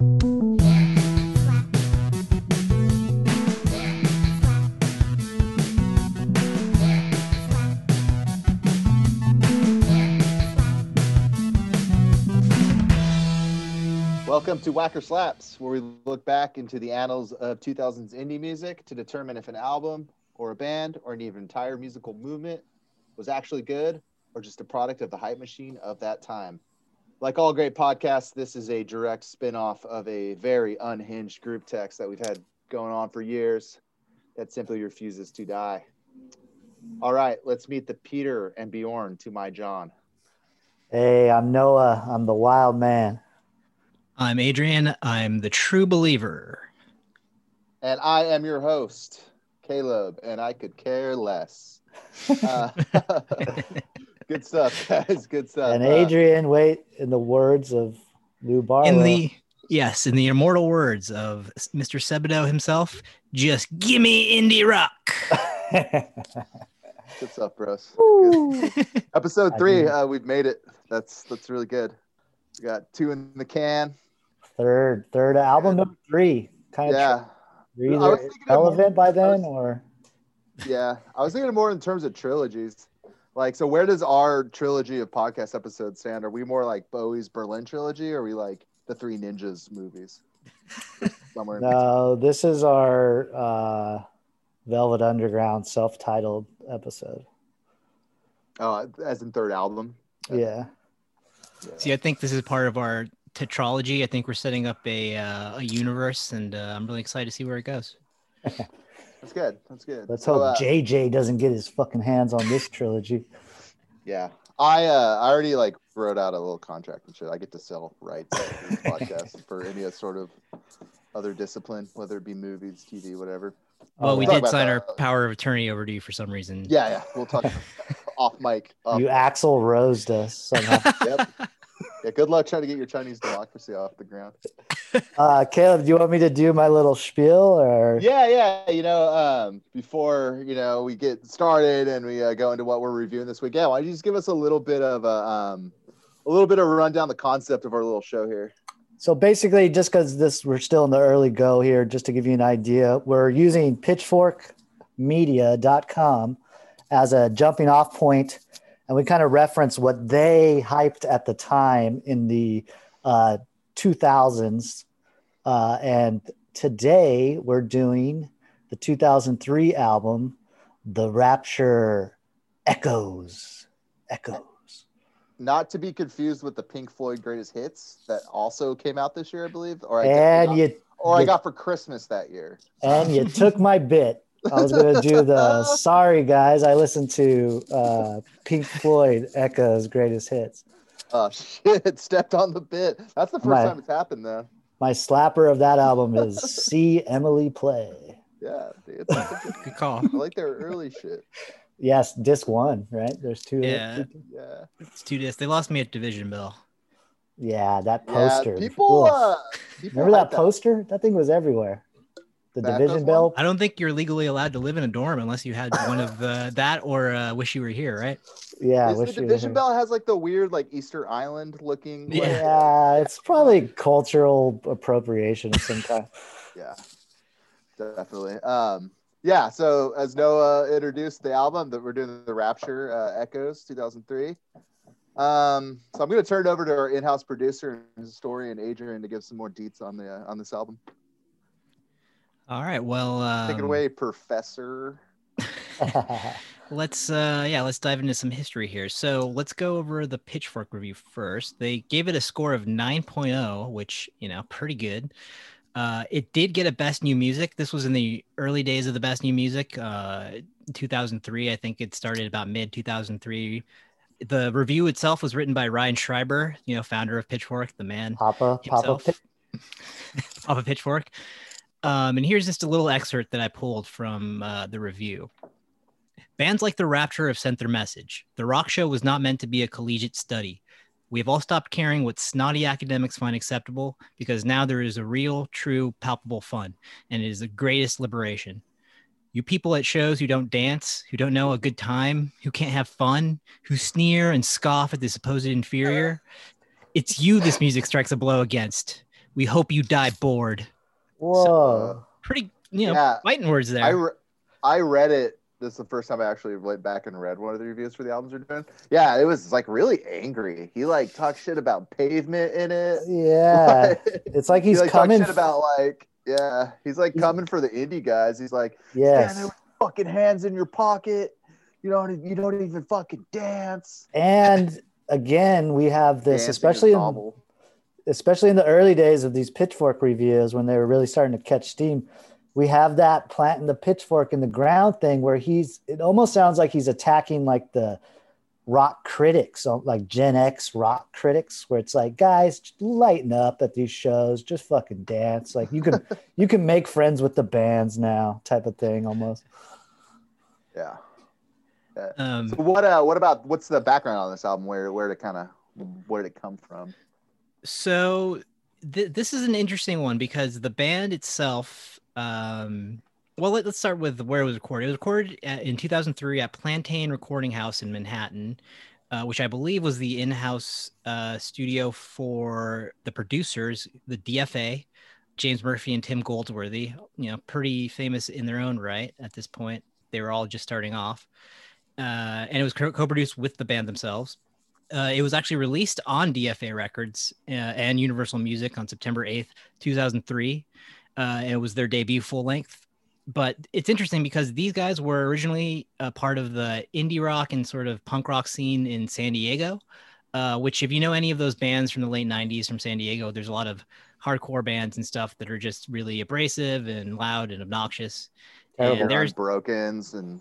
Welcome to Whacker Slaps, where we look back into the annals of 2000s indie music to determine if an album or a band or an entire musical movement was actually good or just a product of the hype machine of that time. Like all great podcasts, this is a direct spin off of a very unhinged group text that we've had going on for years that simply refuses to die. All right, let's meet the Peter and Bjorn to my John. Hey, I'm Noah. I'm the wild man. I'm Adrian. I'm the true believer. And I am your host, Caleb, and I could care less. Uh, good stuff, guys. Good stuff. And Uh, Adrian, wait, in the words of Lou Barlow. In the yes, in the immortal words of Mr. Sebadoh himself, just give me indie rock. good stuff, bros. Woo. Episode three, uh, we've made it. That's that's really good. We got two in the can. third, third album number three. Kind of Yeah, You're either thinking of relevant by I was- then or yeah. I was thinking more in terms of trilogies. Like, so where does our trilogy of podcast episodes stand? Are we more like Bowie's Berlin trilogy, or are we like the Three Ninjas movies? Somewhere no, this is our uh Velvet Underground self-titled episode. Oh, as in third album. Yeah. See, I think this is part of our tetralogy. I think we're setting up a uh, a universe, and uh, I'm really excited to see where it goes. That's good. That's good. Let's So, hope uh, JJ doesn't get his fucking hands on this trilogy. Yeah, I uh, I already like wrote out a little contract and shit. I get to sell rights to this podcast for any sort of other discipline, whether it be movies, TV, whatever. Well, Oh, we did sign that. our power of attorney over to you for some reason. Yeah, yeah. We'll talk off mic. Off- You Axl Rosed us somehow. Yep. Yeah. Good luck trying to get your Chinese democracy off the ground. uh Caleb, do you want me to do my little spiel or Yeah, yeah. You know, um, before you know we get started and we uh, go into what we're reviewing this week, yeah, why don't you just give us a little bit of a um, a little bit of a rundown the concept of our little show here. So basically, just because this we're still in the early go here, just to give you an idea, we're using pitchforkmedia.com as a jumping off point, and we kind of reference what they hyped at the time in the uh, 2000s. Uh, and today we're doing the 2003 album, The Rapture Echoes. Echoes. Not to be confused with the Pink Floyd Greatest Hits that also came out this year, I believe, or I And got, you or I got for Christmas that year. and you took my bit. I was gonna do the sorry guys. I listened to uh, Pink Floyd Echoes Greatest Hits. Oh shit! Stepped on the bit. That's the first My- time it's happened, though. My slapper of that album is "See Emily Play." Yeah, dude, it's a good- Good call. I like their early shit. Yes, disc one, right? There's two. Yeah. two- Yeah. It's two discs. They lost me at Division Bell. yeah, that Yeah, poster. people. Uh, people Remember hype that poster? That thing was everywhere. The That Division does Bell. I don't think you're legally allowed to live in a dorm unless you had one of uh, that or uh, Wish You Were Here, right? Yeah, wish the you were Division here. Bell has like the weird like Easter Island looking. Yeah. Yeah, it's probably cultural appropriation of some kind. yeah, definitely. Um, yeah. So as Noah introduced the album that we're doing, the Rapture uh, Echoes, 2003. Um, so I'm going to turn it over to our in-house producer and historian Adrian to give some more deets on the uh, on this album. All right. Well, um, Take it away, Professor. Let's uh yeah, let's dive into some history here. So let's go over the Pitchfork review first. They gave it a score of 9.0, which, you know, pretty good. Uh, it did get a best new music. This was in the early days of the best new music. Uh, 2003, I think it started about mid 2003. The review itself was written by Ryan Schreiber, you know, founder of Pitchfork, the man Papa, Papa, himself off of Pitchfork. Um, and here's just a little excerpt that I pulled from uh, the review. Bands like The Rapture have sent their message. The rock show was not meant to be a collegiate study. We have all stopped caring what snotty academics find acceptable because now there is a real, true, palpable fun, and it is the greatest liberation. You people at shows who don't dance, who don't know a good time, who can't have fun, who sneer and scoff at the supposed inferior, it's you this music strikes a blow against. We hope you die bored. Whoa. Pretty, you know, Yeah. fighting words there. I, re- I read it. This is the first time I actually went back and read one of the reviews for the albums we're doing. Yeah, it was like really angry. He like talked shit about pavement in it. yeah. It's like he he's like coming. shit about like yeah. He's like coming for the indie guys. He's like, yes. yeah, fucking hands in your pocket. You don't you don't even fucking dance. and again, we have this, Dancing especially in. Especially in the early days of these pitchfork reviews when they were really starting to catch steam we have that planting the pitchfork in the ground thing where he's it almost sounds like he's attacking like the rock critics like gen x rock critics where it's like guys just lighten up at these shows just fucking dance like you can you can make friends with the bands now type of thing almost Yeah. um, So what uh what about what's the background on this album? Where where did it kind of where did it come from? So th- this is an interesting one because the band itself um well let, us start with where it was recorded. It was recorded at, in 2003 at plantain recording house in manhattan uh, which i believe was the in-house uh, studio for the producers the dfa james murphy and tim goldsworthy you know pretty famous in their own right at this point. They were all just starting off. Uh, and it was co- co-produced with the band themselves uh, it was actually released on DFA Records uh, and Universal Music on September 8th, 2003. Uh, it was their debut full length. But it's interesting because these guys were originally a part of the indie rock and sort of punk rock scene in San Diego, uh, which, if you know any of those bands from the late 90s from San Diego, there's a lot of hardcore bands and stuff that are just really abrasive and loud and obnoxious. Terrible. And there's, Brokens and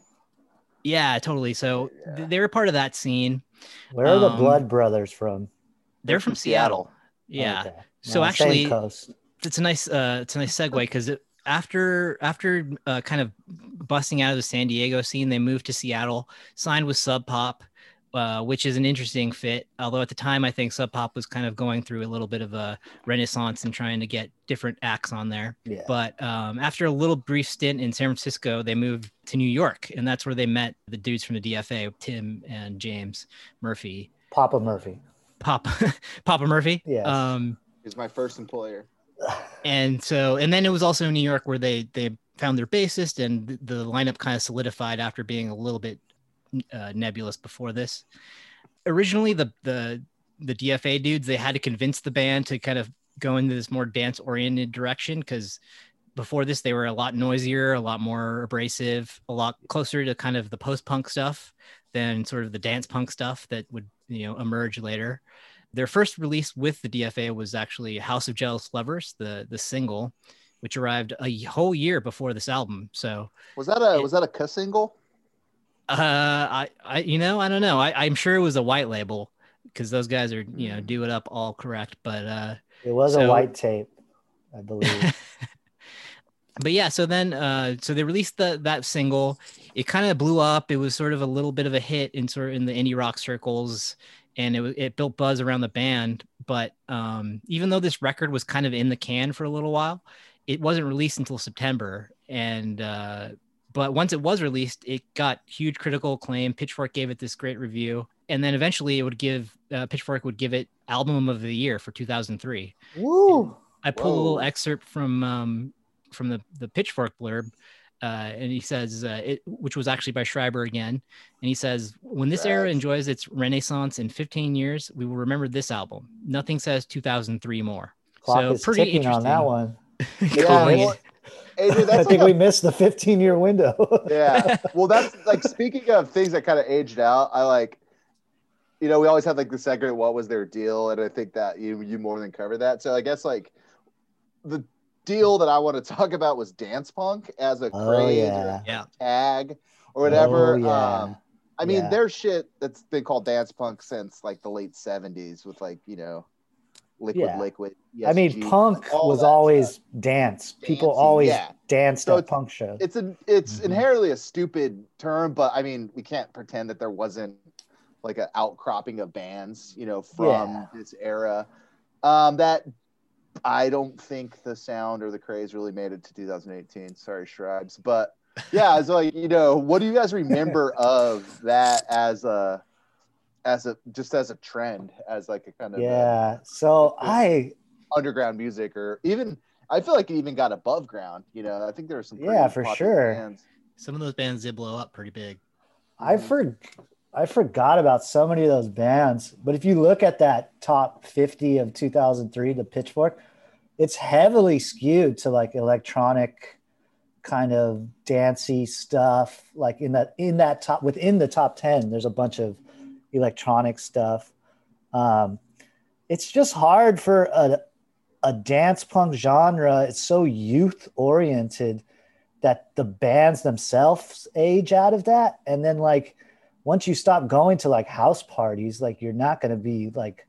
yeah, totally. So Yeah. th- they were part of that scene. where are the Um, blood brothers from They're from Seattle. Yeah. Okay. So actually, coast. it's a nice uh it's a nice segue because after after uh, kind of busting out of the San Diego scene, they moved to Seattle, signed with Sub Pop, uh, which is an interesting fit. Although at the time, I think Sub Pop was kind of going through a little bit of a renaissance and trying to get different acts on there. Yeah. But um, after a little brief stint in San Francisco, they moved to New York, and that's where they met the dudes from the DFA, Tim and James Murphy, Papa Murphy. Pop, Papa Murphy. Yes. Um, he's my first employer. and so and then it was also in new york where they they found their bassist and th- the lineup kind of solidified after being a little bit uh, nebulous before this originally the the the dfa dudes they had to convince the band to kind of go into this more dance oriented direction because before this they were a lot noisier a lot more abrasive a lot closer to kind of the post-punk stuff than sort of the dance punk stuff that would you know emerge later their first release with the DFA was actually House of Jealous Lovers, the the single, which arrived a whole year before this album. So, Was that a It- was that a cuss single? Uh, I, I, you know, I don't know. I, I'm sure it was a white label because those guys are, you know, Mm. do it up all correct. But, uh, It was a white tape, I believe. but yeah, so then, uh, so they released the that single. It kind of blew up. It was sort of a little bit of a hit in sort of in the indie rock circles, and it was it built buzz around the band. But um, even though this record was kind of in the can for a little while, it wasn't released until September. And uh, but once it was released, it got huge critical acclaim. Pitchfork gave it this great review, and then eventually it would give uh, Pitchfork would give it album of the year for 2003. Woo! I pulled a little excerpt from um, from the the Pitchfork blurb, uh, and he says uh, it, which was actually by Schreiber again, and he says when this era enjoys its renaissance in 15 years, we will remember this album. Nothing says 2003 more. Clock so is pretty ticking on that one. Calling well, it. AJ, I that's think like we missed the 15 year window. yeah. Well, that's like speaking of things that kind of aged out. I like, you know, we always have like the segment, "What was their deal?" And I think that you you more than covered that. So I guess like the deal that I want to talk about was dance punk as a Oh, craze yeah. or Yeah. tag or whatever. Oh, yeah. Um, I mean, Yeah. there's shit that's been called dance punk since like the late '70s with like you know, liquid, Yeah. liquid. I mean, punk was always stuff. dance. People Dancey, always yeah. danced So at punk shows. it's an it's Mhm. inherently a stupid term, but I mean, we can't pretend that there wasn't like an outcropping of bands, you know, from Yeah. this era. Um, that I don't think the sound or the craze really made it to 2018. Sorry, Shribes, but yeah, it's like you know, what do you guys remember of that as a as a just as a trend, as like a kind of a- yeah. So I underground music or even I feel like it even got above ground. You know, I think there are some Yeah, for sure. bands. Some of those bands did blow up pretty big. I mm-hmm. for I forgot about so many of those bands. But if you look at that top 50 of 2003, the Pitchfork, it's heavily skewed to like electronic kind of dancey stuff. Like in that in that top within the top 10, there's a bunch of electronic stuff. Um, it's just hard for a a dance punk genre. It's so youth oriented that the bands themselves age out of that and then like once you stop going to like house parties like you're not going to be like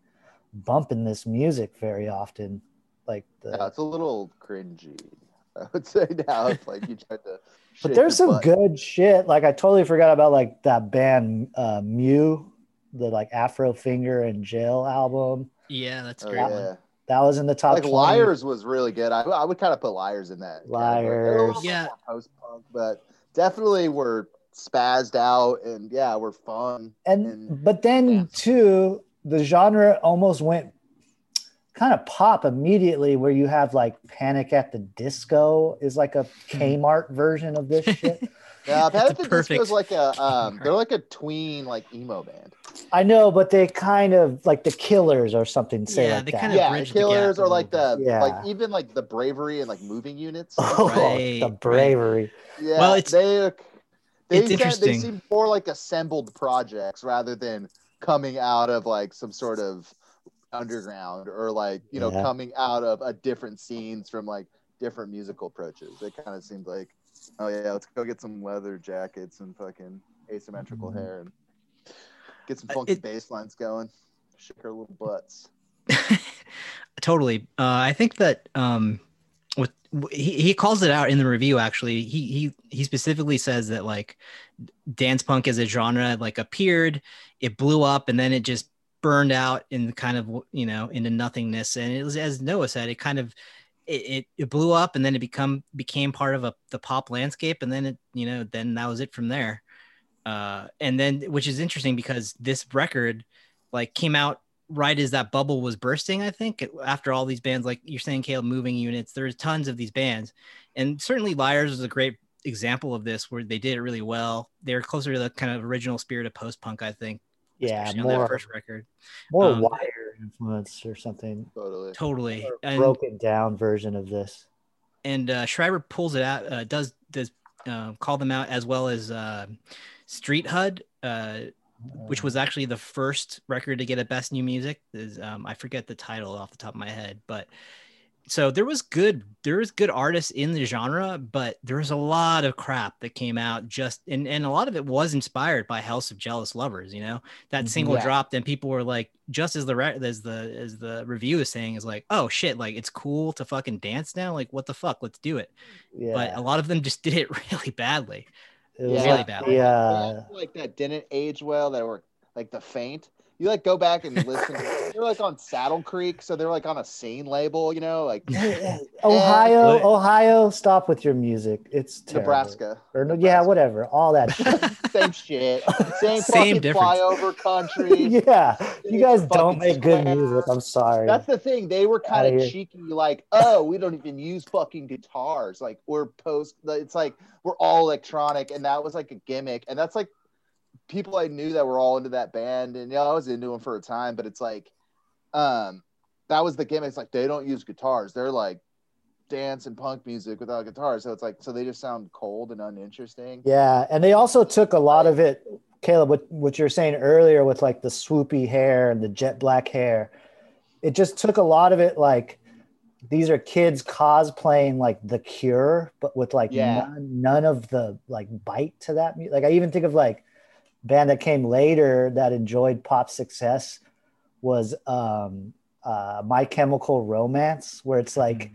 bumping this music very often like the Yeah, it's a little cringy. I would say now it's like you tried to. but there's some butt. good shit like i totally forgot about like that band uh mew the like Afro Finger and Gel album Yeah, that's a Oh, great yeah. that was in the top like 20. Liars was really good. I, I would kind of put Liars in that. category. They're a little Liars. Yeah. Post punk, but definitely were spazzed out and yeah, were fun. and and but then dance. too the genre almost went kind of pop immediately where you have like panic at the disco is like a hmm. kmart version of this shit Yeah, That's Panic a at the perfect Disco's like a um, they're like a tween like emo band. i know but they kind of like the killers or something say Yeah, like they that kind of yeah, the Killers gap a or like the Yeah. like even like the Bravery and like moving units. oh Right, the right. bravery Yeah, Well, it's- they they, it's tend- they seem more like assembled projects rather than coming out of like some sort of underground or like you know Yeah. coming out of a different scenes from like different musical approaches. It kind of seemed like, oh yeah, let's go get some leather jackets and fucking asymmetrical Mhm. hair and get some funky it- bass lines going, shake our little butts. totally. Uh, I think that um, with he, he calls it out in the review. Actually, he he he specifically says that like dance punk as a genre like appeared, it blew up, and then it just burned out in kind of you know into nothingness. And it was as Noah said, it kind of it, it, blew up, and then it become became part of a the pop landscape, and then it you know then that was it from there. Uh, and then which is interesting because this record like came out right as that bubble was bursting, I think, after all these bands, like you're saying, Caleb, moving units, there's tons of these bands. And certainly Liars was a great example of this where they did it really well. They're closer to the kind of original spirit of post punk, I think. Yeah especially on that more first record. more um, wire influence or something Totally. Totally. Or And, broken down version of this and uh, Schreiber pulls it out, uh, does, does uh, call them out as well as uh, Street Hud, uh, which was actually the first record to get a best new music is um, i forget the title off the top of my head but so there was good there was good artists in the genre but there was a lot of crap that came out just and, and a lot of it was inspired by house of jealous lovers you know? That Mhm. single Yeah. dropped and people were like just as the re- as the as the review is saying is like oh shit like it's cool to fucking dance now? Like what the fuck? Let's do it. Yeah. but a lot of them just did it really badly. It was really like bad. the, uh, like that didn't age well that were like the faint you like go back and listen they're like on saddle creek so they're like on a scene label you know like eh, eh, Ohio, What? Ohio, stop with your music. It's terrible. nebraska Or no, yeah, whatever. All that. shit. same shit same, Same fucking difference. flyover country yeah, you guys don't make good music. I'm sorry. That's the thing. They were kind of cheeky, like, oh, we don't even use fucking guitars. Like, we're post, it's like, we're all electronic. And that was like a gimmick. And that's like people I knew that were all into that band. And, yeah, I was into them for a time, but it's like, um, that was the gimmick. It's like, they don't use guitars. They're like dance and punk music without guitars. So it's like, so they just sound cold and uninteresting. Yeah, and they also took a lot of it, Caleb. What what you're saying earlier with like the swoopy hair and the jet black hair, it just took a lot of it. Like these are kids cosplaying like The Cure, but with like Yeah. none, none of the like bite to that. Like I even think of like band that came later that enjoyed pop success was um uh My Chemical Romance, where it's like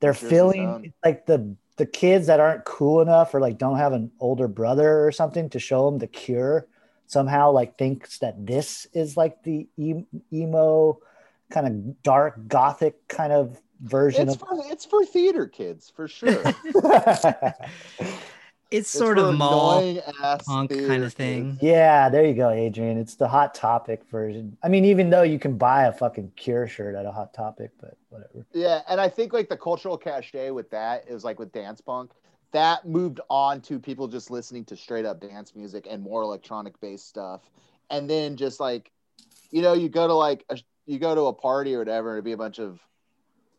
they're Jersey filling like the the kids that aren't cool enough or like don't have an older brother or something to show them the cure somehow like thinks that this is like the emo kind of dark gothic kind of version It's of for, it's for theater kids, for sure. it's sort of mall punk theater kind of thing. Yeah, there you go, Adrian. It's the hot topic version. I mean, even though you can buy a fucking Cure shirt at a hot topic, but whatever. Yeah, and I think like the cultural cachet with that is like with dance punk, that moved on to people just listening to straight up dance music and more electronic based stuff. And then just like, you know, you go to like a, you go to a party or whatever, and it'd be a bunch of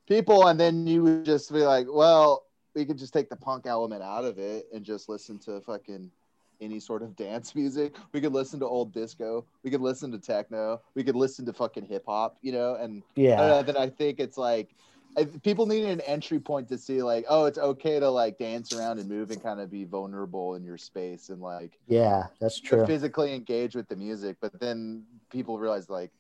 people, and then you would just be like, well, we could just take the punk element out of it and just listen to fucking any sort of dance music. We could listen to old disco. We could listen to techno. We could listen to fucking hip hop, you know, and Yeah. uh, then I think it's like I, people need an entry point to see like, oh, it's okay to like dance around and move and kind of be vulnerable in your space and like Yeah, that's true. physically engage with the music. But then people realize like,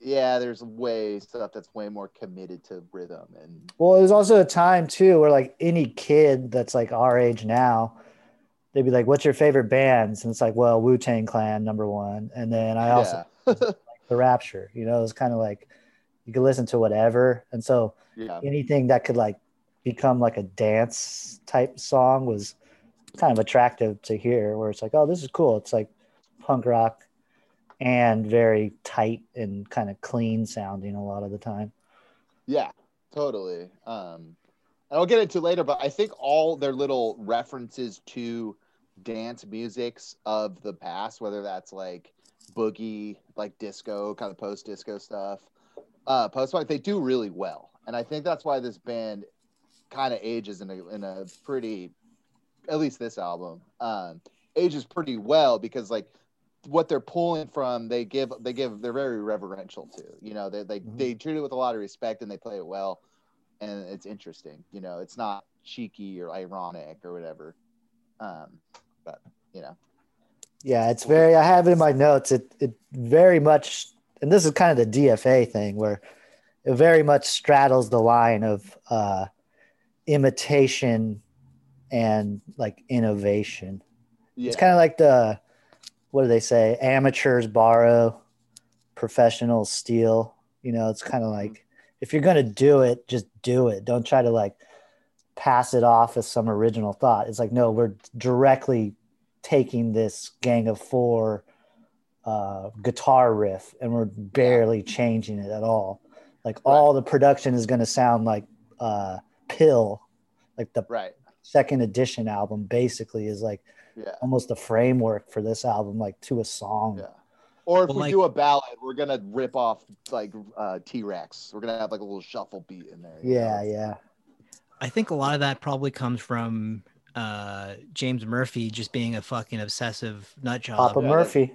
yeah, there's way stuff that's way more committed to rhythm and Well, it was also a time too where like any kid that's like our age now, they'd be like, "What's your favorite bands?" And it's like, "Well, Wu Tang Clan number one," and then I also yeah, the Rapture. You know, it's kind of like you could listen to whatever, and so yeah, anything that could like become like a dance type song was kind of attractive to hear. Where it's like, "Oh, this is cool." It's like punk rock and very tight and kind of clean sounding a lot of the time. yeah, totally. Um, and I'll get into later, but I think all their little references to dance musics of the past, whether that's like boogie, like disco, kind of post disco stuff, uh, post punk, they do really well. And I think that's why this band kind of ages in a, in a pretty, at least this album, um, ages pretty well because like what they're pulling from, they give, they give, they're very reverential to, you know, they, they, Mhm. they treat it with a lot of respect and they play it well. And it's interesting, you know, it's not cheeky or ironic or whatever. Um, but you know, Yeah, it's very. I have it in my notes. It it very much, and this is kind of the DFA thing where it very much straddles the line of uh, imitation and like innovation. yeah, It's kind of like the what do they say? Amateurs borrow, professionals steal. You know, it's kind of like if you're gonna do it, just do it. Don't try to like pass it off as some original thought. It's like no, we're directly taking this Gang of Four uh, guitar riff and we're barely changing it at all. Like all the production is gonna sound like uh, PiL, like the right, second edition album. Basically, is like yeah, almost the framework for this album, like to a song. yeah. Or if Well, we like- do a ballad, we're gonna rip off like uh, T Rex. We're gonna have like a little shuffle beat in there. Yeah, know? yeah. I think a lot of that probably comes from uh, James Murphy just being a fucking obsessive nut job. Papa yeah, Murphy.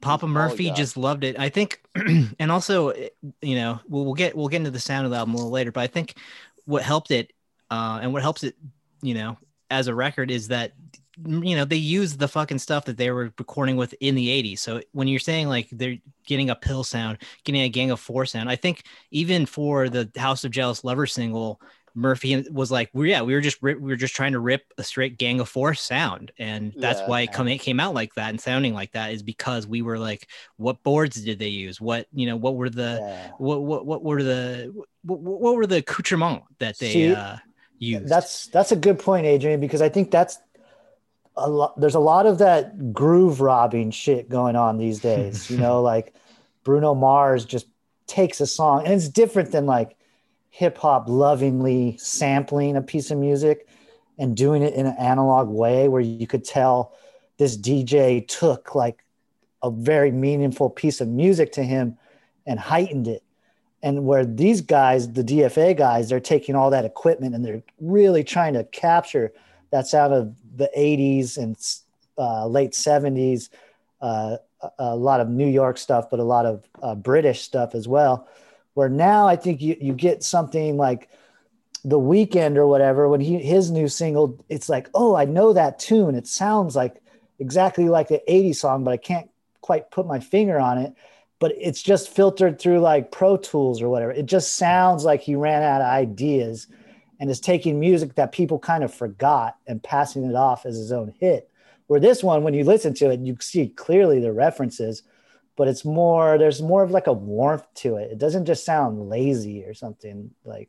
Papa He's a Murphy polygon. just loved it. I think, and also, you know, we'll, we'll get we'll get into the sound of the album a little later. But I think what helped it, uh, and what helps it, you know, as a record is that, you know, they use the fucking stuff that they were recording with in the '80s. So when you're saying like they're getting a PiL sound, getting a Gang of Four sound, I think even for the House of Jealous lover single. Murphy was like, "We yeah, we were just we were just trying to rip a straight Gang of Four sound, and that's Yeah. why it come it came out like that and sounding like that is because we were like, what boards did they use? What you know, what were the Yeah. what what what were the what, what were the accoutrements that they See, uh used? That's that's a good point, Adrian, because I think that's a lot. There's a lot of that groove robbing shit going on these days. you know, like Bruno Mars just takes a song, and it's different than like hip hop lovingly sampling a piece of music and doing it in an analog way where you could tell this DJ took like a very meaningful piece of music to him and heightened it. And where these guys, the DFA guys, they're taking all that equipment and they're really trying to capture that sound of the 80s and uh, late 70s, uh, a, lot of New York stuff, but a lot of uh, British stuff as well. Where now I think you, you get something like the Weeknd or whatever when he his new single it's like oh i know that tune it sounds like exactly like the 80s song but i can't quite put my finger on it but it's just filtered through like pro tools or whatever it just sounds like he ran out of ideas and is taking music that people kind of forgot and passing it off as his own hit where this one when you listen to it you see clearly the references but it's more there's more of like a warmth to it it doesn't just sound lazy or something like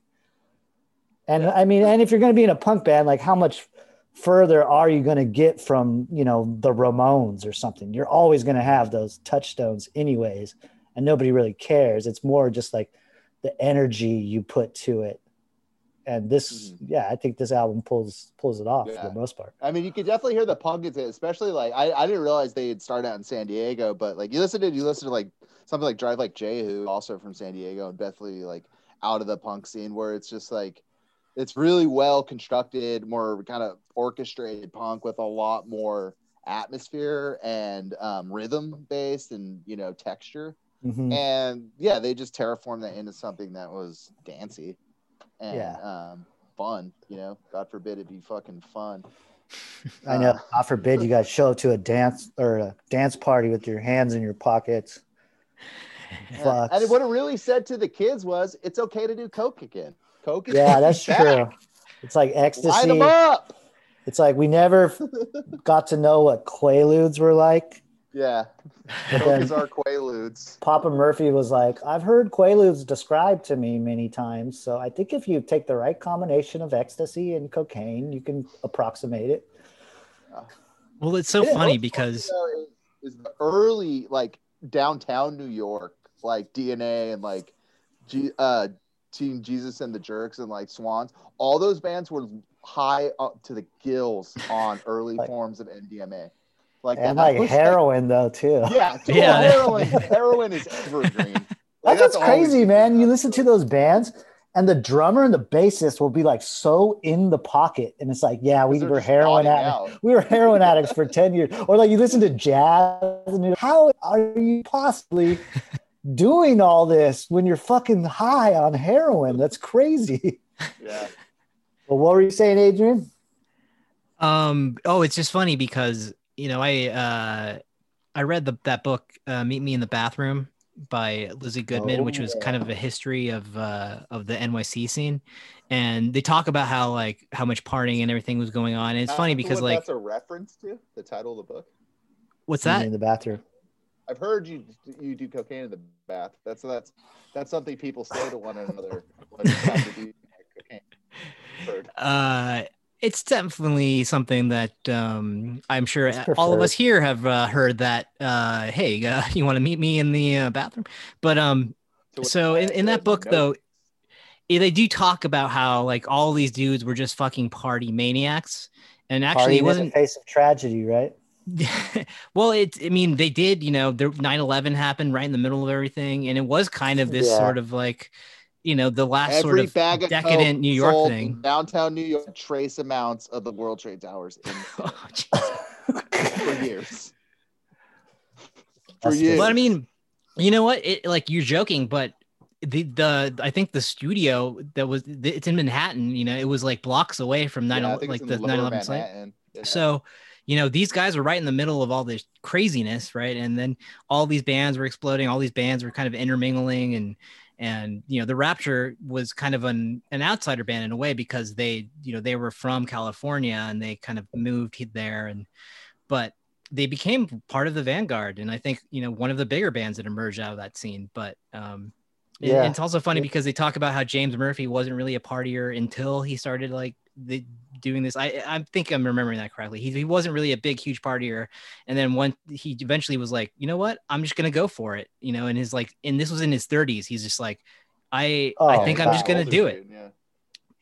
and I mean, and if you're going to be in a punk band, like how much further are you going to get from you know the Ramones or something? You're always going to have those touchstones anyways, and nobody really cares. It's more just like the energy you put to it. And this, Mhm. yeah, I think this album pulls pulls it off Yeah. for the most part. I mean, you could definitely hear the punk in it, especially like I, I didn't realize they had started out in San Diego, but like you listen to you listen to like something like Drive Like Jehu, also from San Diego, and definitely like out of the punk scene where it's just like it's really well constructed, more kind of orchestrated punk with a lot more atmosphere and um, rhythm based and you know texture. Mhm. And yeah, they just terraformed that into something that was dancey and Yeah. um, fun. You know, God forbid it be fucking fun. I know. Uh, God forbid you guys show up to a dance or a dance party with your hands in your pockets. Yeah. And what it really said to the kids was, it's okay to do coke again. Coke is Yeah, that's fucking true. It's like Light ecstasy. them up. It's like we never got to know what quaaludes were like. Yeah, But are then quaaludes. Papa Murphy was like, I've heard quaaludes described to me many times. So I think if you take the right combination of ecstasy and cocaine, you can approximate it. Well, it's so Yeah, funny because funny, is, is the early like downtown New York, like DNA and like G, uh, Teen Jesus and the Jerks and like Swans. All those bands were high up to the gills on early Like- forms of MDMA. Like And like was, heroin, though, too. yeah, dude, Yeah. heroin. heroin is evergreen. Like, That's what's crazy, been man. You listen to those bands, and the drummer and the bassist will be like so in the pocket, and it's like, yeah, we 'Cause they're were heroin addicts. We were heroin addicts for ten years. Or like you listen to jazz, and you're, how are you possibly doing all this when you're fucking high on heroin? That's crazy. Yeah. Well, what were you saying, Adrian? Um. Oh, it's just funny because you know I uh I read the that book uh, Meet Me in the Bathroom by Lizzie Goodman, Oh, which was yeah. kind of a history of uh of the NYC scene, and they talk about how like how much partying and everything was going on. And it's funny because what like that's a reference to the title of the book. what's that? in the bathroom? I've heard you you do cocaine in the bath. That's that's that's something people say to one another when it's time to do cocaine. Uh, it's definitely something that um, I'm sure all of us here have uh, heard that. Uh, hey, uh, you want to meet me in the uh, bathroom? But um, To which so in, in that book "No." though, they do talk about how like all these dudes were just fucking party maniacs, and actually Party it in the wasn't. face of tragedy, right? well, it. I mean, they did. You know, the 9/11 happened right in the middle of everything, and it was kind of this Yeah. sort of like, you know, the last sort of bag of decadent New York thing. in downtown New York, trace amounts of the World Trade Towers in, Oh, for years. For years. But I mean, you know what? It like you're joking, but the the I think the studio that was it's in Manhattan. You know, it was like blocks away from 9 Yeah, like the in 9 Lower 11 site. Yeah. So, you know, these guys were right in the middle of all this craziness, right? And then all these bands were exploding. All these bands were kind of intermingling, and and you know, the Rapture was kind of an an outsider band in a way because they you know they were from California and they kind of moved there, and but they became part of the vanguard and i think you know one of the bigger bands that emerged out of that scene but um Yeah. and it's also funny because they talk about how james murphy wasn't really a partier until he started like the doing this i i think i'm remembering that correctly he, he wasn't really a big huge partier and then when he eventually was like you know what i'm just gonna go for it you know and his like and this was in his 30s he's just like i i Oh, think i'm just gonna do it dude, Yeah.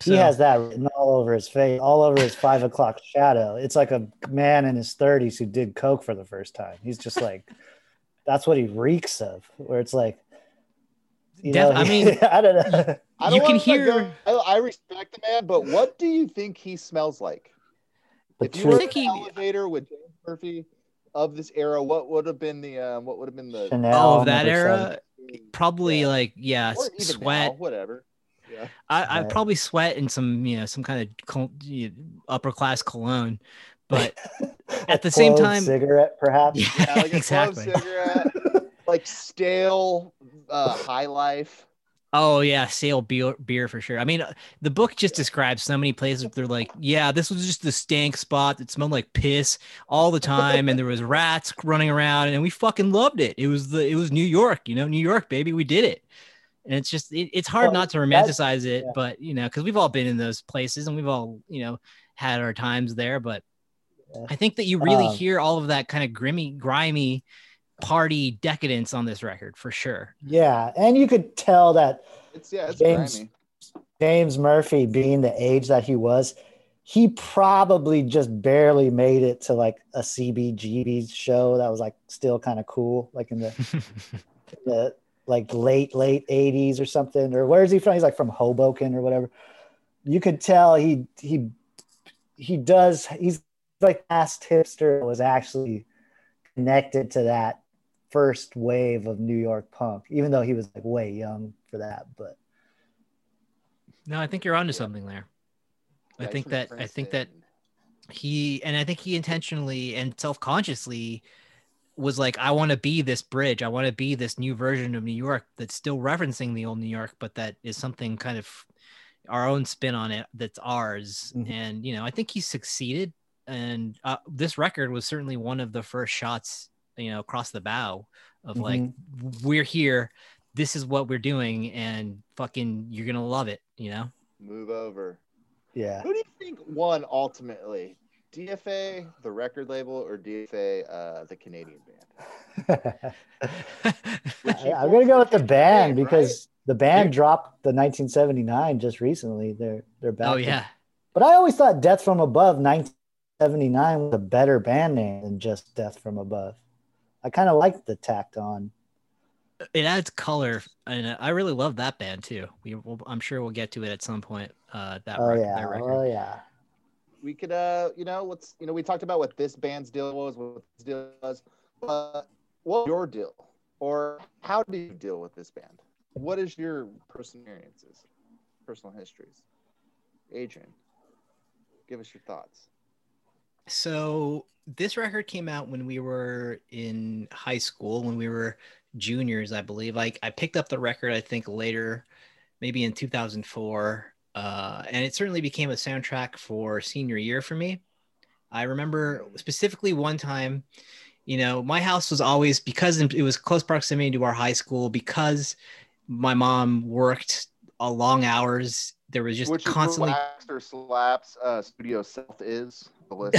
He has that written all over his face, all over his five o'clock shadow. It's like a man in his 30s who did coke for the first time. He's just like, that's what he reeks of. Where it's like, you Def- know, I mean, I don't know. I You don't can hear- go- I, I respect the man, but what do you think he smells like? The if you truth- were I in he- an elevator with James Murphy of this era, what would have been the um, what would have been the Chanel oh of that number era probably Yeah. like yeah or even sweat now, whatever. Yeah. I, I Right. probably sweat in some, you know, some kind of col- upper class cologne, but at the same time- cigarette, perhaps. yeah, Yeah, like a exactly. Like stale uh, high life. Oh yeah, stale beer, beer for sure. I mean, the book just describes so many places. They're like, yeah, this was just the stank spot that smelled like piss all the time, and there was rats running around, and we fucking loved it. It was the, it was New York, you know, New York, baby, we did it. and it's just it, it's hard Well, not to romanticize it yeah. but you know because we've all been in those places and we've all you know had our times there but Yeah. i think that you really Um, hear all of that kind of grimy grimy party decadence on this record for sure yeah, and you could tell that It's yeah, it's James- grimy. James Murphy, being the age that he was, he probably just barely made it to like a CBGB show that was like still kind of cool, like in the, the like late late 80s or something. Or where is he from? He's like from Hoboken or whatever. You could tell he he he does. He's like past hipster was actually connected to that first wave of New York punk, even though he was like way young for that. But no i think you're onto something there i Guys think that i think that he and i think he intentionally and self-consciously was like i want to be this bridge i want to be this new version of new york that's still referencing the old new york but that is something kind of our own spin on it that's ours Mhm. and you know i think he succeeded and uh, this record was certainly one of the first shots you know across the bow of like we're here this is what we're doing and fucking you're gonna love it you know move over. yeah. Who do you think won ultimately? DFA, the record label, or DFA, uh, the Canadian band? i'm gonna go with the band name, because the band Dude. dropped the 1979 just recently. They're they're back. oh yeah But I always thought Death from Above 1979 was a better band name than just Death from Above. I kind of like the tacked on. it adds color and i really love that band too. We will, i'm sure we'll get to it at some point uh that, Oh rec- yeah, that record. Oh yeah. we could uh you know let's you know we talked about what this band's deal was what this deal was but what's your deal? Or how do you deal with this band? What is your personal experiences personal histories? Adrian give us your thoughts. So this record came out when we were in high school when we were juniors i believe. Like i picked up the record i think later maybe in 2004 uh, and it certainly became a soundtrack for senior year for me. I remember specifically one time you know my house was always because it was close proximity to our high school because my mom worked a long hours there was just which constantly what slaps uh studio self is the list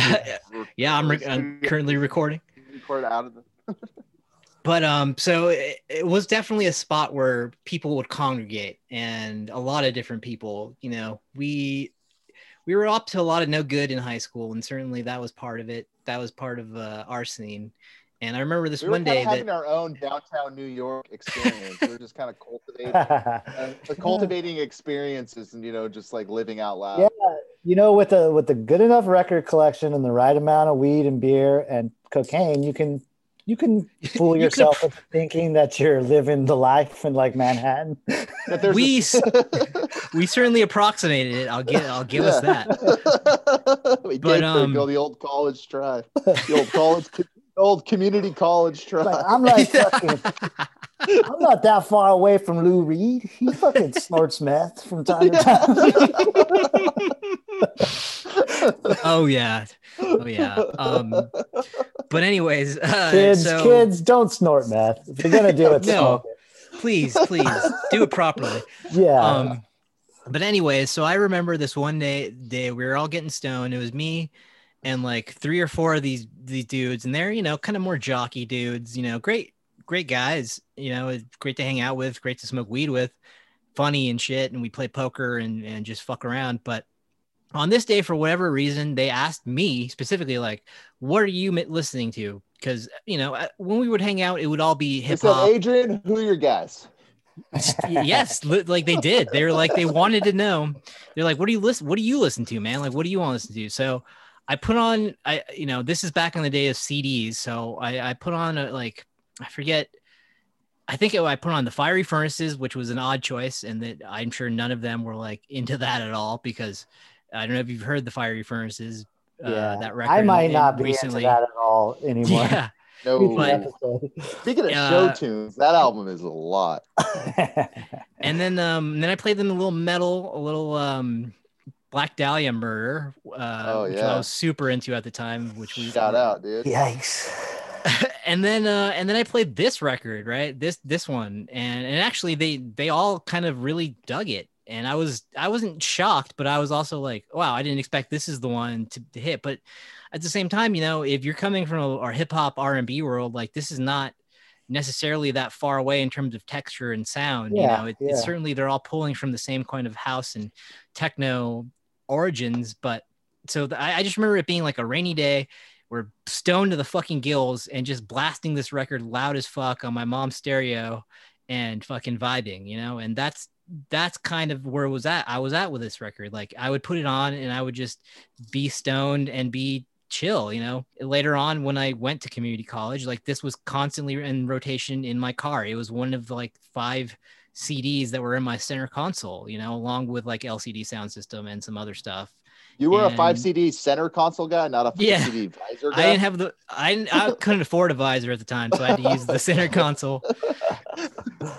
yeah i'm, re- I'm currently recording. Recorded out of the but um so it, it was definitely a spot where people would congregate and a lot of different people you know we we were up to a lot of no good in high school and certainly that was part of it. That was part of uh, our scene and i remember this we were one kind day having that our own downtown new york experience. We were just kind of cultivating uh, cultivating experiences and you know just like living out loud. Yeah, you know, with the with the good enough record collection and the right amount of weed and beer and cocaine, you can you can fool You can yourself into thinking that you're living the life in like Manhattan. But there's We a- s- we certainly approximated it. I'll get i'll give us that. That we But, did um, go the old college try. The old college the old community college try Like, I'm like fucking, I'm not that far away from Lou Reed. He fucking snorts meth from time to time. oh yeah oh yeah um but anyways uh, kids, so kids, don't snort meth. If you're gonna do it, No. smoke please please do it properly. Yeah. um but anyways so i remember this one day day we were all getting stoned it was me and like three or four of these these dudes and they're you know kind of more jockey dudes you know great great guys you know great to hang out with great to smoke weed with funny and shit and we play poker and and just fuck around but on this day for whatever reason they asked me specifically like what are you listening to? Because you know uh, when we would hang out it would all be hip hop. Adrian, who are your guys? yes li- like they did. They were like they wanted to know. They're like what do you listen what do you listen to man? Like what do you want to listen to? So i put on i you know this is back in the day of cds so i i put on a, like i forget i think it, i put on the fiery furnaces which was an odd choice and that i'm sure none of them were like into that at all because i don't know if you've heard the fiery furnaces uh, yeah. that record I might not be recently into that at all anymore. yeah No. But- Speaking of Uh, show tunes, that album is a lot. and then um then I played them a little metal, a little um Black Dahlia Murder, uh, Oh, which yeah. I was super into at the time. Which we Shout out, dude. Yikes. and then uh and then I played this record, right? This this one. And and actually they they all kind of really dug it. And I was I wasn't shocked, but I was also like, wow, I didn't expect this is the one to, to hit. But at the same time, you know, if you're coming from our hip hop R and B world, like this is not necessarily that far away in terms of texture and sound. Yeah, you know, it, yeah. it's certainly they're all pulling from the same kind of house and techno origins. But so the, I, I just remember it being like a rainy day. We're stoned to the fucking gills and just blasting this record loud as fuck on my mom's stereo and fucking vibing, you know, and that's that's kind of where was at. I was at with this record. Like I would put it on and I would just be stoned and be chill, you know. Later on when I went to community college, like this was constantly in rotation in my car. It was one of like five CDs that were in my center console, you know, along with like LCD sound system and some other stuff. You were a five CD center console guy, not a five Yeah. CD visor guy. I didn't have the I I couldn't afford a visor at the time, so I had to use the center console.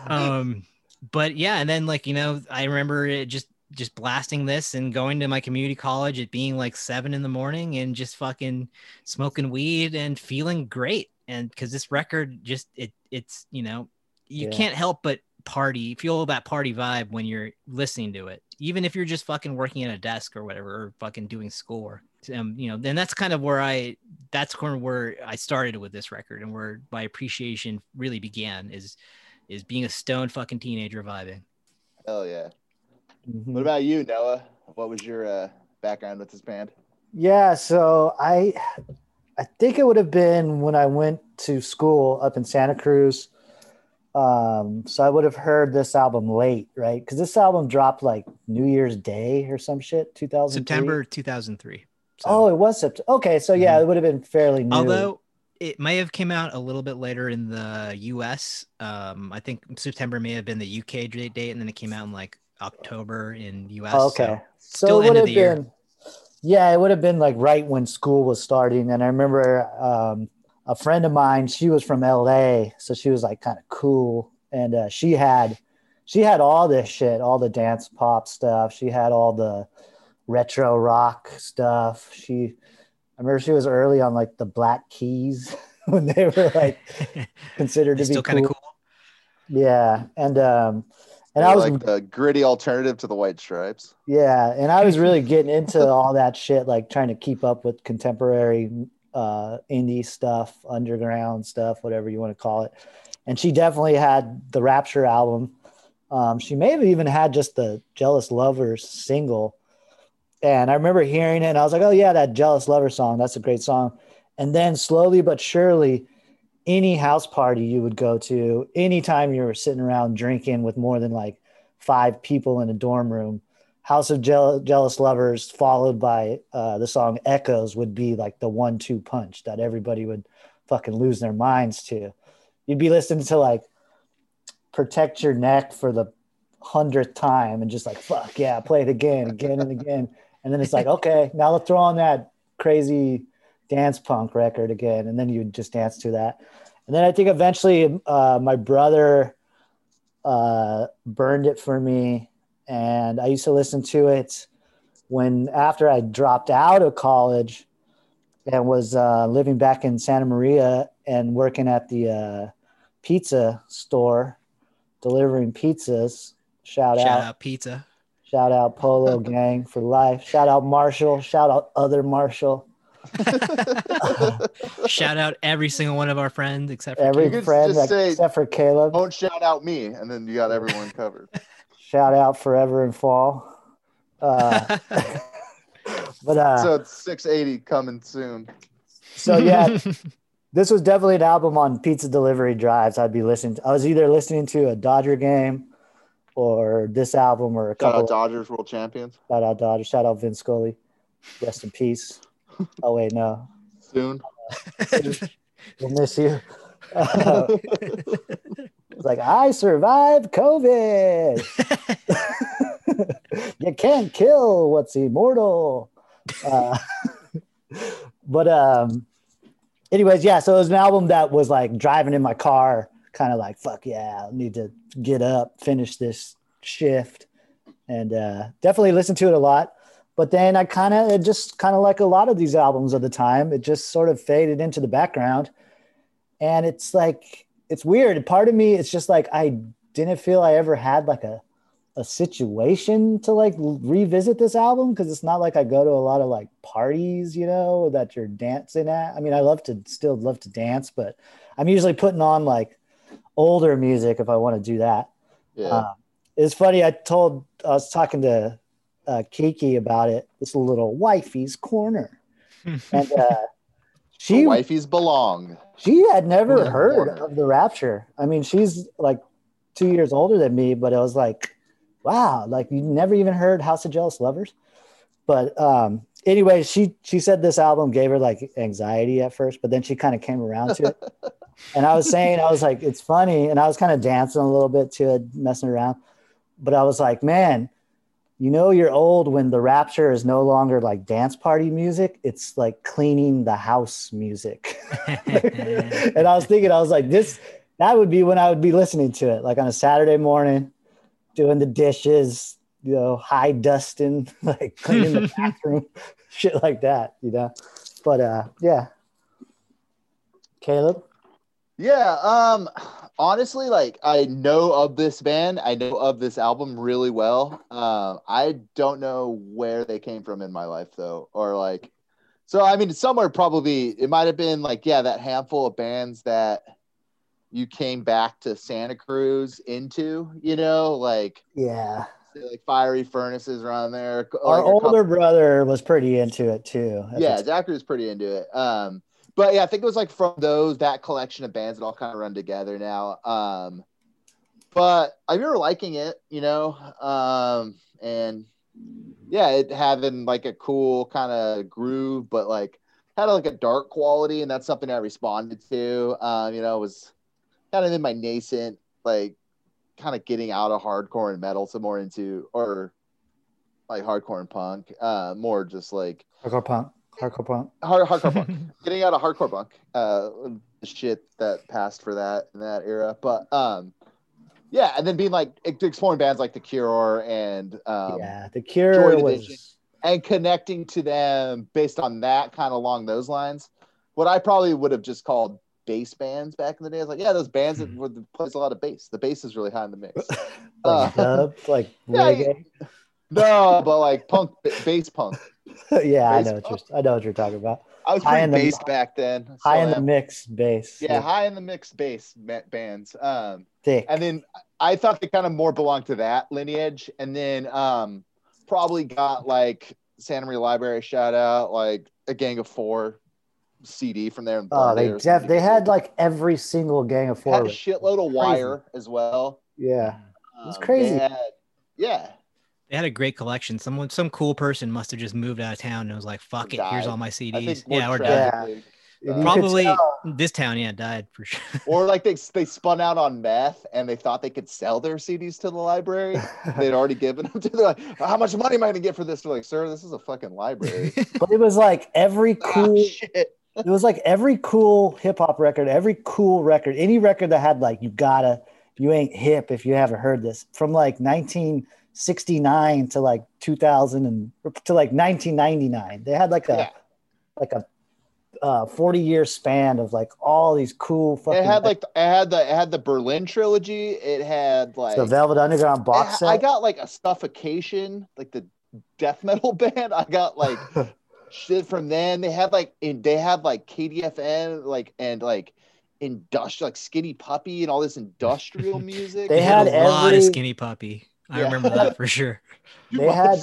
Um, but yeah, and then like you know, I remember it just just blasting this and going to my community college at being like seven in the morning and just fucking smoking weed and feeling great. And because this record just it it's you know you Yeah. can't help but party feel that party vibe when you're listening to it even if you're just fucking working at a desk or whatever or fucking doing score um, you know then that's kind of where i that's kind of where i started with this record and where my appreciation really began is is being a stone fucking teenager vibing Hell yeah. Mhm. What about you, Noah? What was your uh, background with this band? Yeah, so I I think it would have been when I went to school up in Santa Cruz. Um, so I would have heard this album late, right? Because this album dropped like New Year's Day or some shit, 2000 september 2003 So- Oh, it was September. Okay, so yeah, it would have been fairly new. although it may have came out a little bit later in the us um i think september may have been the uk date date and then it came out in like october in us Oh, so- okay, so, still it end would of have the year. Yeah, it would have been like right when school was starting, and I remember um, a friend of mine. She was from LA, so she was like kind of cool, and uh, she had she had all this shit, all the dance pop stuff. She had all the retro rock stuff. She, I remember she was early on like the Black Keys when they were like considered to be still kind of cool. cool Yeah, and um, and You're I was like the gritty alternative to the White Stripes. yeah, and I was really getting into all that shit, like trying to keep up with contemporary uh, indie stuff, underground stuff, whatever you want to call it. And she definitely had the Rapture album. Um, she may have even had just the Jealous Lovers single. And I remember hearing it, and I was like, "Oh yeah, that Jealous Lover song. That's a great song." And then slowly but surely, any house party you would go to, anytime you were sitting around drinking with more than like five people in a dorm room, House of Jeal- Jealous Lovers, followed by uh, the song Echoes, would be like the one two punch that everybody would fucking lose their minds to. You'd be listening to like Protect Your Neck for the hundredth time and just like, fuck yeah, play it again, again and again. And then it's like, okay, now let's throw on that crazy dance punk record again. And then you just dance to that. And then I think eventually uh, my brother uh, burned it for me. And I used to listen to it when after I dropped out of college and was uh, living back in Santa Maria and working at the uh, pizza store, delivering pizzas. Shout, shout out, out pizza shout out Polo Gang for life. Shout out Marshall. Shout out other Marshall. shout out every single one of our friends except for Every You could friend just say- except for Caleb. Don't shout out me, and then you got everyone covered. Shout out Forever and Fall. Uh, but uh, so it's 680 coming soon. so yeah, this was definitely an album on pizza delivery drives. I'd be listening. To, I was either listening to a Dodger game or this album or a Shout couple. out Dodgers world champions shout out Dodger. Shout out Vin Scully. Rest in peace. Oh wait, no, soon. we'll miss you. Uh, it's like I survived COVID. you can't kill what's immortal. Uh, but um, anyways, yeah. So it was an album that was like driving in my car, kind of like fuck yeah, I need to get up, finish this shift, and uh, definitely listen to it a lot. But then I kind of just kind of like a lot of these albums of the time, it just sort of faded into the background. and it's like it's weird. Part of me, it's just like I didn't feel I ever had like a a situation to like revisit this album because it's not like I go to a lot of like parties, you know, that you're dancing at. I mean, I love to still love to dance, but I'm usually putting on like older music if I want to do that. Yeah. Uh, it's funny. I told I was talking to uh, Kiki about it. This little wifey's corner, and uh, she Where wifeys belong. She had never Yeah, heard of the Rapture. I mean, she's like two years older than me, but it was like, wow, like you never even heard House of Jealous Lovers. But um, anyway, she she said this album gave her like anxiety at first, but then she kind of came around to it. and I was saying, I was like, it's funny, and I was kind of dancing a little bit to it, messing around. But I was like, man, you know, you're old when the Rapture is no longer like dance party music; it's like cleaning the house music. and I was thinking, I was like, this that would be when I would be listening to it, like on a Saturday morning, doing the dishes, you know, high dusting, like cleaning the bathroom, shit like that, you know. But uh yeah. Caleb? Yeah, um honestly like I know of this band, I know of this album really well. Um I don't know where they came from in my life though or like so I mean somewhere probably it might have been like yeah, that handful of bands that you came back to Santa Cruz into, you know, like Yeah. like fiery furnaces around there. Our like older brother was pretty into it too. yeah. Zachary was pretty into it. Um, but yeah, I think it was like from those that collection of bands that all kind of run together now. Um, but I remember liking it, you know, um, and yeah, it having like a cool kind of groove, but like had like a dark quality, and that's something I responded to. Um, you know, it was kind of in my nascent like kind of getting out of hardcore and metal, so more into or like hardcore and punk, uh, more just like hardcore punk. Hardcore punk. hard, hardcore punk. Getting out of hardcore punk, uh, the shit that passed for that in that era. But um, yeah, and then being like exploring bands like The Cure and um, yeah. The Cure Division. was and connecting to them based on that kind of along those lines. What I probably would have just called bass bands back in the day. I was like, yeah, those bands that would plays a lot of bass. The bass is really high in the mix. like Uh, dub, like yeah, reggae. no, but like punk, bass punk. yeah, I know what you're I know what you're talking about. I was High in the- bass back then. High in the mix bass. yeah, high in the mix bass bands. Um, thick. and then I thought they kind of more belonged to that lineage, and then um, probably got like Santa Maria Library shout out, like a Gang of Four CD from there. and Oh, they def- they had like every single gang of had four. a shitload of Wire as well. Yeah, It's Um, crazy. had- yeah, They had a great collection. Someone, some cool person must have just moved out of town and was like, "Fuck it, here's all my CDs." Yeah, or Yeah. died. tragically. And Uh, Probably this town, yeah, died for sure. or like they they spun out on meth and they thought they could sell their CDs to the library. They'd already given them to. They're like, how much money am I gonna get for this? They're like, sir, this is a fucking library. but it was like every Ah, cool. shit. it was like every cool hip hop record, every cool record, any record that had like you gotta, you ain't hip if you haven't heard this from like 1969 to like 2000 and to like 1999. They had like a Yeah. like a uh, 40 year span of like all these cool fucking. It had like it had the it had the Berlin trilogy. It had like the Velvet Underground box I, set. I got like a suffocation, like the death metal band. I got like shit from them. They had like and they had like KMFDM, like and like industrial like skinny puppy and all this industrial music. They They had, had a lot of skinny puppy. I Yeah. remember that for sure. They had-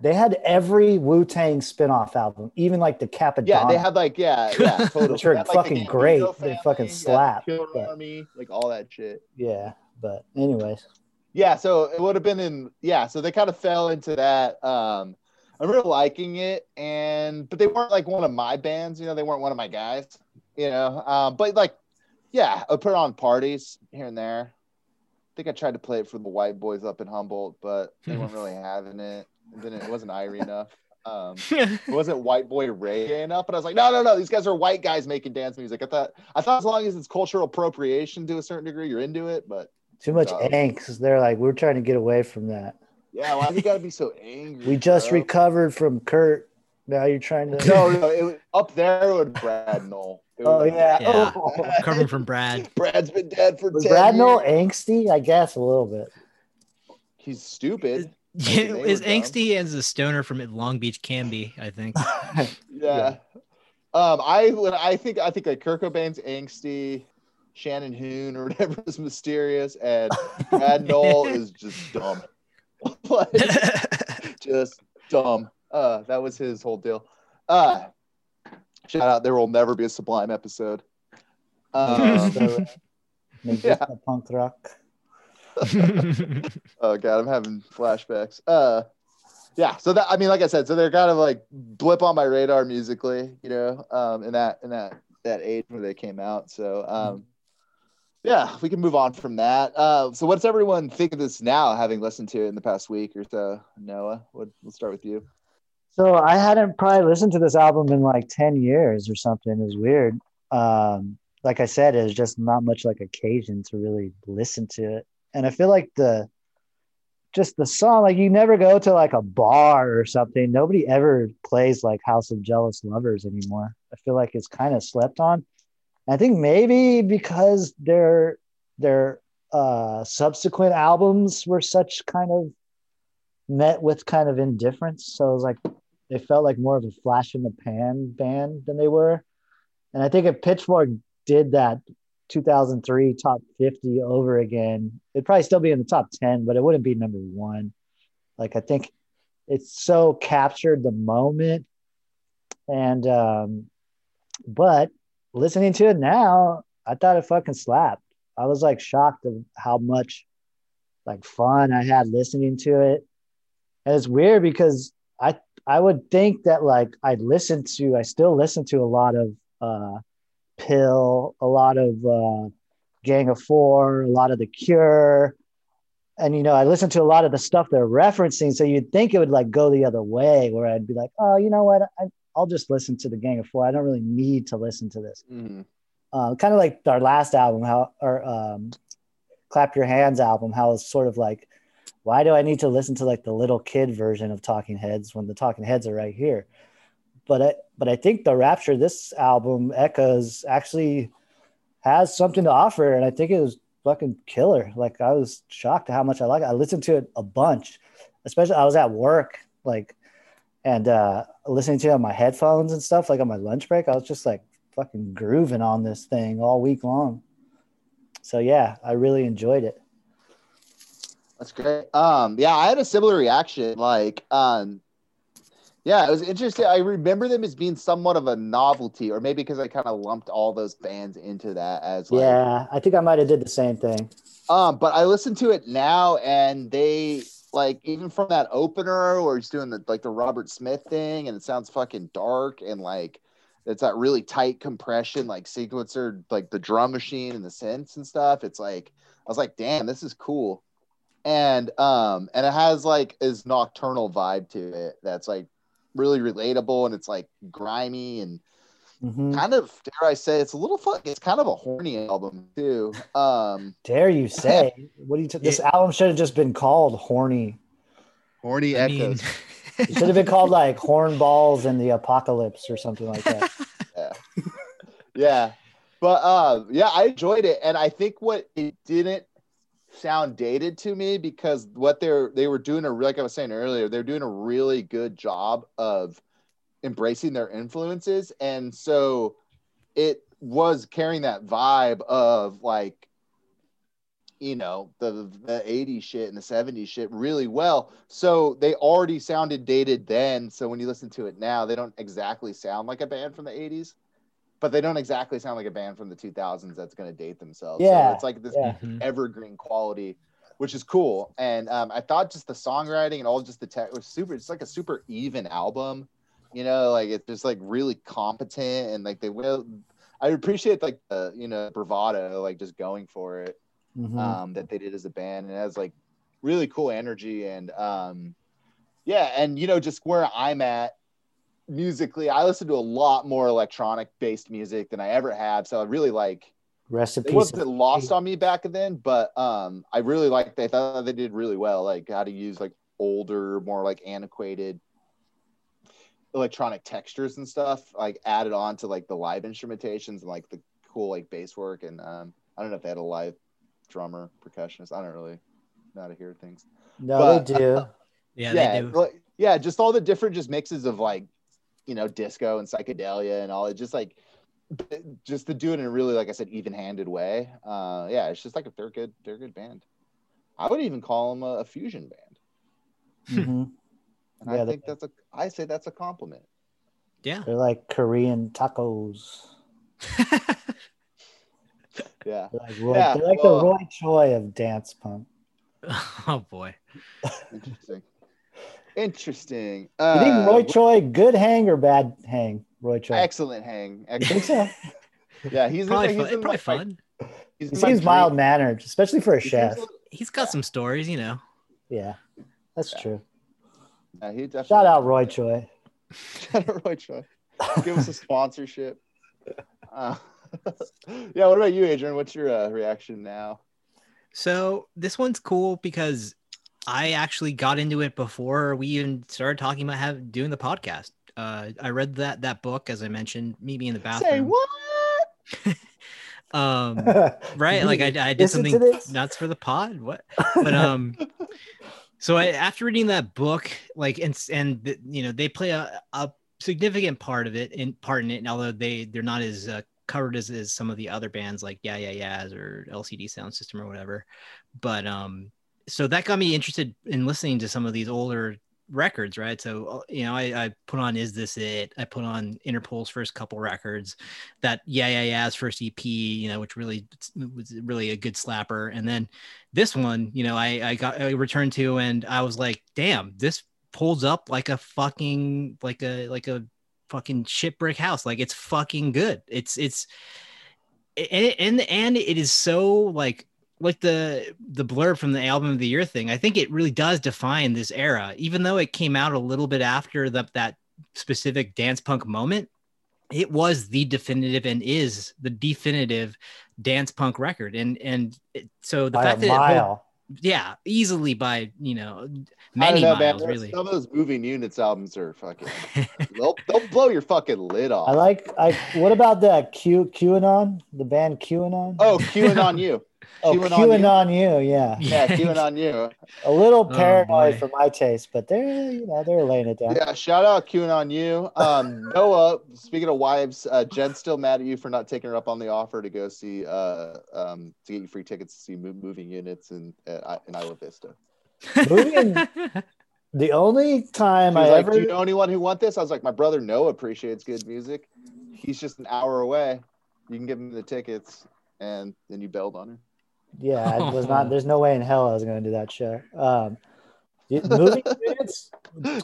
they had every Wu Tang spin-off album, even like the Cappadonna. yeah, they had like yeah, yeah, totally. Which are had, like, fucking Gambino great. They fucking slap, Killer but- Army, like all that shit. yeah. But anyways, Yeah, so it would have been in yeah, so they kind of fell into that. Um I remember liking it and but they weren't like one of my bands, you know, they weren't one of my guys, you know. Um but like yeah, I put on parties here and there. I think I tried to play it for the white boys up in Humboldt, but they weren't really having it. It didn't it wasn't Irie enough. Um it wasn't white boy reggae enough, but I was like, no, no, no, these guys are white guys making dance music. I thought I thought as long as it's cultural appropriation to a certain degree, you're into it, but too much No. angst. They're like, we're trying to get away from that. yeah, why you gotta be so angry? We just bro? recovered from Kurt. Now you're trying to. No, no, it was, up there it would Brad Nowell. Oh yeah. Yeah. Oh. Coming from Brad. Brad's been dead for Was 10 Brad Nowell years. angsty? I guess a little bit. He's stupid. Yeah, they is were dumb. angsty as a stoner from Long Beach can be, I think. Yeah. Um, I I think I think like Kurt Cobain's angsty, Shannon Hoon or whatever is mysterious, and Brad Nowell is just dumb. like, just dumb. Uh, that was his whole deal. Uh, shout out, there will never be a Sublime episode. Um, So, make punk rock. oh god, I'm having flashbacks. Uh, yeah. So that I mean, like I said, so they're kind of like blip on my radar musically, you know, um, in that in that that age where they came out. So um, yeah, we can move on from that. Uh, so what's everyone think of this now, having listened to it in the past week or so? Noah, what, we'll start with you. So I hadn't probably listened to this album in like 10 years or something. It was weird. Um, like I said, it was just not much like occasion to really listen to it. And I feel like the just the song, like you never go to like a bar or something. Nobody ever plays like House of Jealous Lovers anymore. I feel like it's kind of slept on. I think maybe because their their uh subsequent albums were such kind of met with kind of indifference. So it was like they felt like more of a flash in the pan band than they were. And I think if Pitchfork did that 2003 top 50 over again, it'd probably still be in the top 10, but it wouldn't be number one. Like I think it's so captured the moment. And um, but listening to it now, I thought it fucking slapped. I was like shocked of how much like fun I had listening to it. And it's weird because I I would think that like I'd listen to I still listen to a lot of uh PiL, a lot of uh Gang of Four, a lot of The Cure. And you know, I listen to a lot of the stuff they're referencing. So you'd think it would like go the other way where I'd be like, oh, you know what? I, I'll just listen to the Gang of Four. I don't really need to listen to this Mhm. uh, kind of like our last album, how or um, Clap Your Hands album, how it's sort of like, why do I need to listen to like the little kid version of Talking Heads when the Talking Heads are right here? But I, but I think the Rapture, this album, Echoes, actually has something to offer, and I think it was fucking killer. Like I was shocked at how much I like it. I listened to it a bunch, especially I was at work, like, and uh, listening to it on my headphones and stuff, like on my lunch break. I was just like fucking grooving on this thing all week long. So yeah, I really enjoyed it. That's great. Um, yeah, I had a similar reaction. Like, um, yeah, it was interesting. I remember them as being somewhat of a novelty, or maybe because I kind of lumped all those bands into that as like, yeah, I think I might have did the same thing. Um, but I listen to it now, and they like even from that opener where he's doing the like the Robert Smith thing, and it sounds fucking dark and like it's that really tight compression, like sequencer, like the drum machine and the synths and stuff. It's like I was like, damn, this is cool, and um, and it has like his nocturnal vibe to it that's like really relatable, and it's like grimy and Mhm. kind of dare I say it's a little fun. It's kind of a horny album too. Um. Dare you say? What do you? T- this album should have just been called "Horny." Horny I mean, Echoes. It should have been called like Horn Balls in the Apocalypse" or something like that. yeah. yeah. But uh, yeah, I enjoyed it. And I think what it didn't sound dated to me because what they're they were doing a like I was saying earlier, they're doing a really good job of embracing their influences. And so it was carrying that vibe of like you know the the 80s shit and the 70s shit really well. So they already sounded dated then. So when you listen to it now they don't exactly sound like a band from the 80s but they don't exactly sound like a band from the 2000s that's going to date themselves Yeah, so it's like this yeah. Mhm. evergreen quality which is cool and um, i thought just the songwriting and all just the tech was super it's like a super even album you know like it's just like really competent and like they will i appreciate like the you know bravado like just going for it Mhm. um, that they did as a band. And it has like really cool energy and um, yeah, and you know, just where I'm at musically, I listen to a lot more electronic based music than I ever have. So I really like Rest in it peace. wasn't lost on me back then, but um, I really liked. They thought they did really well, like how to use like older, more like antiquated electronic textures and stuff like added on to like the live instrumentations and like the cool like bass work and um I don't know if they had a live drummer percussionist. I don't really know how to hear things. No, But- they do. Yeah, yeah, they do. like- yeah, just all the different just mixes of like, you know, disco and psychedelia and all it just like just to do it in a really like I said even-handed way. Uh yeah, it's just like a they're good they're a good band. I would even call them a, a fusion band. Mhm. And Yeah, I think that's a I say that's a compliment. Yeah. They're like Korean tacos. Yeah. They're like, Roy, Yeah, they're like well- the Roy Choi of dance punk. oh boy. Interesting. Interesting. You Uh, think Roy Choi good hang or bad hang? Roy Choi. excellent hang. You think Excellent. so? Yeah, he's Probably in, my- fun. he's in Probably my- fun. He's He seems mild mannered, especially for a he chef. little- He's got some stories, you know. Yeah, that's Yeah. true. Yeah, he definitely. Shout out Roy Choi. Shout out Roy Choi. Give us a sponsorship. Uh, yeah. What about you, Adrian? What's your uh, reaction now? So this one's cool because I actually got into it before we even started talking about have doing the podcast. Uh, I read that that book as I mentioned, Meet Me in the bathroom. Say what? Um, right, like I, I did Listen something nuts for the pod. What? But um, so I after reading that book, like and and the- you know they play a, a significant part of it in part in it, and although they they're not as uh, covered as, as some of the other bands like Yeah Yeah Yeahs or LCD Sound System or whatever, but um, so that got me interested in listening to some of these older records, right? So uh, you know, I, I put on "Is This It?" I put on Interpol's first couple records, that Yeah Yeah Yeah's first EP, you know, which really was really a good slapper, and then this one, you know, I I got I returned to, and I was like, damn, this pulls up like a fucking like a like a fucking shit brick house, like it's fucking good. It's it's and and and it is so like like the the blurb from the album of the year thing i think it really does define this era even though it came out a little bit after the, that specific dance punk moment it was the definitive and is the definitive dance punk record and and it, so the By fact a that it hold- yeah easily by you know many know, man. miles There's- really Some of those moving units albums are fucking. they'll, they'll blow your fucking lid off. I like. I. What about that Q QAnon? The band QAnon. Oh, queuing on you. Oh, QAnon QAnon you. Yeah, Yeah, Q and Not U. a little Oh, paranoid boy. for my taste, but they're you know they're laying it down. Yeah, shout out Q and Not U. Um, Noah, speaking of wives, uh, Jen's still mad at you for not taking her up on the offer to go see, uh, um, to get you free tickets to see moving units in uh, in Isla Vista. Moving- The only time She I like, ever "Do you know anyone who want this?" I was like, "My brother Noah appreciates good music. He's just an hour away. You can give him the tickets." And then you bailed on her. Yeah, I was not. There's no way in hell I was going to do that show. Um, y- moving units.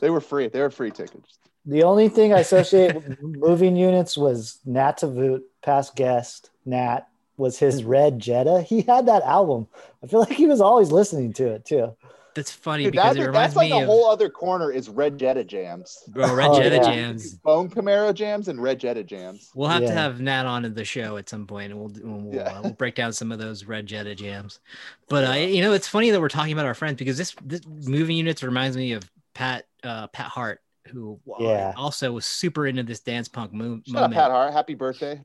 They were free. They were free tickets. The only thing I associate with moving units was Nat Tavoot, past guest. Nat was his Red Jetta. He had that album. I feel like he was always listening to it too. That's funny Dude, because that- it reminds that's like me a of whole other corner is Red Jetta jams. bro, Red Oh, Jetta yeah. jams. Bone Camaro jams and Red Jetta jams. We'll have to have Nat on in the show at some point, and we'll we'll, Yeah. uh, we'll break down some of those Red Jetta jams. But uh, you know, it's funny that we're talking about our friends because this, this moving units reminds me of Pat uh, Pat Hart, who uh, Yeah. also was super into this dance punk mo- Shout out. Pat Hart. Happy birthday.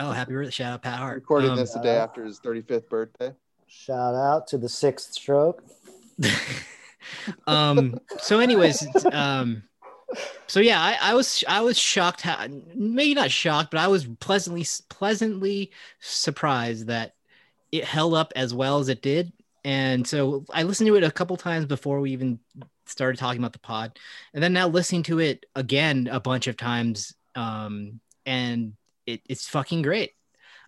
Oh, happy birthday! Shout out Pat Hart. Recording Um, this the day after his 35th birthday. Shout out to the sixth stroke. um so anyways um so yeah I, I was i was shocked how maybe not shocked but i was pleasantly pleasantly surprised that it held up as well as it did. And so i listened to it a couple times before we even started talking about the pod and then now listening to it again a bunch of times um and it, it's fucking great.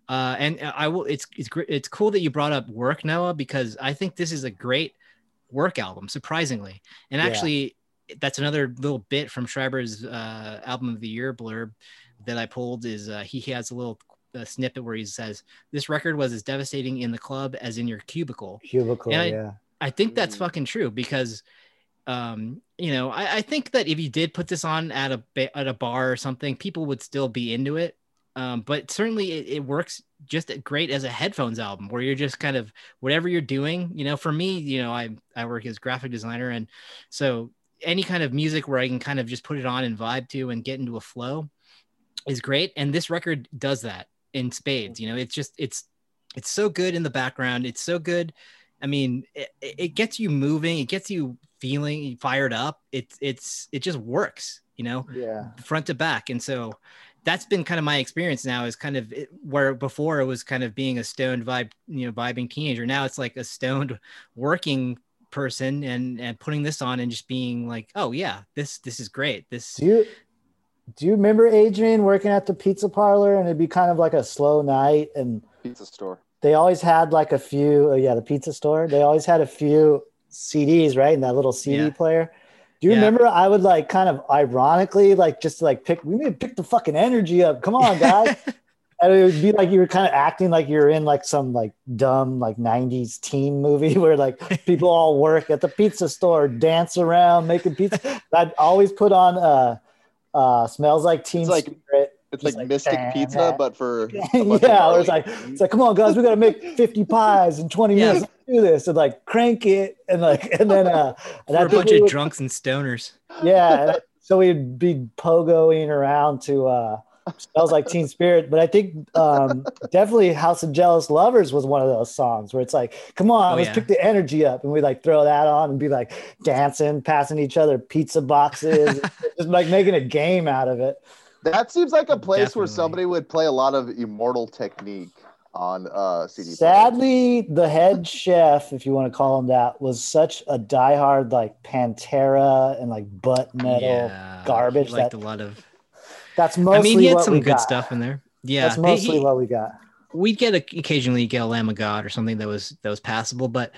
Uh and i will it's it's great it's cool that you brought up work noah because i think this is a great work album surprisingly and Yeah. actually that's another little bit from schreiber's uh album of the year blurb that i pulled is uh, he has a little uh, snippet where he says this record was as devastating in the club as in your cubicle Cubicle. And I- yeah. I think that's Mm. fucking true because, um, you know, I, I think that if you did put this on at a ba- at a bar or something, people would still be into it. Um, but certainly it, it works just great as a headphones album where you're just kind of whatever you're doing. You know, for me, you know, I I work as graphic designer, and so any kind of music where I can kind of just put it on and vibe to and get into a flow is great. And this record does that in spades. You know, it's just it's it's so good in the background. It's so good. I mean, it, it gets you moving. It gets you feeling fired up. It's it's it just works. You know, Yeah. front to back. And so that's been kind of my experience now is kind of it, where before it was kind of being a stoned vibe, you know, vibing teenager. Now it's like a stoned working person and and putting this on and just being like, oh yeah, this this is great. This Do you do you remember Adrian working at the pizza parlor and it'd be kind of like a slow night and Pizza store. they always had like a few uh, yeah the pizza store they always had a few CDs right in that little CD Yeah. player. Do you Yeah. remember I would like kind of ironically like just like pick we need to pick the fucking energy up. Come on guys. and it would be like you were kind of acting like you're in like some like dumb like 90s teen movie where like people all work at the pizza store, dance around making pizza. I'd always put on uh uh smells like teen It's like- spirit. It's like, like, Mystic bam, Pizza, bam. but for a bunch yeah, or it's like it's like, come on, guys, we gotta make 50 pies in 20 Yeah. minutes. Let's do this and like crank it and like and then uh and I for a bunch we of would- drunks and stoners. yeah. and I- So we'd be pogoing around to uh smells like Teen Spirit. But I think um definitely House of Jealous Lovers was one of those songs where it's like, come on, Oh, let's yeah. pick the energy up. And we like throw that on and be like dancing, passing each other pizza boxes, just like making a game out of it. That seems like a place where somebody would play a lot of Immortal Technique on uh, CD. player. Sadly, the head chef, if you want to call him that, was such a diehard like Pantera and like butt metal. Yeah, garbage He liked that- a lot of. That's mostly I mean, he had some good got. stuff in there. Yeah, That's mostly he- what we got. we'd get a, occasionally get a Lamb of God or something that was that was passable, but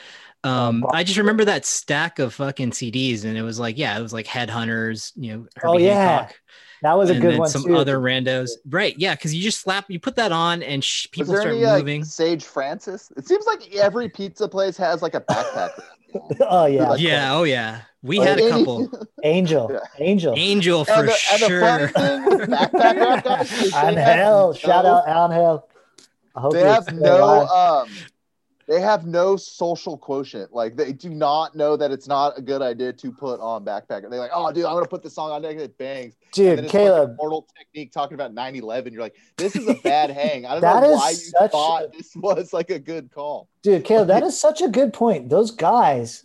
um, I just remember that stack of fucking CDs, and it was like, yeah, it was like Headhunters, you know, Herbie Oh, yeah. Hancock, That was a and good then one some too. other randos, right? Yeah, because you just slap, you put that on, and sh- Was people there start any like, moving. Sage Francis? It seems like every pizza place has like a backpack. oh yeah, Like- yeah, oh yeah, we Like had a couple. Angel, Yeah. Angel, Angel for and, the, and the sure. funny backpack rap guys is they have Angel. Shout no- out Angel. I hope They have no um, they have no social quotient. Like they do not know that it's not a good idea to put on backpack. They're like, oh, dude, I'm gonna put this song on next. It bangs. And dude, it's like Caleb. Mortal Technique talking about 9/11. You're like, this is a bad hang. I don't know why you thought a- this was like a good call. Dude, Caleb, that is such a good point. Those guys,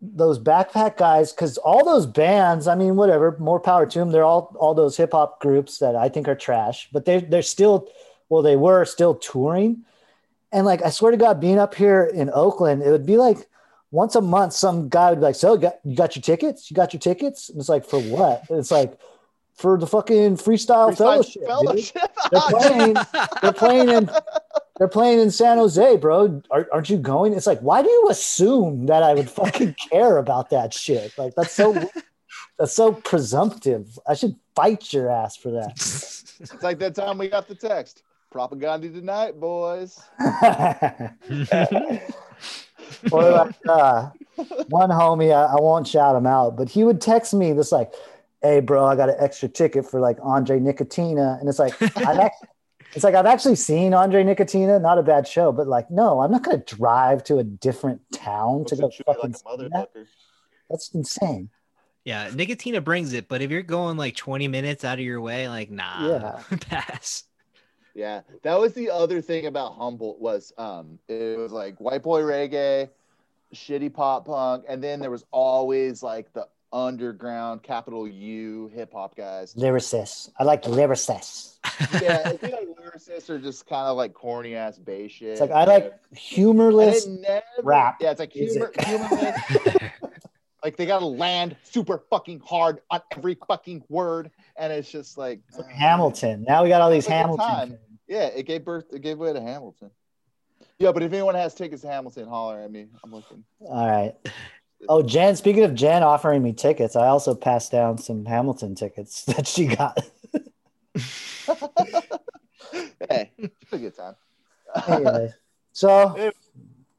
those backpack guys, because all those bands, I mean, whatever, more power to them. They're all all those hip hop groups that I think are trash, but they they're still, well, they were still touring. And like, I swear to God, being up here in Oakland, it would be like once a month, some guy would be like, "So, you got, you got your tickets? You got your tickets?" And it's like, "For what?" And it's like, "For the fucking freestyle, Freestyle fellowship." fellowship. They're playing. They're playing in they're playing in San Jose, bro. Are, aren't you going? It's like, why do you assume that I would fucking care about that shit? Like that's so that's so presumptive. I should fight your ass for that. It's like that time we got the text. Propaganda tonight, boys. or like uh, one homie, I, I won't shout him out, but he would text me this like, "Hey, bro, I got an extra ticket for like Andre Nickatina," and it's like, I've actually, it's like I've actually seen Andre Nickatina, not a bad show, but like, no, I'm not gonna drive to a different town to go Looks at you fucking. like see that. That's insane. yeah, Nickatina brings it, but if you're going like 20 minutes out of your way, like nah, Yeah. pass. Yeah, that was the other thing about Humboldt was um it was like white boy reggae, shitty pop punk, and then there was always like the underground capital U hip hop guys. Lyricists. I like lyricists. Yeah, I think like lyricists are just kind of like corny ass bass shit. It's like I like humorless. never, rap Yeah, it's like humor, humorless. like they gotta land super fucking hard on every fucking word, and it's just like uh, Hamilton. Now we got all these Hamilton. Yeah, it gave birth. It gave way to Hamilton. Yeah, but if anyone has tickets to Hamilton, holler at me. I'm looking. All right. Oh, Jen, speaking of Jen offering me tickets, I also passed down some Hamilton tickets that she got. hey, it's a good time. anyway, so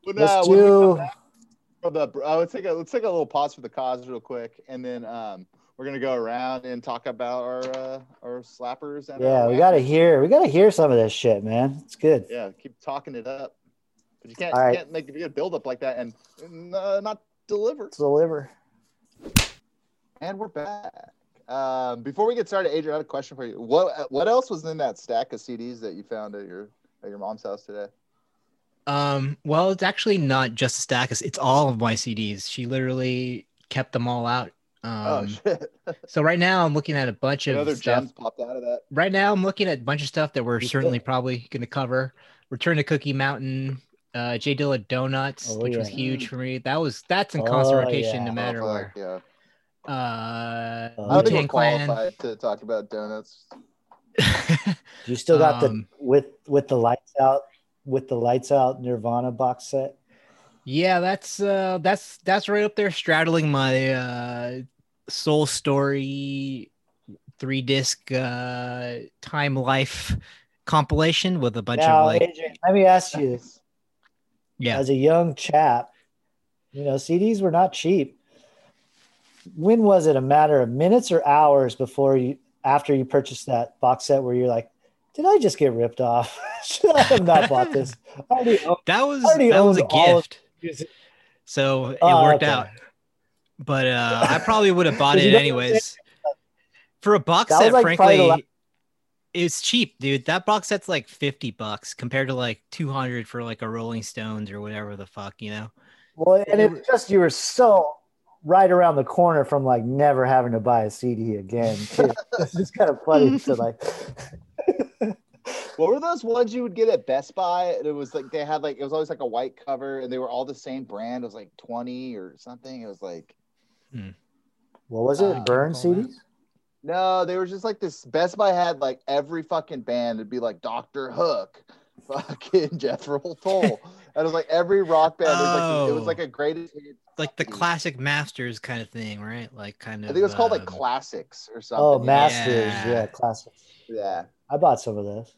let's when we come do. The, uh, let's take a let's take a little pause for the cause real quick, and then um, we're gonna go around and talk about our uh, our slappers. And Yeah, our we gotta hear. We gotta hear some of this shit, man. It's good. Yeah, keep talking it up. But you can't All right. you can't make a good build up like that and uh, not deliver. Deliver. And we're back. Um, before we get started, Adrian, I had a question for you. What what else was in that stack of CDs that you found at your at your mom's house today? Um, well, it's actually not just a stack. It's, it's all of my CDs. She literally kept them all out. Um, oh shit! so right now I'm looking at a bunch of other stuff. gems popped out of that. Right now I'm looking at a bunch of stuff that we're You certainly still- probably going to cover. Return to Cookie Mountain, uh, J Dilla Donuts, Oh, which was huge for me. That was that's in Oh, constant rotation yeah. no matter Oh, where. Yeah. Uh, Uh, I don't think we're Clan. qualified to talk about donuts. You still got the Um, with with the lights out with the lights out Nirvana box set. Yeah, that's uh that's that's right up there straddling my uh soul story three disc uh time life compilation with a bunch now, of like Adrian, let me ask you, this. yeah. as a young chap, you know, CDs were not cheap. When was it a matter of minutes or hours before you after you purchased that box set where you're like, did I just get ripped off? Should I have not bought this? Already That was that was a owned all of gift. So it Oh, worked okay. out. But uh I probably would have bought it you know what I'm anyways. For a box That set, like, frankly, it's cheap, dude. That box set's like 50 bucks compared to like 200 for like a Rolling Stones or whatever the fuck, you know. Well, and It it's just you were so right around the corner from like never having to buy a CD again. It's just kind of funny to like. What were those ones you would get at Best Buy? And It was like they had like it was always like a white cover, and they were all the same brand. It was like twenty or something. It was like What was Uh, it? Burn CDs? no, they were just like this. Best Buy had like every fucking band. It'd be like Doctor Hook, fucking Jethro Tull. And it was like every rock band. It was like, it was Oh. like a greatest hit. Like the classic masters kind of thing, right? Like kind of I think it was called like um, classics or something. Oh. Masters. Yeah. Yeah, classics. Yeah. I bought some of those.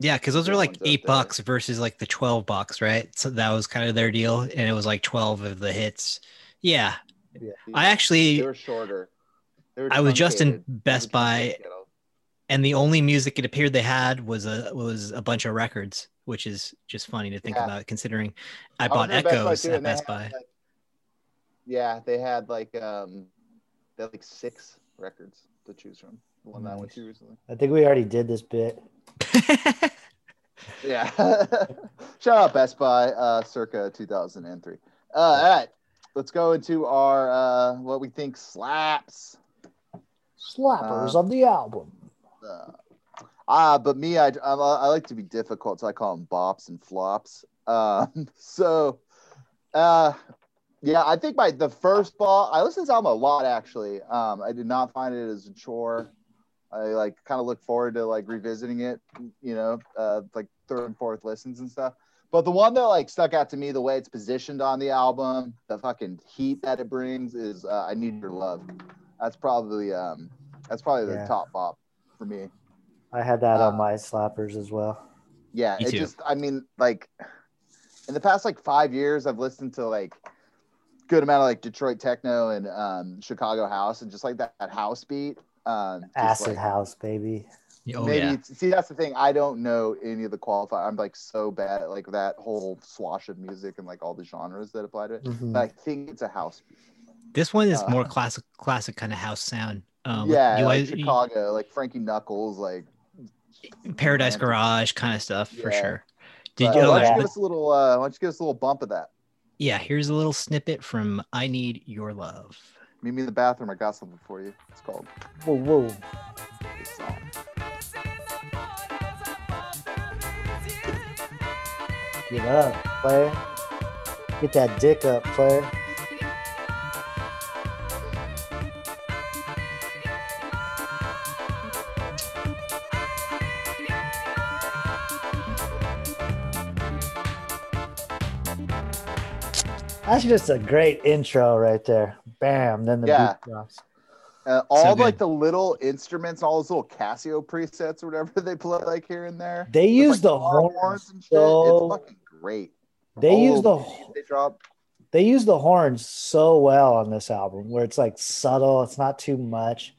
Yeah, because those Good are like eight bucks versus like the twelve bucks, right? So that was kind of their deal, and it was like twelve of the hits. Yeah, yeah. I They actually, were shorter. They were I was just in truncated. They were Best Buy, and the only music it appeared they had was a was a bunch of records, which is just funny to think Yeah. about, considering I was bought in Best Buy Echoes at Best Buy. like- yeah, they had like um, they had like six records to choose from. The one that I went to recently. I think we already did this bit. Yeah. Shout out Best Buy, uh, circa 2003. Uh, all right, let's go into our uh, what we think slaps. Slappers Uh, of the album. Uh, ah, but me, I, I I like to be difficult, so I call them bops and flops. Um, so, uh, yeah, I think my the first ball. I listened to this album a lot actually. Um, I did not find it as a chore. I like kind of look forward to like revisiting it, you know, uh, like third and fourth listens and stuff. But the one that like stuck out to me, the way it's positioned on the album, the fucking heat that it brings is uh, "I Need Your Love." That's probably um, that's probably the top bop for me. I had that uh, on my slappers as well. Yeah, Me it too. just I mean like in the past like five years I've listened to like good amount of like Detroit techno and um Chicago house and just like that, that house beat. Um Acid like, House, baby. oh maybe yeah, see that's the thing. I don't know any of the qualify I'm like so bad at like that whole swash of music and like all the genres that apply to it. Mhm. But I think it's a house beat. this one is uh, more classic, classic kind of house sound. Um, yeah, you like guys- Chicago, like Frankie Knuckles, like Paradise Romantic. Garage kind of stuff for sure. Did But you? why don't you give us a little uh why don't you give us a little bump of that? yeah, here's a little snippet from "I Need Your Love." Meet me in the bathroom. I got something for you. It's called Whoa, whoa. Get up, player. Get that dick up, player. That's just a great intro right there. Bam. Then the Yeah. beat drops. Uh, all good. like the little instruments, all those little Casio presets or whatever they play like here and there. They With, use like, the car horns and shit. so It's fucking great. they All use the they drop. they use the horns so well on this album where it's like subtle, it's not too much.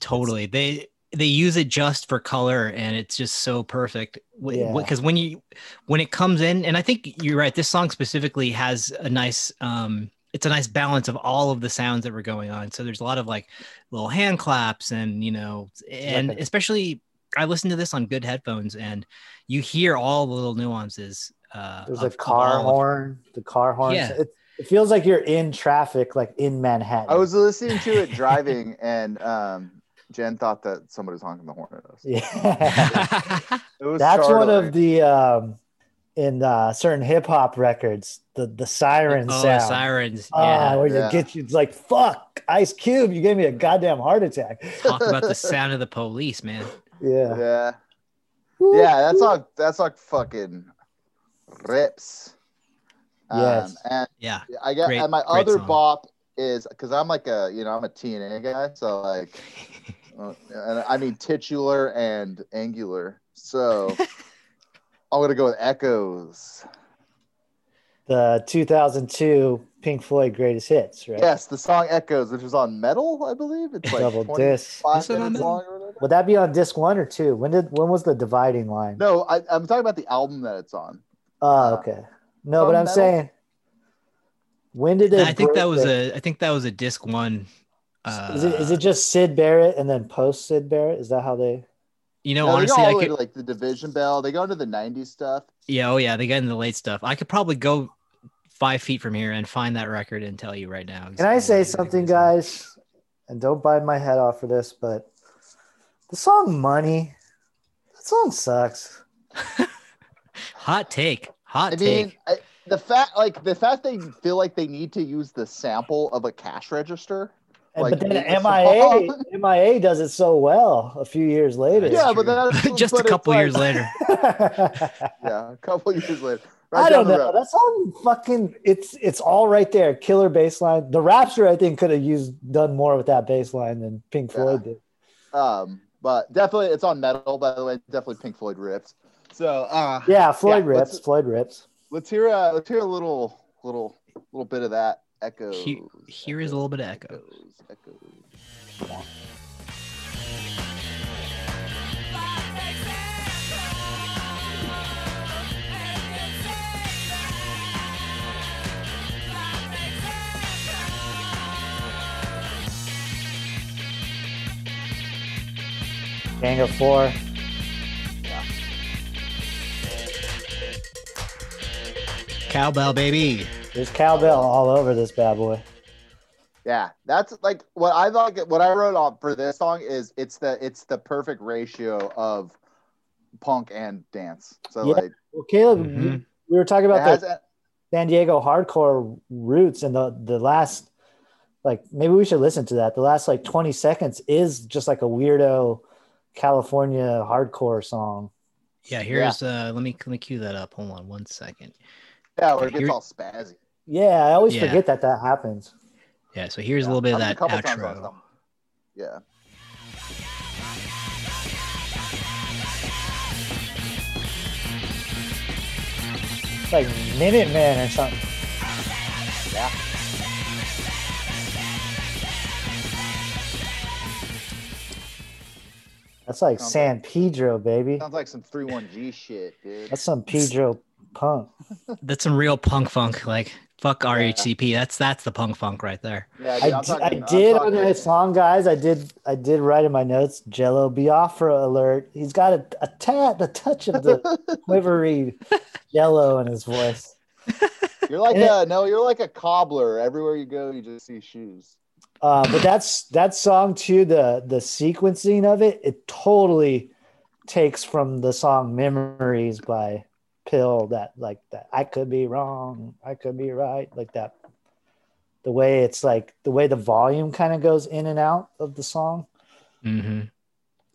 Totally. They they use it just for color and it's just so perfect. Yeah. Because when you when it comes in, and I think you're right, this song specifically has a nice um it's a nice balance of all of the sounds that were going on. So there's a lot of like little hand claps and you know, and Okay. especially I listened to this on good headphones and you hear all the little nuances. Uh, There's of- a car all of- horn. The car horn. Yeah. It, it feels like you're in traffic, like in Manhattan. I was listening to it driving, and um, Jen thought that somebody was honking the horn at us. Yeah. It was That's one of the um in uh certain hip hop records, the the siren oh, sound. sirens. Ah, Yeah. where Yeah. you get you it's like fuck Ice Cube, you gave me a goddamn heart attack. Talk about the sound of the police, man. Yeah. Yeah, yeah, that's song, that's song fucking rips. Yes. Um, and Yeah. I got Great- and my great other song. bop is because I'm like a you know I'm a TNA guy, so like, uh, and I mean titular and angular. So I'm gonna go with Echoes. The 2002 Pink Floyd greatest hits, right? Yes, the song Echoes, which is on Meddle, I believe. It's like Double disc. Is it on long or. Would that be on disc one or two? When did when was the dividing line? No, I, I'm talking about the album that it's on. Oh, okay. No, on but I'm Meddle? saying when did it I think that was the- a I think that was a disc one. Uh, is it is it just Syd Barrett and then post Syd Barrett? Is that how they you know No, honestly I could like the Division Bell. They go into the '90s stuff. yeah oh yeah they got into the late stuff. I could probably go five feet from here and find that record and tell you right now. Can I say something, what it is. guys? And don't bite my head off for this, but the song "Money," that song sucks. Hot take. Hot I take. mean, I, the fact like the fact they feel like they need to use the sample of a cash register. And, Like, but then MIA, song. MIA does it so well a few years later. Yeah, but true. that's just a but it's couple like- years later. Yeah, a couple years later. Right I don't know. road. That song fucking it's it's all right there. Killer baseline. The Rapture, I think, could have used done more with that baseline than Pink Yeah. Floyd did. Um, but definitely it's on Meddle, by the way. Definitely Pink Floyd rips. So uh Yeah, Floyd Yeah, rips. Floyd rips. Let's hear uh let's hear a little little little bit of that echo. Here- here is a little bit of echo. Echoes. Gang of Four. Cowbell baby. There's cowbell all over this bad boy. Yeah, that's like what I thought. What I wrote on for this song is it's the it's the perfect ratio of punk and dance. So Yeah. like Well, Caleb, Mhm. you- we were talking about has the San Diego hardcore roots, and the the last, like maybe we should listen to that. The last like 20 seconds is just like a weirdo California hardcore song. Yeah, here's uh let me let me cue that up. Hold on one second. Yeah, where it gets Here- all spazzy. Yeah, I always Yeah. forget that that happens. Yeah, so here's Yeah, a little bit of happens that a couple times on outro. some- Yeah. It's like Minutemen or something. Yeah. That's like Sounds San Pedro, baby. Sounds like some 31G shit, dude. That's some Pedro punk. That's some real punk funk. Like fuck RHCP. That's that's the punk funk right there. Yeah, I, dude, I'm talking- I did on talking- that song, guys. I did. I did write in my notes. Jello Biafra alert. He's got a, a tat, a touch of the quivery Jello in his voice. You're like And it- a no, you're like a cobbler. Everywhere you go, you just see shoes. Uh, but that's that song too. The the sequencing of it, it totally takes from the song "Memories" by PiL. That like that. I could be wrong. I could be right. Like that. The way it's like the way the volume kind of goes in and out of the song. Mm-hmm.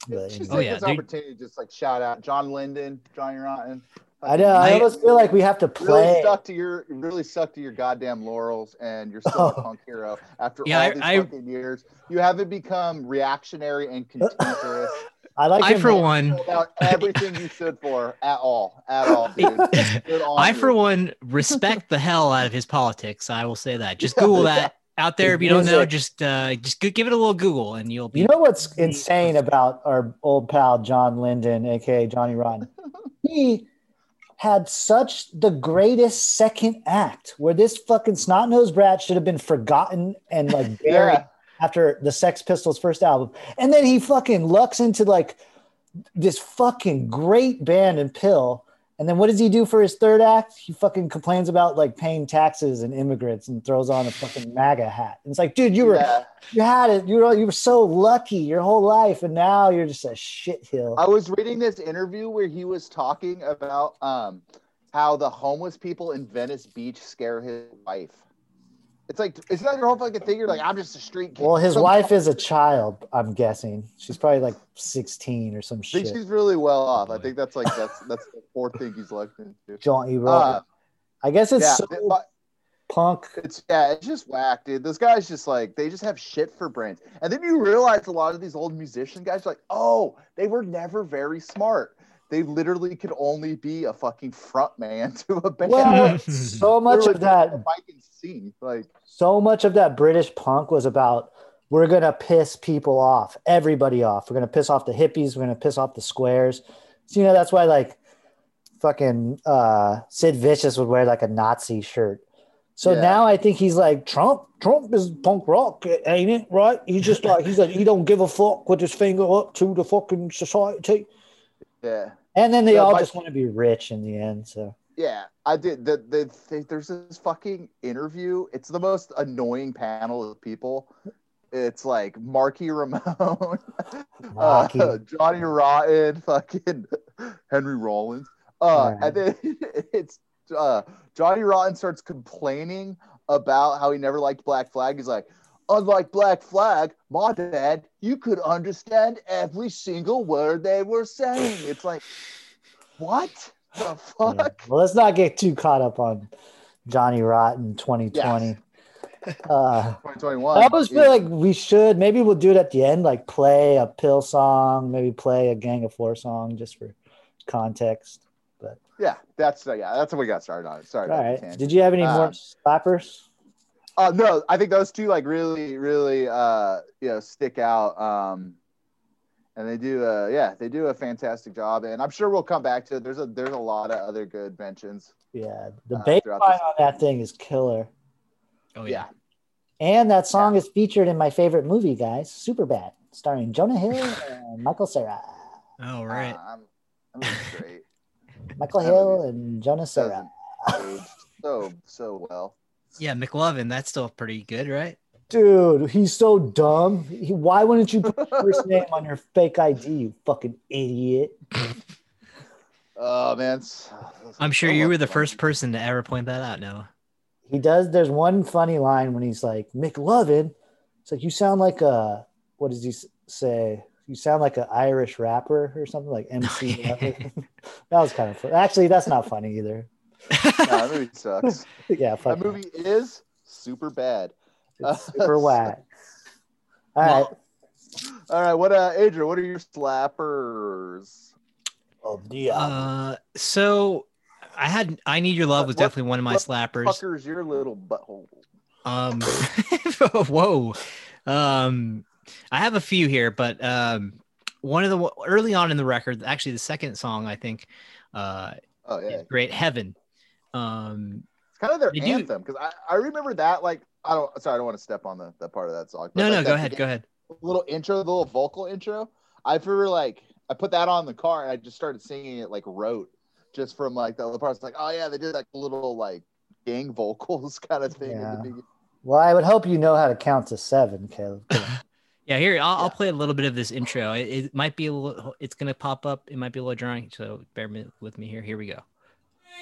But, Just Oh, yeah, this dude. opportunity to just like shout out John Lydon, Johnny Rotten. I know. I I- almost feel like we have to Really play. stuck to your really stuck to your goddamn laurels, and you're still a Oh. punk hero after Yeah, all I- these I- fucking years. You haven't become reactionary and contemptuous I like. I him- for one about everything you stood for at all, at all. Dude. Good on I you. for one respect the hell out of his politics. I will say that. Just Google that out there. If you don't know, just uh just go- give it a little Google and you'll be You know what's insane about our old pal John Lydon, aka Johnny Rotten? He had such the greatest second act where this fucking snot nosed brat should have been forgotten and like buried Yeah. After the Sex Pistols first album. And then he fucking lucks into like this fucking great band and PiL. And then what does he do for his third act? He fucking complains about like paying taxes and immigrants and throws on a fucking MAGA hat. And it's like, dude, you were Yeah. you had it. You were you were so lucky your whole life, and now you're just a shit hill. I was reading this interview where he was talking about um, how the homeless people in Venice Beach scare his wife. It's like, it's not your whole fucking thing? You're like, I'm just a street kid. Well, his Some- wife is a child. I'm guessing she's probably like 16 or some I think shit. she's really well off. I think that's like that's that's the fourth thing he's looked into. Don't you? Uh, I guess it's yeah, so but punk. it's yeah, it's just whack, dude. Those guys just like they just have shit for brains. And then you realize a lot of these old musician guys are like, oh, they were never very smart. They literally could only be a fucking front man to a band. Well, so much of that, if I can sing, like so much of that British punk was about we're gonna piss people off, everybody off. We're gonna piss off the hippies. We're gonna piss off the squares. So you know that's why like fucking uh, Sid Vicious would wear like a Nazi shirt. So Yeah. now I think he's like Trump. Trump is punk rock, ain't it? Right? He's just like he's like he don't give a fuck with his finger up to the fucking society. yeah. And then they Yeah, all my- just want to be rich in the end. So Yeah, I did. The, the, the, there's this fucking interview. It's the most annoying panel of people. It's like Marky Ramone, uh, Marky. Johnny Rotten, fucking Henry Rollins. Uh, Yeah. And then it's uh, Johnny Rotten starts complaining about how he never liked Black Flag. He's like, unlike Black Flag, my dad, you could understand every single word they were saying. It's like, what the Yeah. fuck? Well, let's not get too caught up on Johnny Rotten 2020. Uh, 2021. I almost feel like we should maybe we'll do it at the end, like play a PiL song, maybe play a Gang of Four song just for context. But yeah, that's uh, yeah, that's what we got started on. Sorry. All right. Did you have any more Um, slappers? Uh, no, I think those two like really, really, uh, you know, stick out. Um, and they do, uh, yeah, they do a fantastic job. And I'm sure we'll come back to it. There's a there's a lot of other good mentions. Yeah, the uh, bass line on that thing is killer. Oh Yeah, yeah. And that song is featured in my favorite movie, guys, Superbad, starring Jonah Hill and Michael Cera. Oh right. Uh, I'm, I'm great. Michael Hill and Jonah Cera. So so well. Yeah, McLovin. That's still pretty good, right? Dude, he's so dumb. He, why wouldn't you put his first name on your fake ID, you fucking idiot? Oh man, I'm sure you were the first person to ever point that out, Noah. He does. There's one funny line when he's like, McLovin. It's like, you sound like a, what does he say? You sound like an Irish rapper or something like MC. Lovin. Oh, that was kind of fun. Actually, that's not funny either. Nah, that movie sucks. Yeah, fuck that movie is super bad. It's super whack. All right. All right, what uh, Adrian? What are your slappers? Oh, yeah. uh, so I had I need your love was What- definitely one of my what slappers. Fuckers, your little butthole. Um, whoa. Um, I have a few here, but um, one of the early on in the record, actually the second song, I think, uh, Oh yeah, is great. Heaven. Um, it's kind of their anthem because I, I remember that like I don't sorry I don't want to step on the that part of that song. but, no, like, no, go ahead, go ahead. Little intro, the little vocal intro. I remember like I put that on the car and I just started singing it like rote, just from like the other parts. Like oh yeah, they did like little like gang vocals kind of thing. in the Yeah. beginning. well, I would hope you know how to count to seven, Caleb. Yeah, here I'll, I'll play a little bit of this intro. It, it might be a little. It's gonna pop up. It might be a little drawing, so bear with me here. Here we go.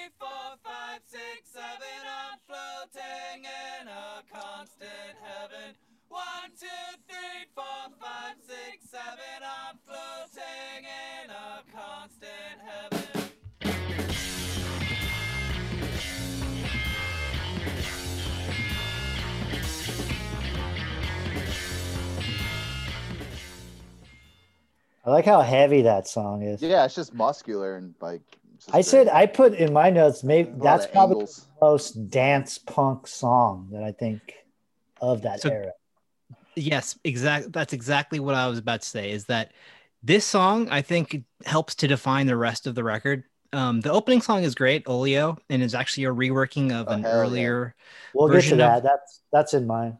Three, four, five, six, seven, I'm floating in a constant heaven. One, two, three, four, five, six, seven, I'm floating in a constant heaven. I like how heavy that song is. Yeah, it's just muscular and like. It's just I said. I put in my notes. Maybe that's of probably angles. the most dance punk song that I think of that So- era. Yes, exact. That's exactly what I was about to say. Is that this song I think helps to define the rest of the record. Um, the opening song is great, Olio, and is actually a reworking of Oh, an hell yeah. earlier. We'll get to version that. of- That's that's in mine.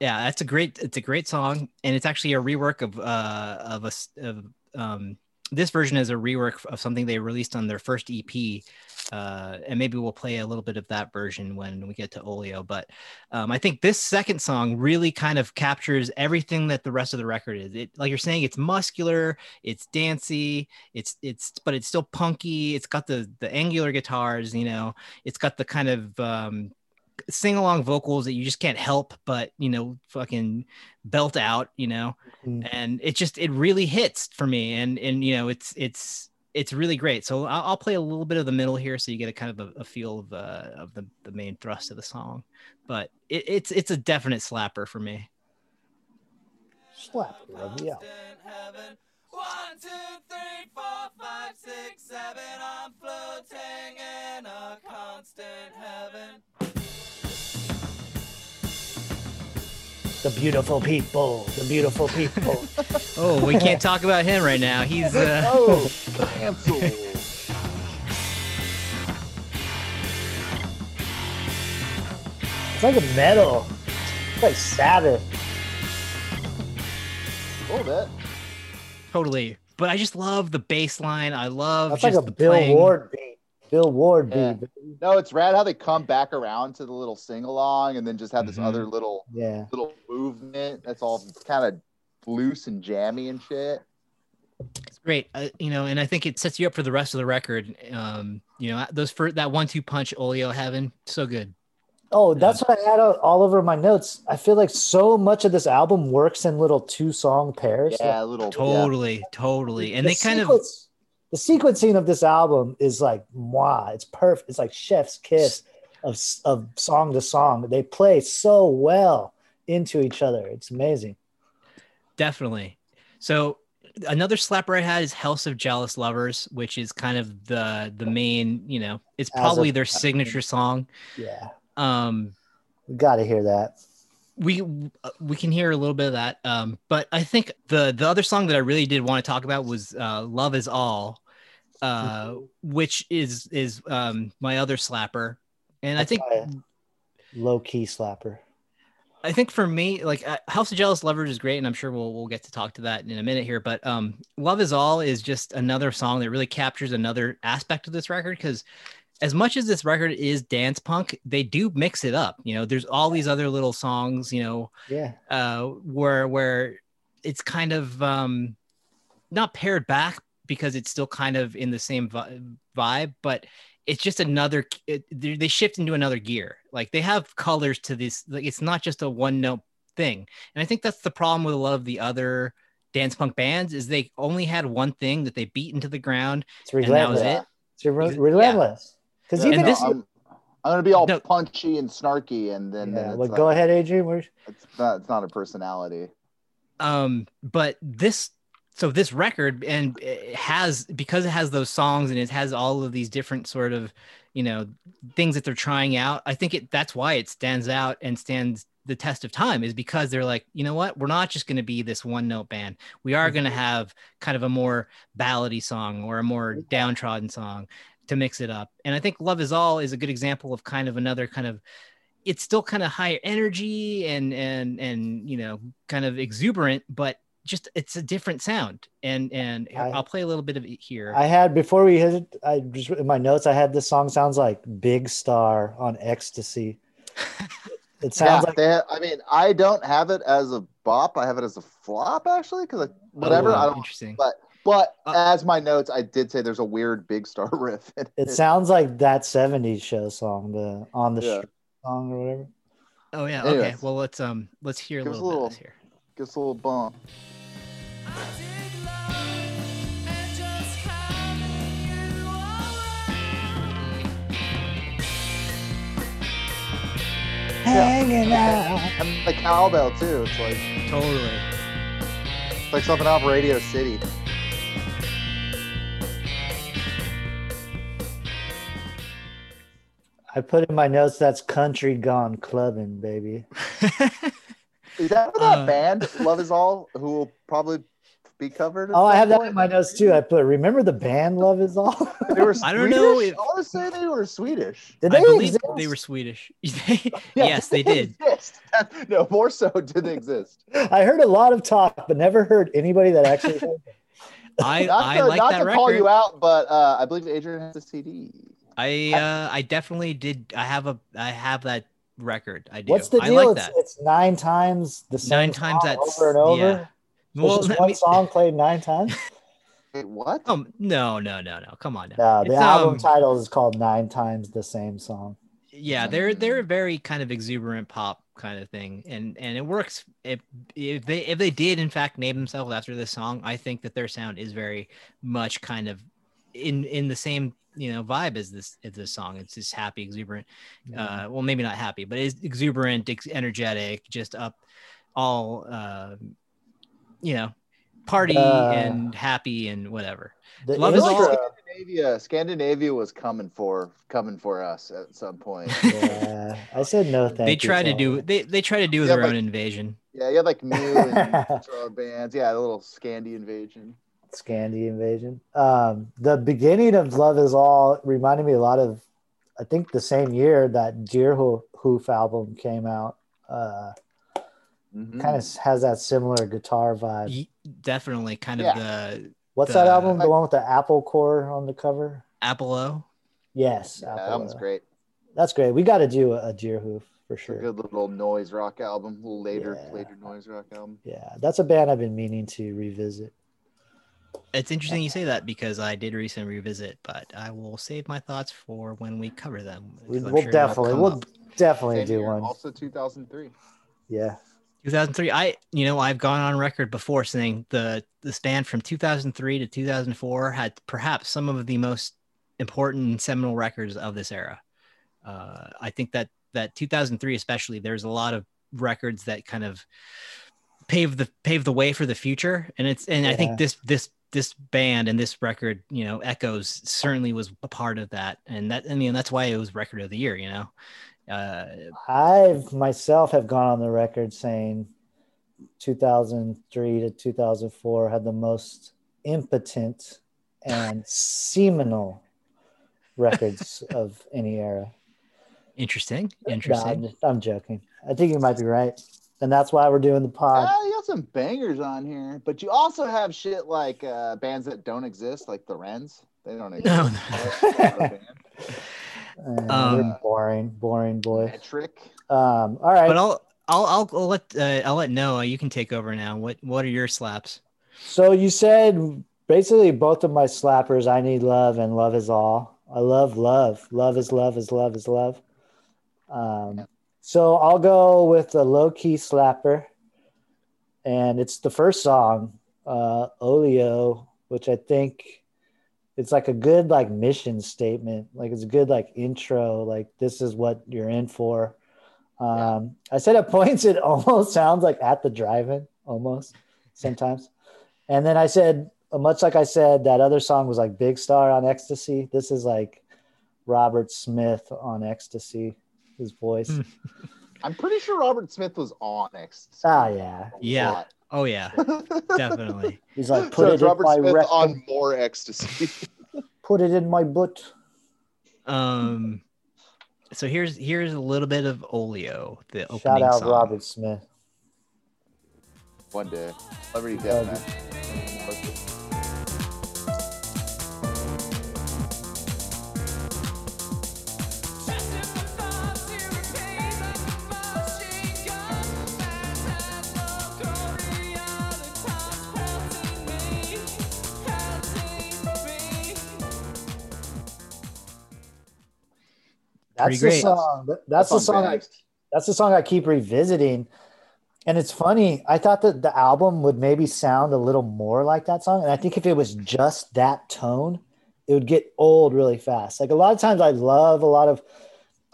Yeah, that's a great. It's a great song, and it's actually a rework of uh of a s- of um this version is a rework of something they released on their first EP. Uh, and maybe we'll play a little bit of that version when we get to Olio. But um, I think this second song really kind of captures everything that the rest of the record is. It, like you're saying, it's muscular, it's dancey, it's it's, but it's still punky. It's got the the angular guitars, you know. It's got the kind of um, sing along vocals that you just can't help but you know fucking belt out, you know Mm. and it just it really hits for me and and you know it's it's it's really great so i'll, I'll play a little bit of the middle here so you get a kind of a, a feel of uh of the, the main thrust of the song but it, it's it's a definite slapper for me Slap it, Robbie, yeah. One, two, three, four, five, six, seven. I'm floating in a constant heaven. The beautiful people. The beautiful people. oh we can't talk about him right now he's uh Oh, cancel. it's like a metal. It's like Sabbath. a little bit. totally but i just love the bass line i love That's like just a the Bill playing. Ward beat. Bill Ward Yeah. beat. No, it's rad how they come back around to the little sing along and then just have this Mhm. other little Yeah. little movement that's all kind of loose and jammy and shit. It's great, uh, you know, and I think it sets you up for the rest of the record. Um, you know, those for that one-two punch, Olio Heaven, so good. Oh, that's what I had all over my notes. I feel like so much of this album works in little two song pairs. Yeah, a little yeah. Totally, totally, and The they kind of sequence- the sequencing of this album is like moi. It's perfect. It's like chef's kiss of of song to song. They play so well into each other. It's amazing. definitely. So another slapper I had is House of Jealous Lovers, which is kind of the the main. You know, it's probably of- their signature song. Yeah, Um, we got to hear that. we we can hear a little bit of that um but i think the the other song that i really did want to talk about was uh love is all uh which is is um my other slapper. And i think low key slapper. i think for me like uh, house of jealous lovers is great and i'm sure we'll we'll get to talk to that in a minute here but um love is all is just another song that really captures another aspect of this record because as much as this record is dance punk they do mix it up you know? There's all these other little songs you know Yeah, uh, where where it's kind of um, not pared back because it's still kind of in the same vibe, but it's just another. It, they they shift into another gear. Like they have colors to this. Like it's not just a one note thing. And I think that's the problem with a lot of the other dance punk bands is they only had one thing that they beat into the ground. it's And that was relentless. it. It's re- Yeah. relentless. Because Yeah, even And this- I'm, I'm gonna be all No. punchy and snarky, and then, then yeah, it's well, like, go ahead, Adrian. Where's It's not. It's not a personality. um but this so this record and it has because it has those songs and it has all of these different sort of you know things that they're trying out i think it that's why it stands out and stands the test of time is because they're like you know what? We're not just going to be this one note band. We are going to mm-hmm. have kind of a more ballady song or a more mm-hmm. downtrodden song to mix it up. And i think love is all is a good example of kind of another kind of it's still kind of high energy and and and you know kind of exuberant but just it's a different sound and and I- i'll play a little bit of it here I had before we hit it, I just in my notes I had this song sounds like Big Star on Ecstasy. It sounds yeah, like they ha- I mean, I don't have it as a bop. I have it as a flop, actually, because whatever. Oh, I don't. interesting But but Uh, as my notes, I did say there's a weird big star riff. In it sounds like that 70s show song, the on the Yeah. Song or whatever. oh yeah okay well let's um let's hear a Give us little, a bit little- of this here Gives a little bump. I dig and just having you around. Hanging out. And the cowbell too. It's like totally it's like something off Radio City. I put in my notes that's country gone clubbing, baby. Is that what that Uh, band Love Is All, who will probably be covered? Oh, I some have that in my notes too. I put remember the band Love Is All. They were I don't know Swedish? if- I want to say they were Swedish. Did I they believe exist? they were Swedish. Yeah, yes, they did. exist. No, more so did they exist. I heard a lot of talk, but never heard anybody that actually. I Not I to, like not that to record. call you out, but uh, I believe Adrian has a CD. I uh, I definitely did. I have a I have that record. I do. What's the I deal? like it's, that. it's nine times the same Nine times song that's- over and over. yeah. So Well, just one me- song played nine times. Wait, what? Um, no, no, no, no. Come on now. No, the It's, album um, title is called Nine Times the Same Song. yeah they're they're a very kind of exuberant pop kind of thing and and it works if if they if they did in fact name themselves after this song i think that their sound is very much kind of in in the same you know vibe as this as this song it's just happy exuberant uh well maybe not happy but it's exuberant ex- energetic just up all uh you know party Uh, and happy and whatever The Love is I all- like Scandinavia, Scandinavia was coming for coming for us at some point. yeah, I said no thank they you try to all do they they try to do Yeah, their but- own invasion yeah, you had like Mew and Metro bands. Yeah, a little Scandi invasion. Scandi invasion. Um, the beginning of Love Is All reminded me a lot of, I think, the same year that Deerhoof album came out. Uh, Mhm. Kind of has that similar guitar vibe. Definitely kind of the What's the- that album? The one with the Apple core on the cover? Apple O. Yes, Yeah, Apple. that one's great. That's great. We got to do a, a Deerhoof for It's a sure. good little noise rock album. Little later, Yeah. later noise rock album. Yeah, that's a band I've been meaning to revisit. It's interesting you say that because I did recently revisit, but I will save my thoughts for when we cover them. We, because I'm we'll sure definitely, we'll up. definitely Same do year, one. Also, 2003. Yeah. 2003. I, you know, I've gone on record before saying the the band from 2003 to 2004 had perhaps some of the most important and seminal records of this era. Uh, I think that that 2003 especially, there's a lot of records that kind of pave the pave the way for the future, and it's and I think this this this band and this record, you know, Echoes certainly was a part of that, and that I mean that's why it was record of the year, you know. Uh, I've myself have gone on the record saying 2003 to 2004 had the most impotent and seminal records of any era. interesting, No, interesting. I'm, just- I'm joking. I think you might be right. And that's why we're doing the pod. You got some bangers on here, but you also have shit like uh, bands that don't exist, like the Wrens. They don't exist. No, They're not a band. Uh, Um, boring, boring boy. Metric. Um, all right. but I'll I'll I'll, I'll let uh, I'll let Noah. You can take over now. What what are your slaps? So you said basically both of my slappers, I need love and love is all. I love love. Love is love is love is love. Um, so I'll go with a low key slapper. And it's the first song, uh, Olio, which I think it's like a good like mission statement. Like it's a good like intro. Like this is what you're in for. Um, I said at points it almost sounds like at the drive-in, almost sometimes. And then I said, much like I said, that other song was like Big Star on Ecstasy. This is like Robert Smith on Ecstasy, his voice. I'm pretty sure Robert Smith was on Ecstasy. Ah, yeah. Yeah. Oh yeah, definitely. He's like, put so it it's in my Smith rectum, on more ecstasy. put it in my butt. Um, so here's here's a little bit of Olio, the opening Shout out song. Robert Smith. One day, Celebrity Love Deathmatch. That's the song. That's, the song. I, that's the song I keep revisiting. And it's funny. I thought that the album would maybe sound a little more like that song. And I think if it was just that tone, it would get old really fast. Like a lot of times I love a lot of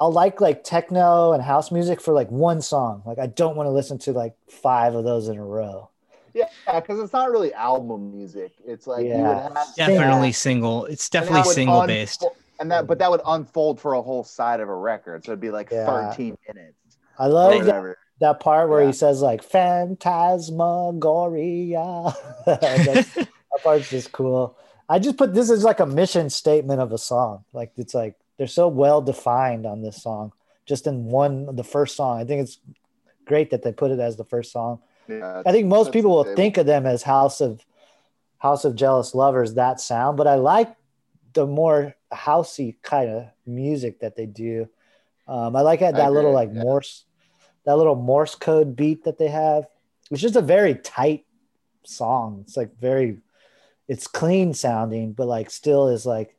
I'll like like techno and house music for like one song. Like I don't want to listen to like five of those in a row. Yeah, because it's not really album music. It's like you would Yeah. have Definitely single. It's definitely single unfo- based. And that but that would unfold for a whole side of a record. So it'd be like Yeah. 13 minutes. I love that, that part where Yeah. he says like phantasmagoria. That part's just cool. I just put this as like a mission statement of a song. Like it's like they're so well defined on this song just in one the first song. I think it's great that they put it as the first song. Yeah, i think most people will think of them as house of house of jealous lovers that sound but i like the more housey kind of music that they do. Um, i like that, I that little like yeah. morse that little morse code beat that they have. It's just a very tight song. It's like very it's clean sounding but like still is like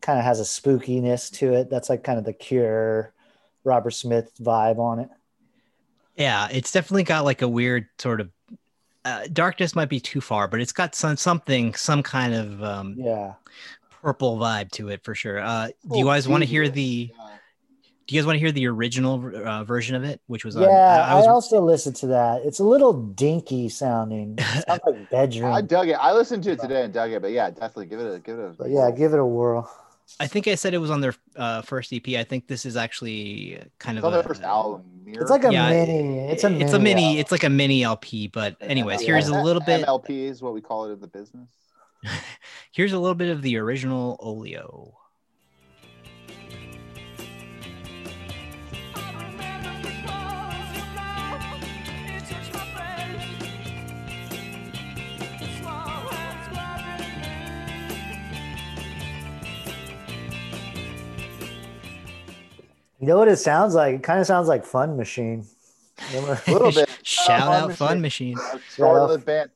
kind of has a spookiness to it. That's like kind of the cure robert smith vibe on it. Yeah, it's definitely got like a weird sort of uh, darkness might be too far, but it's got some something, some kind of um, yeah purple vibe to it for sure. Uh, do you guys want to hear the? Do you guys want to hear the original uh, version of it, which was on- yeah I was I also listened to that it's a little dinky sounding it sounds like bedroom. I dug it. I listened to it today and dug it, but yeah, definitely give it a give it a. but yeah give it a whirl I think I said it was on their uh, first EP. I think this is actually kind It's of on a, their first album. Mirror. it's like a Yeah, mini it's a mini, it's a mini. album. It's like a mini LP. But anyways, Yeah. here's a little bit. LP is what we call it in the business. Here's a little bit of the original Olio. you know what it sounds like it kind of sounds like fun machine A little bit. Shout uh, Fun out Fun Machine. Machine. Start off. of the band.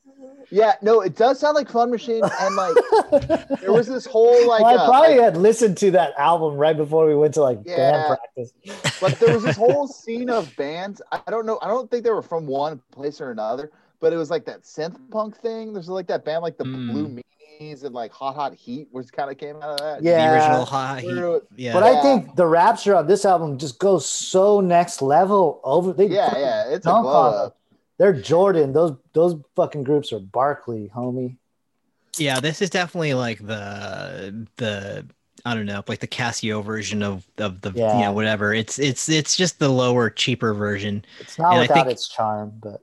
Yeah, no, it does sound like Fun Machine, and like there was this whole like, well, I uh, probably like- had listened to that album right before we went to like Yeah. band practice. but there was this whole scene of bands. I I don't know. I don't think they were from one place or another, but it was like that synth punk thing. There's like that band like the Mm. Blue Meanies and like Hot Hot Heat, which kind of came out of that. Yeah. The original Hot Heat. Yeah. But Yeah. I think the rapture on this album just goes so next level over. They yeah, yeah. It's a dunk glow up. It. They're Jordan. Those those fucking groups are Barkley, homie. yeah, this is definitely like the the I don't know, like the Casio version of of the you Yeah. know whatever. It's it's it's just the lower, cheaper version. It's not And I without think- its charm, but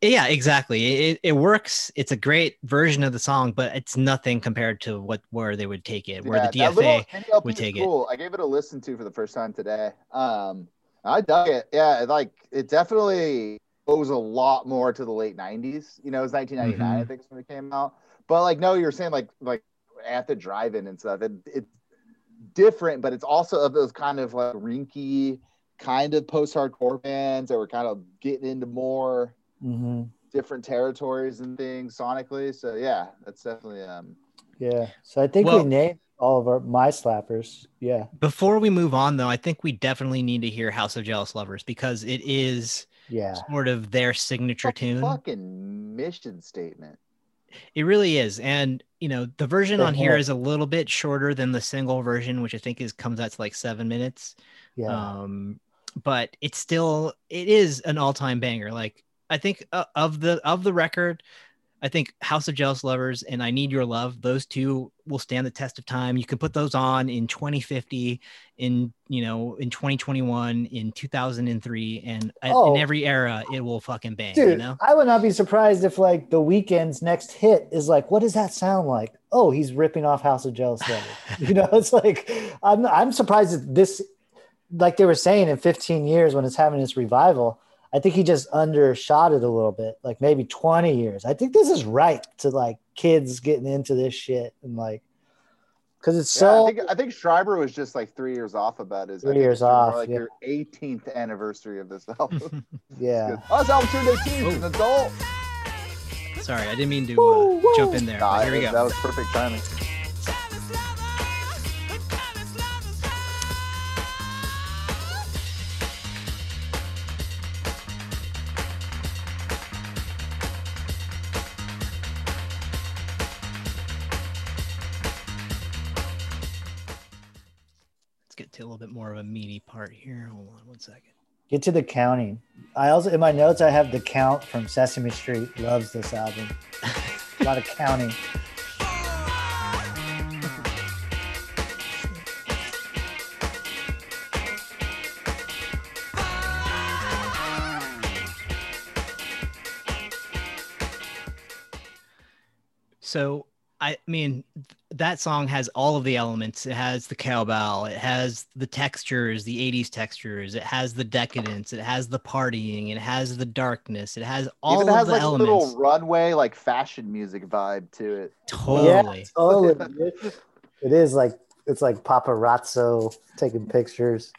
Yeah, exactly. It, it works. It's a great version of the song, but it's nothing compared to what where they would take it. Where the DFA, would is take it. cool. I gave it a listen to for the first time today. Um, I dug it. Yeah, like it definitely owes a lot more to the late '90s. You know, it was 1999, I Mhm. think, when it came out. But like, no, you're saying like like at the drive-in and stuff. It, it's different, but it's also of those kind of like rinky kind of post-hardcore bands that were kind of getting into more mhm. different territories and things sonically. So yeah, that's definitely um yeah. So I think Well- we named all of our my slappers. Yeah. before we move on though, I think we definitely need to hear House of Jealous Lovers because it is Yeah. sort of their signature tune. fucking mission statement. It really is. And you know, the version They on here have- a little bit shorter than the single version, which I think is comes out to like seven minutes. Yeah. Um, but it's still it is an all-time banger. Like I think uh, of the of the record, I think House of Jealous Lovers and I Need Your Love, those two will stand the test of time. You can put those on in 2050, in you know, in 2021, in 2003, and Oh. in every era, it will fucking bang. you Dude, know, I would not be surprised if like the Weeknd's next hit is like, what does that sound like? Oh, he's ripping off House of Jealous Lovers. you know, it's like I'm I'm surprised that this, like they were saying, in 15 years when it's having its revival, I think he just undershot it a little bit, like maybe 20 years. I think this is right to like kids getting into this shit and like, because it's Yeah, so I think I think Schreiber was just like three years off about his. Three think years off, Like yeah. your 18th anniversary of this album. yeah. oh, this album turned 18. It's an adult. sorry, I didn't mean to uh, woo. jump in there. Nah, but here we go. That was perfect timing. to a little bit more of a meaty part here. Hold on one second. Get to the counting. I also in my notes I have the count from Sesame Street. Loves this album. a lot of counting. So I mean, that song has all of the elements. It has the cowbell. It has the textures, the '80s textures. It has the decadence. It has the partying. It has the darkness. It has all Even of has the like elements. a little runway, like fashion music vibe to it. Totally. Yeah, totally. it is like it's like paparazzo taking pictures.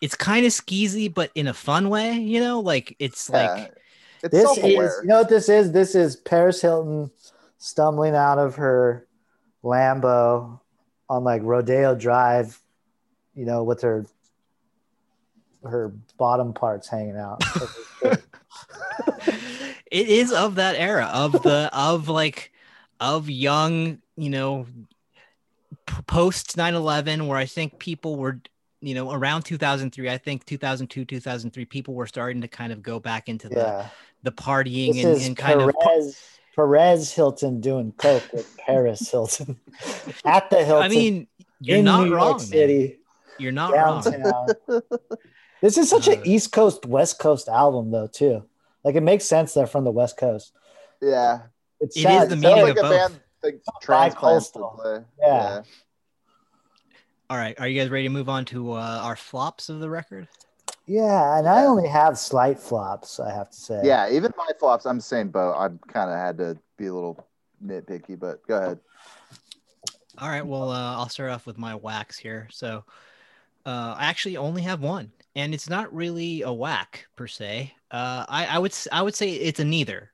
It's kind of skeezy, but in a fun way. You know, like it's Yeah. like It's This self-aware. is you know what this is? This is Paris Hilton stumbling out of her Lambo on like Rodeo Drive, you know, with her her bottom parts hanging out. it is of that era of the of like of young you know post 9-11 where i think people were you know around 2003 i think 2002 2003 people were starting to kind of go back into the yeah. the partying and, and kind of Perez, Perez Hilton doing coke with Paris Hilton at the Hilton. i mean you're in not New wrong York man. City. you're not wrong downtown. this is such Uh, an East Coast West Coast album though too. Like it makes sense they're from the West Coast. yeah. It's It is sad. the Sounds meaning like of a both. band like transplants to Bi-coastal. Yeah. all right are you guys ready to move on to uh, our flops of the record Yeah, and I only have slight flops, I have to say. Yeah, even my flops, I'm the same boat. I kind of had to be a little nitpicky, but go ahead. All right. Well, uh, I'll start off with my wax here. So, uh, I actually only have one, and it's not really a whack per se. Uh, I, I would s- I would say it's a neither.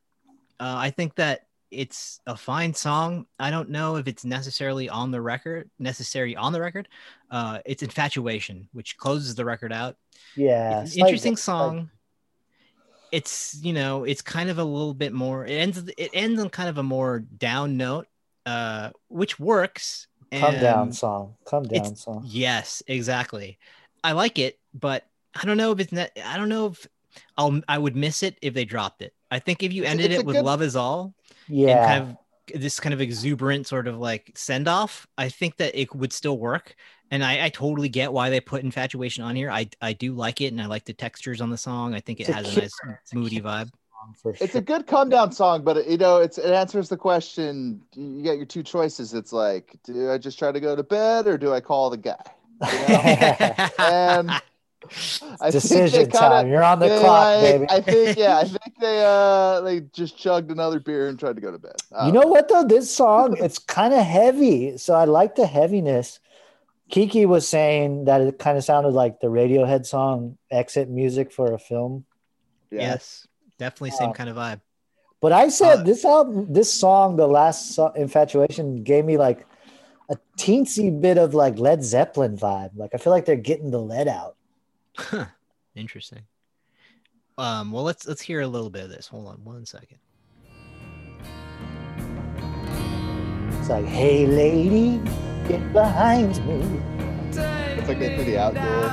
Uh, I think that it's a fine song. I don't know if it's necessarily on the record, necessary on the record. Uh, it's infatuation, which closes the record out. Yeah. It's an slight- interesting slight- song. It's you know it's kind of a little bit more. It ends it ends on kind of a more down note, uh, which works. Come down song. Come down song. Yes, exactly. I like it, but I don't know if it's net. I don't know if I'll. I would miss it if they dropped it. I think if you ended it's it with good- "Love Is All" and Yeah. kind of this kind of exuberant sort of like send off, I think that it would still work. And I, I totally get why they put "Infatuation" on here. I I do like it, and I like the textures on the song. I think it It's has a cute- nice moody vibe. song for It's a good come down song, but you know, it's it answers the question. You get your two choices. It's like, do I just try to go to bed or do I call the guy? You know? and I Decision think they kinda- time. You're on the they, clock, like- baby. I think, yeah, I think they uh they just chugged another beer and tried to go to bed. You don't know what though? This song, it's kind of heavy. So I like the heaviness. Kiki was saying that it kind of sounded like the Radiohead song exit music for a film. Yeah. Yes, definitely same Uh, kind of vibe. But I said Uh, this album, this song, the last so- infatuation gave me like a teensy bit of like Led Zeppelin vibe. Like I feel like they're getting the lead out. Huh. Interesting. Um, well, let's let's hear a little bit of this. Hold on one second. It's like, hey lady, get behind me. It's like into the outdoor.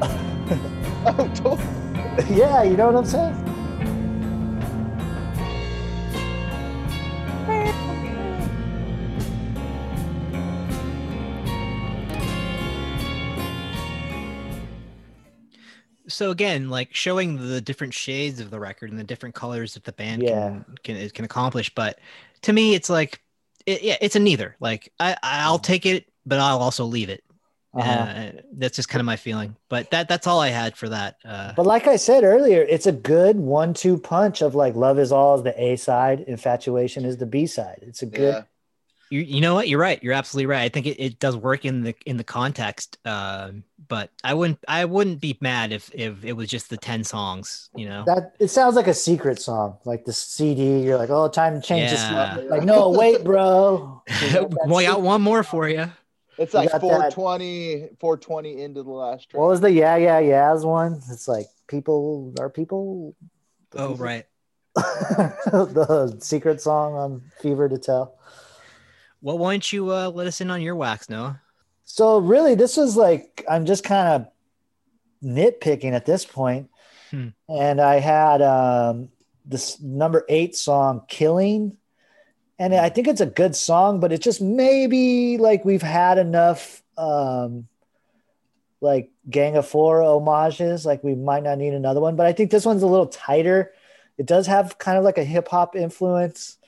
oh, totally. yeah, you know what I'm saying? So again, like showing the different shades of the record and the different colors that the band Yeah. can can can accomplish. But to me, it's like, it, yeah, it's a neither. Like I I'll take it, but I'll also leave it. Uh-huh. Uh, that's just kind of my feeling. But that that's all I had for that. Uh, But like I said earlier, it's a good one-two punch of like "Love Is All" is the A side, "Infatuation" is the B side. It's a good. Yeah. You you know what? You're right. You're absolutely right. I think it, it does work in the in the context. Um, but I wouldn't I wouldn't be mad if if it was just the ten songs. You know. That it sounds like a secret song, like the CD. You're like, oh, time to change this. Yeah. Like, no, wait, bro. well, I got one more for you. It's like got that- 420, 420 into the last track. What was the yeah, yeah, yeahs one? It's like people are people. Oh right. the secret song on Fever to Tell. Well, why don't you uh, let us in on your wax, Noah? So really, this was like I'm just kind of nitpicking at this point. Hmm. and I had um, this number eight song, "Killing," and I think it's a good song, but it's just maybe like we've had enough, um, like Gang of Four homages. Like we might not need another one, but I think this one's a little tighter. It does have kind of like a hip hop influence.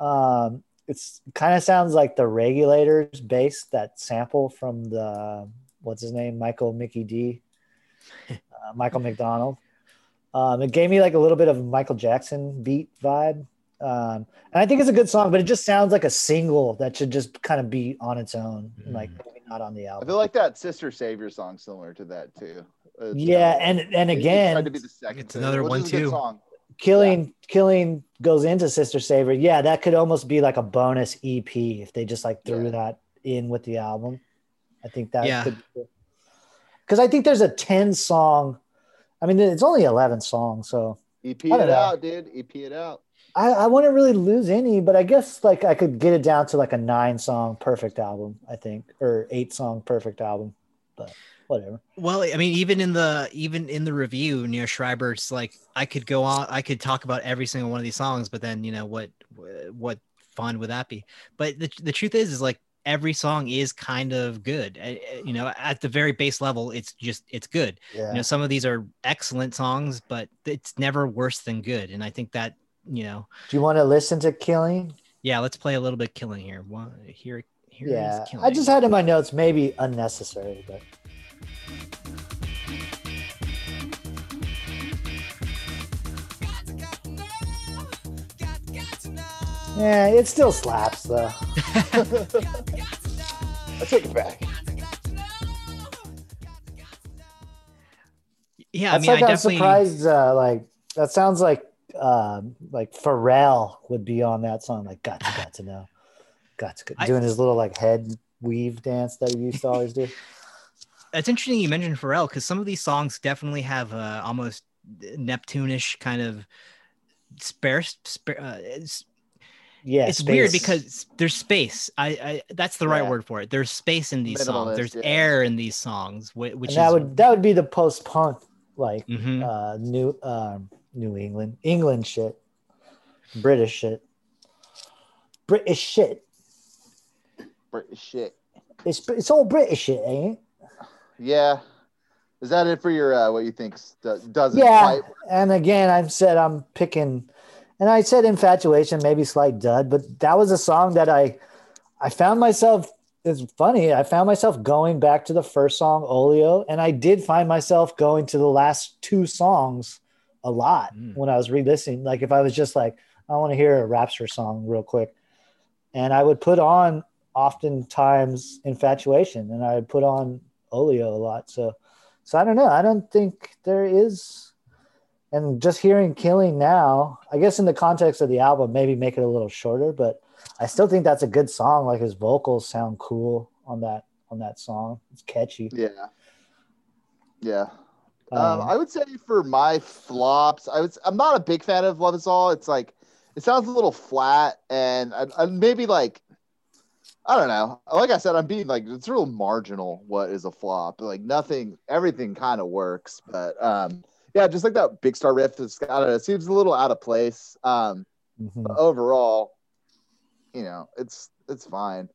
Um, it's kind of sounds like the regulators based that sample from the what's his name Michael Mickey D, uh, Michael McDonald. Um, it gave me like a little bit of Michael Jackson beat vibe. Um, and I think it's a good song, but it just sounds like a single that should just kind of be on its own, Mm. like maybe not on the album. I feel like that Sister Savior song similar to that too. It's, Yeah, uh, and and it- it again, tried to be the second It's another one, is a too. Song. Killing killing goes into sister savior yeah that could almost be like a bonus ep if they just like threw Yeah. that in with the album i think that Yeah. could because i think there's a 10 song i mean it's only 11 songs so EP it know. out, dude. EP it out. i i wouldn't really lose any but i guess like i could get it down to like a nine song perfect album i think or eight song perfect album but whatever Well, I mean, even in the even in the review, Neil Schreiber's like, I could go on, I could talk about every single one of these songs, but then you know what, what fun would that be? But the the truth is, is like every song is kind of good. Uh, uh, You know, at the very base level, it's just it's good. yeah You know, some of these are excellent songs, but it's never worse than good. And I think that you know, do you want to listen to killing yeah, let's play a little bit killing here. One here, here is yeah i just had in my notes maybe unnecessary but yeah it still slaps though I take it back. yeah, I That's mean, I like I'm definitely. surprised. Uh, like that sounds like um, like Pharrell would be on that song. Like got to got to know, got to I- doing his little like head weave dance that he used to always do. it's interesting you mentioned Pharrell because some of these songs definitely have uh, almost Neptune-ish kind of sparse. Spare, uh, it's Yeah, it's weird because there's space. I, I that's the right Yeah. word for it. There's space in these songs. There's yeah. air in these songs, whi- which and that is would that would be the post punk like Mhm. uh, New um, New England England shit, British shit, British shit. British shit. It's it's all British shit, ain't it? Yeah. Is that it for your uh, what you think doesn't Yeah, quite and again, I've said I'm picking, and I said infatuation, maybe slight dud, but that was a song that I, I found myself. It's funny. I found myself going back to the first song, Olio, and I did find myself going to the last two songs a lot Mm. when I was re-listening. Like if I was just like, I want to hear a Rapture song real quick, and I would put on oftentimes infatuation, and I would put on Olio a lot. So, so I don't know. I don't think there is and just hearing killing now i guess in the context of the album maybe make it a little shorter but i still think that's a good song like his vocals sound cool on that on that song it's catchy Yeah. Yeah. Um, Um, I would say for my flops, I was I'm not a big fan of Love Is All. It's like it sounds a little flat, and I, I maybe like I don't know. Like I said, I'm being like it's real marginal. What is a flop? Like nothing, everything kind of works, but um, yeah, just like that big star riff. It's I don't it seems a little out of place. Um, mhm. but overall, you know, it's it's fine.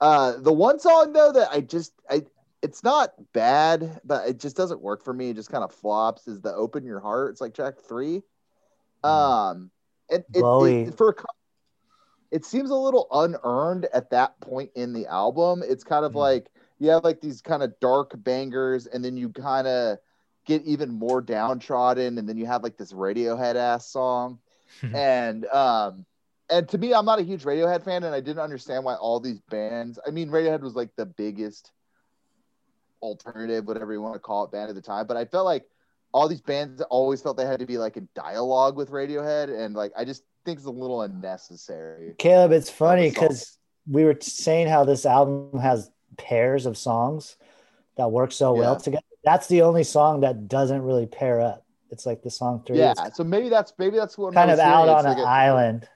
Uh, the one song though that I just I it's not bad, but it just doesn't work for me. It just kind of flops. Is the "Open Your Heart"? It's like track three. Um, it, it, it for a co- it seems a little unearned at that point in the album. It's kind of Mhm. like you have like these kind of dark bangers, and then you kind of get even more downtrodden, and then you have like this Radiohead ass song and um and to me i'm not a huge radiohead fan and i didn't understand why all these bands i mean radiohead was like the biggest alternative whatever you want to call it band at the time but i felt like all these bands always felt they had to be like in dialogue with radiohead and like i just think it's a little unnecessary caleb it's funny because we were saying how this album has pairs of songs that work so well together that's the only song that doesn't really pair up it's like the song three yeah so maybe that's maybe that's what kind of out It's on like an a- island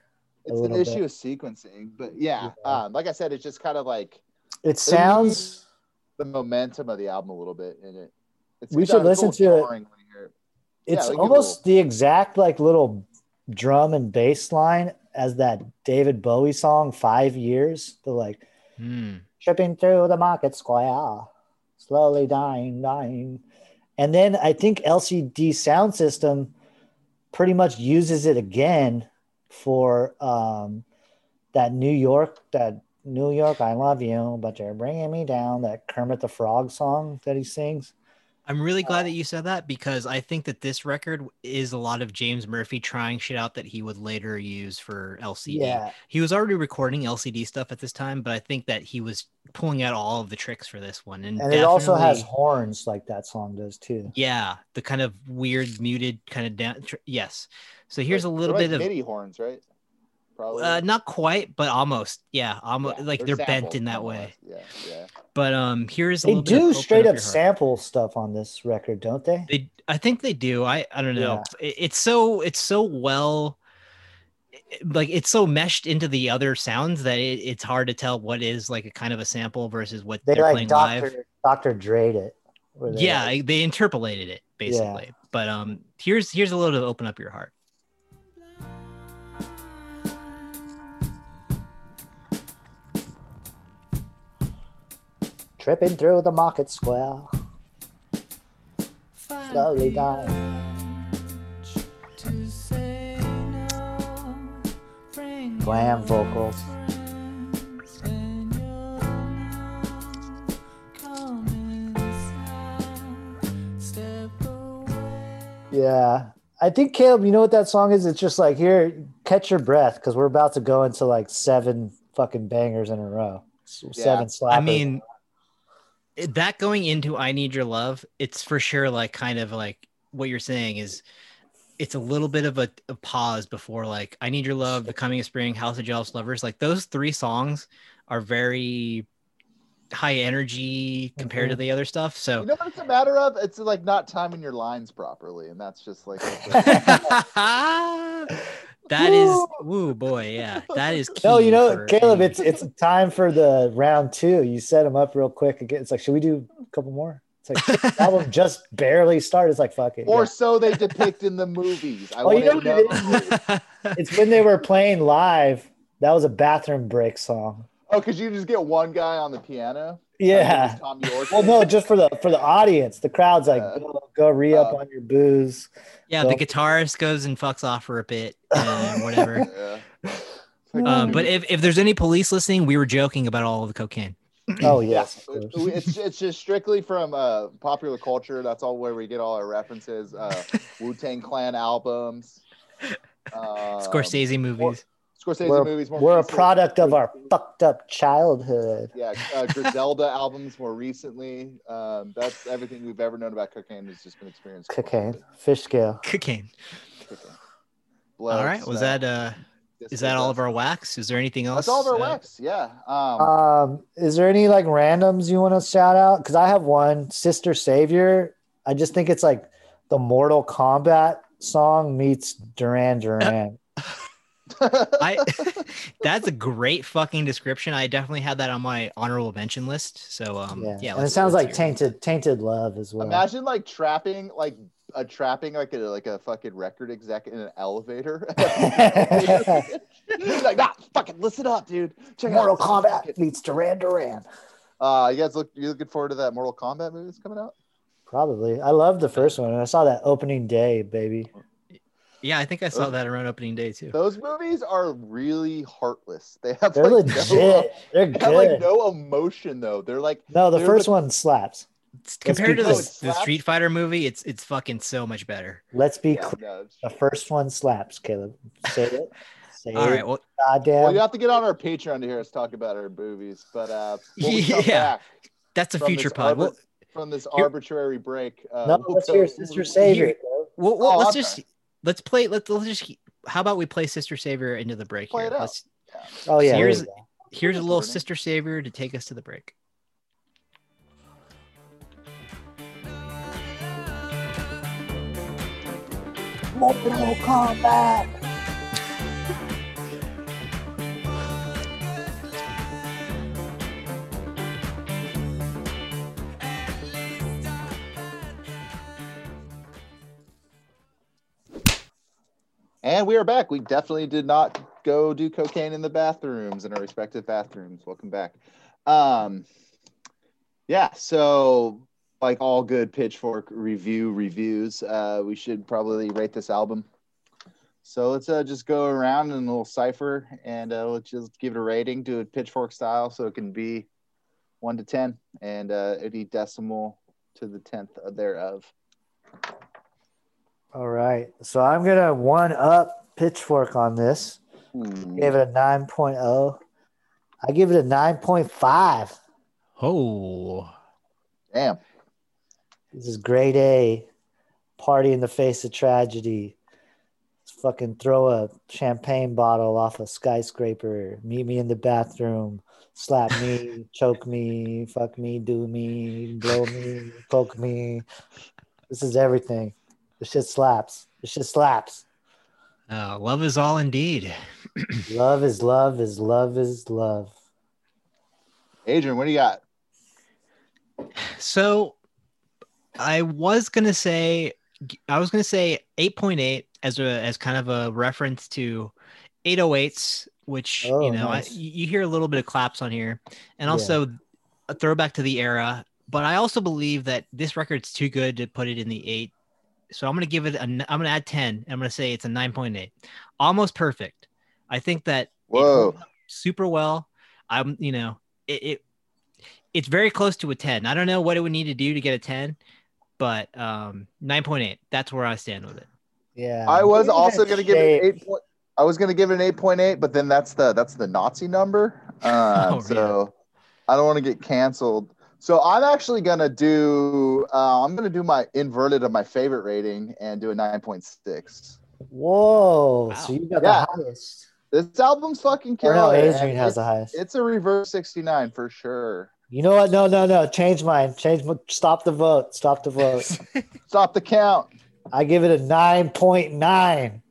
it's an issue bit. of sequencing but yeah, Yeah. um like i said it's just kind of like it sounds the momentum of the album a little bit in it it's We should listen to it. jarring when you it. Yeah, it's we can give a almost the exact like little drum and bass line as that David Bowie song Five Years. The like Hmm. tripping through the market square, slowly dying, dying. And then I think LCD Soundsystem pretty much uses it again for um that New York, that New York, I love you, but you're bringing me down. That Kermit the Frog song that he sings. I'm really glad that oh. you said that because I think that this record is a lot of James Murphy trying shit out that he would later use for LCD. Yeah, He was already recording LCD stuff at this time, but I think that he was pulling out all of the tricks for this one. And, and it also has horns like that song does too. yeah, the kind of weird muted kind of down. Tr- yes. So here's Like- a little they're bit like of MIDI horns, right? Probably. uh, not quite, but almost. Yeah, almost Yeah, like they're, bent in that almost. way. Yeah, yeah. But um, here's a They little bit do straight up Your Heart. sample stuff on this record, don't they? They, I think they do. I, I don't know. It- it's so, it's so well, like it's so meshed into the other sounds that it, it's hard to tell what is like a kind of a sample versus what They they are like playing live. Doctor Doctor Dre'd it. they, Yeah, like- they interpolated it basically. But um, here's here's a little to open up your heart. Tripping through the market square, slowly dying. Glam vocals. Yeah. I think Caleb, you know what that song is? It's just like here, catch your breath because we're about to go into like seven fucking bangers in a row. S- Yeah. Seven slappers. I mean, it- that going into "I Need Your Love," it's for sure like kind of like what you're saying is. It's a little bit of a, a pause before like "I Need Your Love," "The Coming of Spring," "House of Jealous Lovers." Like those three songs are very high energy mm-hmm. compared to the other stuff. So You know what it's a matter of? It's like not timing your lines properly, and that's just like. that is, woo boy, yeah, that is. No, you know, Caleb, any- it's it's time for the round two. You set them up real quick again. It's like, should we do a couple more? It's like the album just barely started. It's like fuck it. or yeah. so they depict in the movies. I Oh, you want know to know. It's when they were playing live. That was a bathroom break song. Oh, because you just get one guy on the piano. Yeah. Thom Yorke. Well, no, just for the for the audience. The crowd's like, Yeah. go, go re up Uh, on your booze. yeah, So- the guitarist goes and fucks off for a bit and whatever. Yeah. Like, Um, but if, if there's any police listening, we were joking about all of the cocaine. Oh yes. of it- course. it's it's just strictly from uh, popular culture. That's all where we get all our references. Uh, Wu Tang Clan albums. Um, Scorsese movies. Scorsese We're, movies. more we're a product of our fucked up childhood. Yeah, uh, Griselda albums more recently. Um, that's everything we've ever known about cocaine has just been experienced. Cocaine, fish scale. Cocaine. Cocaine. all right. Was that uh is that all of our wax? Is there anything else? That's all of our uh, wax. Yeah. Um, Um, is there any like randoms you want to shout out? Because I have one, Sister Savior. I just think it's like the Mortal Kombat song meets Duran Duran. I that's a great fucking description. I definitely had that on my honorable mention list. So um yeah, yeah, and it sounds like hear it. tainted, tainted love as well. Imagine like trapping like a trapping like a like a fucking record exec in an elevator. He's like, nah, fucking listen up, dude. Check Mortal out Kombat meets Duran Duran. Uh, you guys look you looking forward to that Mortal Kombat movie that's coming out? Probably. I love the first one. I saw that opening day, baby. Yeah, I think I saw that around opening day too. Those movies are really heartless. They have They're like legit. no, They're they have like no emotion though. They're like No, the first the- one slaps. Compared to the, clear. the Street Fighter movie, it's it's fucking so much better. Let's be yeah, clear. no, The first one slaps, Caleb. Say it. Say All it. right, well, Goddamn. well, you have to get on our Patreon to hear us talk about our movies. But uh, we come Yeah. back that's a from future this pod. We'll, arbit- from this arbitrary break. Uh, no, we'll let's hear Sister Savior. Caleb. we'll, we'll- Oh, let's I'm just sorry. Let's play. Let's let's just. How about we play Sister Savior into the break Play here? it out. Let's, Oh yeah. there Here's- here's a little what it is. Sister Savior to take us to the break. Mortal Kombat. And we are back. We definitely did not go do cocaine in the bathrooms in our respective bathrooms. Welcome back. Um, yeah, so like all good pitchfork review reviews, uh, we should probably rate this album. So let's uh, just go around in a little cipher and uh, let's just give it a rating, do it pitchfork style, so it can be one to ten, and uh, any decimal to the tenth thereof. All right. So I'm gonna one up pitchfork on this. Hmm. Gave it a 9.0. I give it a 9.5. Oh, Damn. This is grade A. Party in the face of tragedy. Let's fucking throw a champagne bottle off a skyscraper. Meet me in the bathroom. Slap me, choke me, fuck me, do me, blow me, poke me. This is everything. This shit slaps. This shit slaps. uh, love is all indeed. Love is love is love is love. Adrian, what do you got? So I was gonna say I was gonna say 8.8 as a as kind of a reference to 808s, which Oh, you know nice. I, you hear a little bit of claps on here, and Yeah. also a throwback to the era. But I also believe that this record's too good to put it in the eight. So I'm gonna give it a. n- I'm gonna add 10. And I'm gonna say it's a 9.8, almost perfect. I think that Whoa. super well. I'm, you know, it, it it's very close to a 10. I don't know what it would need to do to get a 10, but um 9.8. That's where I stand with it. Yeah. I was also going to give it shape. an eight point. I was going to give it an eight point eight, but then that's the that's the Nazi number. Uh, Oh, so I don't want to get canceled. So I'm actually going to do. Uh, I'm going to do my inverted of my favorite rating and do a nine point six. Whoa. Wow. So you got Yeah. the highest. This album's fucking Or killer. no, Adrian has the highest. it's a reverse sixty nine for sure. You know what? No, no, no. Change mine. Change. my- Stop the vote. Stop the vote. Stop the count. I give it a nine point nine.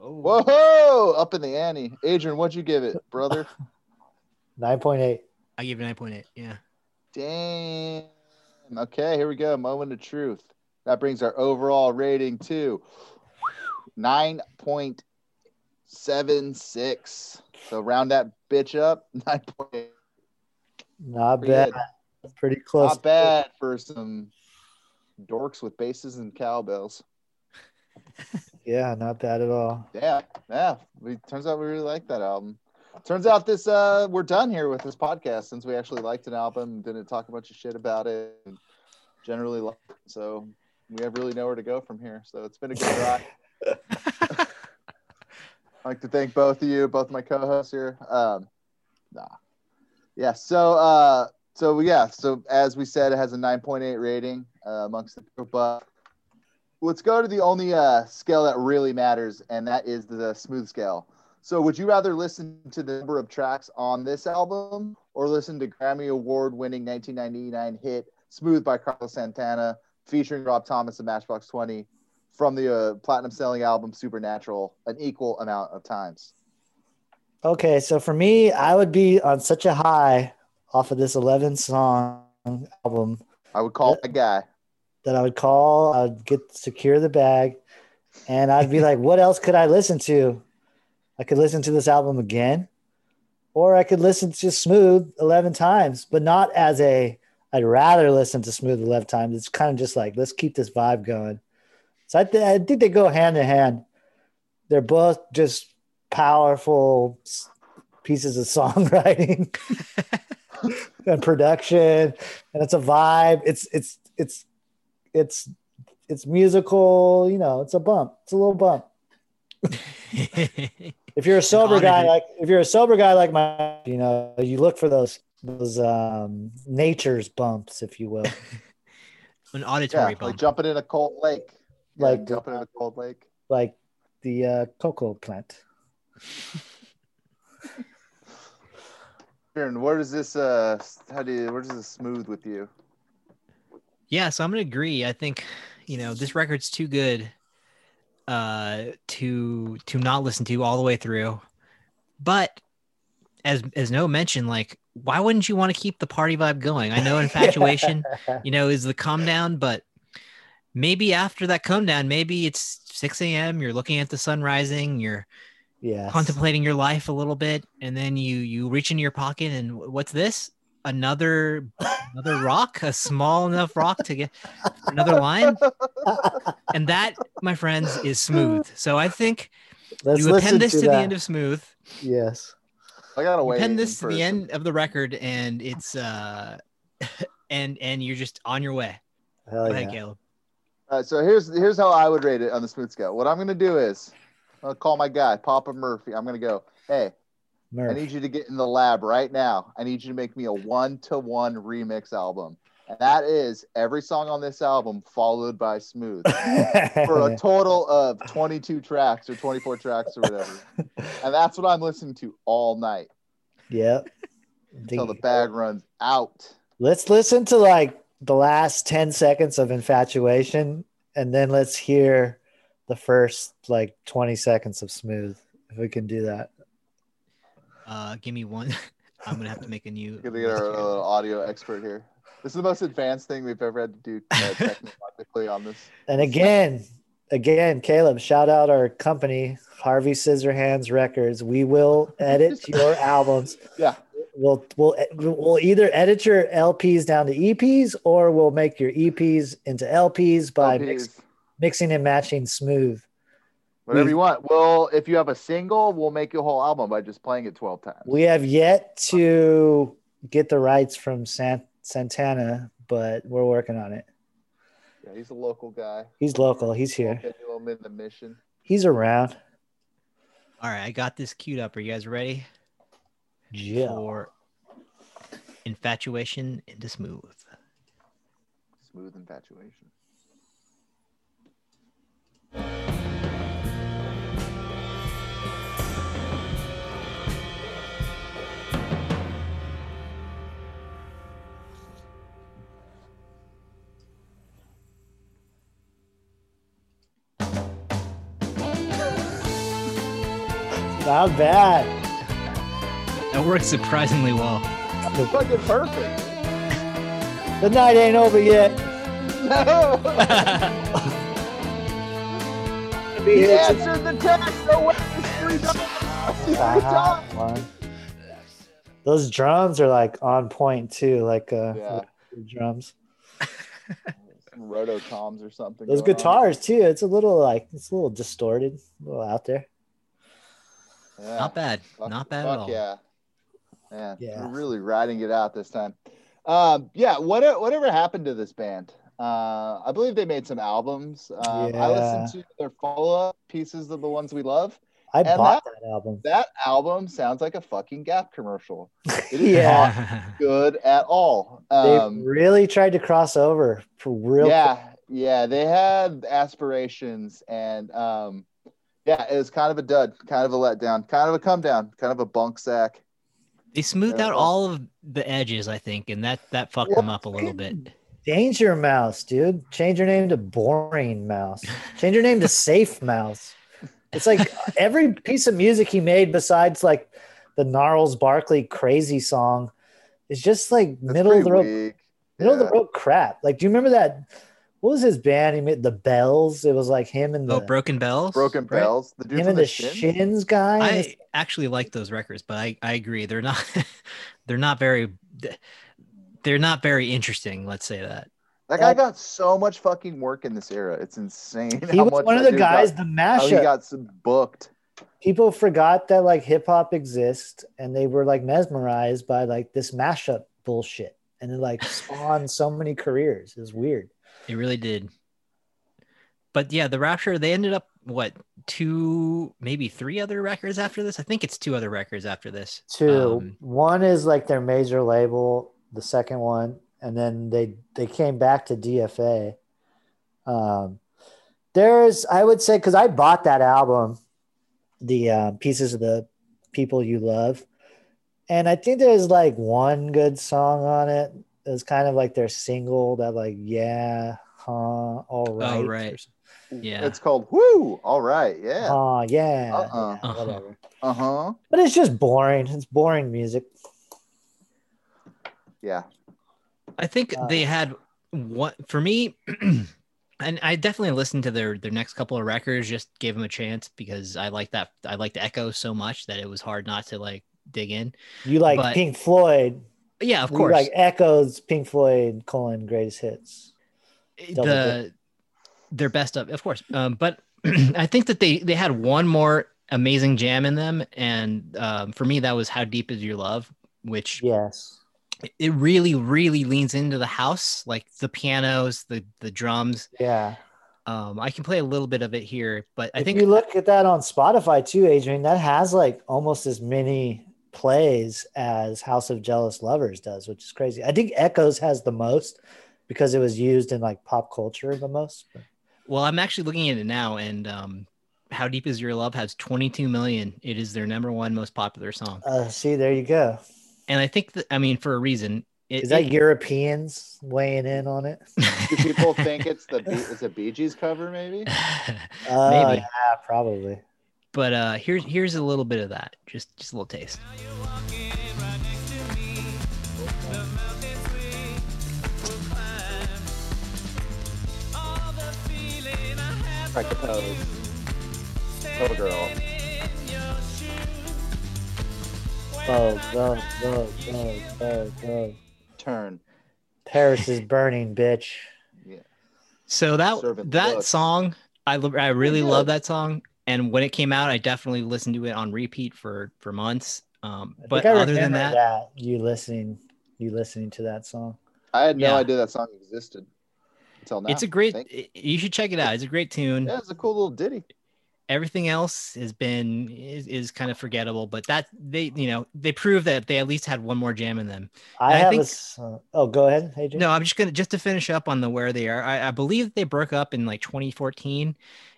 Whoa, up in the ante. Adrian, what'd you give it, brother? Nine point eight. I give it 9.8. Yeah. Damn. Okay, here we go. Moment of truth. That brings our overall rating to 9.76. So round that bitch up. 9.8. Not Pretty bad. good. Pretty close. Not bad for some dorks with bases and cowbells. Yeah, not bad at all. Yeah, yeah. We turns out we really like that album. Turns out this uh we're done here with this podcast since we actually liked an album, didn't talk a bunch of shit about it, and generally liked it. So we have really nowhere to go from here. So it's been a good ride. I'd like to thank both of you, both my co-hosts here. Um, nah, yeah. So, uh, so yeah. So as we said, it has a 9.8 rating uh, amongst the group. But let's go to the only uh, scale that really matters, and that is the smooth scale. So, would you rather listen to the number of tracks on this album or listen to Grammy Award-winning 1999 hit "Smooth" by Carlos Santana, featuring Rob Thomas and Matchbox 20? from the uh, platinum selling album Supernatural an equal amount of times. Okay, so for me, I would be on such a high off of this 11 song album I would call a guy. that I would call, I'd get secure the bag, and I'd be like, what else could I listen to? I could listen to this album again, or I could listen to Smooth 11 times, but not as a, I'd rather listen to Smooth 11 times. It's kind of just like, let's keep this vibe going. So I, th- I think they go hand in hand. They're both just powerful pieces of songwriting and production, and it's a vibe. It's it's it's it's it's musical. You know, it's a bump. It's a little bump. If you're a sober guy, to- like if you're a sober guy like my, you know, you look for those those um nature's bumps, if you will. An auditory Yeah, auditory like jumping in a cold lake. Yeah, Like- jumping in a cold lake. like the uh, cocoa plant. Aaron, where does this uh how do you where does this smooth with you? Yeah, so I'm gonna agree. I think you know this record's too good uh to to not listen to all the way through. But as as no mentioned, like why wouldn't you want to keep the party vibe going? I know infatuation, you know, is the calm down, but maybe after that calm down, maybe it's 6 a.m. You're looking at the sun rising, you're yeah contemplating your life a little bit, and then you you reach into your pocket and what's this? Another another rock, a small enough rock to get another line, and that, my friends, is smooth. So I think Let's you append this to, the end of Smooth. Yes. I gotta wait. append this to the end of the record, and it's uh, and and you're just on your way. Hell Go yeah. ahead, Caleb. All right, so here's here's how I would rate it on the smooth scale. What I'm gonna do is, I'll call my guy Papa Murphy. I'm gonna go. Hey, I need you to get in the lab right now. I need you to make me a one to one remix album, and that is every song on this album followed by smooth for a total of 22 tracks or 24 tracks or whatever. and that's what I'm listening to all night yep. until the bag runs out. Let's listen to like the last 10 seconds of infatuation and then let's hear the first like 20 seconds of smooth if we can do that. Uh, give me one. I'm gonna have to make a new. Gonna get our uh, audio expert here. This is the most advanced thing we've ever had to do uh, technically on this. And again, again, Caleb, shout out our company, Harvey Scissorhands Records. We will edit your albums. Yeah. We'll we'll we'll either edit your LPs down to EPs or we'll make your EPs into LPs by mix, mixing and matching smooth. Whatever we- you want. Well, if you have a single, we'll make you a whole album by just playing it 12 times. We have yet to get the rights from San, Santana, but we're working on it. yeah, he's a local guy. He's local. He's here. We'll get him in the mission. He's around. All right, I got this queued up. Are you guys ready Yeah. for infatuation into smooth? Smooth infatuation. Not bad. That works surprisingly well. It's fucking perfect. The night ain't over yet. No. He answered the text. No way. It's three times. Three times. Those drums are like on point too, like uh Yeah. drums. Some roto toms or something. Those going on. guitars too. It's a little like it's a little distorted, a little out there. Yeah. Not bad. Fuck- Not bad fuck at all. Yeah. Man, Yeah. we're really riding it out this time. Um, yeah, what whatever happened to this band? Uh, I believe they made some albums. Um, I listened to their follow-up pieces of the ones we love. I And bought that album. That album sounds like a fucking Gap commercial. It is Yeah. not good at all. They Um, really tried to cross over for real. yeah, yeah, they had aspirations, and um, yeah, it was kind of a dud, kind of a letdown, kind of a come down, kind of a bunk sack. they smoothed out all of the edges, I think, and that that fucked Well, them up a little bit. Danger Mouse, dude. Change your name to Boring Mouse. Change your name to Safe Mouse. It's like every piece of music he made, besides like the Gnarls Barkley Crazy song, is just like That's middle of the road, weak. middle of the road crap. Like, do you remember that? What was his band? He made the Bells. It was like him and oh, the Oh, Broken Bells. Broken right? Bells. The dude him and the, the Shins? Shins guy. and I actually like those records, but I, I agree they're not they're not very they're not very interesting. Let's say that. That guy got so much fucking work in this era. It's insane. he how was much one of the guys. Got, the how he mashup. got some booked. people forgot that like hip hop exists and they were like mesmerized by like this mashup bullshit and it like spawned so many careers. It's weird. It really did. But yeah, the Rapture, they ended up what two, maybe three other records after this. I think it's two other records after this. Two. Um, one is like their major label, the second one, and then they they came back to DFA. Um there's I would say because I bought that album, the uh, pieces of the people you love. And I think there's like one good song on it. It was kind of like their single that like, yeah, huh, all right. or right. Yeah. It's called Woo. All right. Yeah. Oh yeah, Uh-uh. yeah, Uh-huh. whatever. Uh huh. But it's just boring. It's boring music. Yeah. I think Uh, they had what for me, and I definitely listened to their their next couple of records. Just gave them a chance because I like that. I liked Echo so much that it was hard not to like dig in. You like But- Pink Floyd. Yeah, of course. like Echoes, Pink Floyd, colon greatest hits. double the their best of of course um, but i think that they they had one more amazing jam in them, and um, for me, that was "How Deep Is Your Love," which Yes. it really, really leans into the house, like the pianos, the the drums. Yeah. Um, I can play a little bit of it here, but I if think you look at that on Spotify too, Adrian, that has like almost as many plays as House of Jealous Lovers does, which is crazy. I think Echoes has the most because it was used in like pop culture the most. Well, I'm actually looking at it now, and um, "How Deep Is Your Love" has 22 million. It is their number one most popular song, Uh, see, there you go. and I think that I mean for a reason. It, Is that it- Europeans weighing in on it? Do people think it's the Bee- it's a Bee Gees cover? Maybe. Uh, Maybe. yeah, probably. But uh, here's here's a little bit of that, just just a little taste. Strike the pose. Cover girl. Go, go, go, go, go, go. Turn. Paris is burning, bitch. Yeah. So that Servant that looks. song, I I really good. love that song, and when it came out, I definitely listened to it on repeat for for months. Um, but I other than remember that, you listening, you listening to that song. I had no Yeah. idea that song existed until now. it's a great. Thank- i- You should check it out. It's a great tune. Yeah, it's a cool little ditty. Everything else has been is, is kind of forgettable, but that they you know they prove that they at least had one more jam in them. I And I have think- a song. Oh, go ahead, Adrian. No, I'm just gonna just to finish up on the where they are. I, I believe they broke up in like 2014,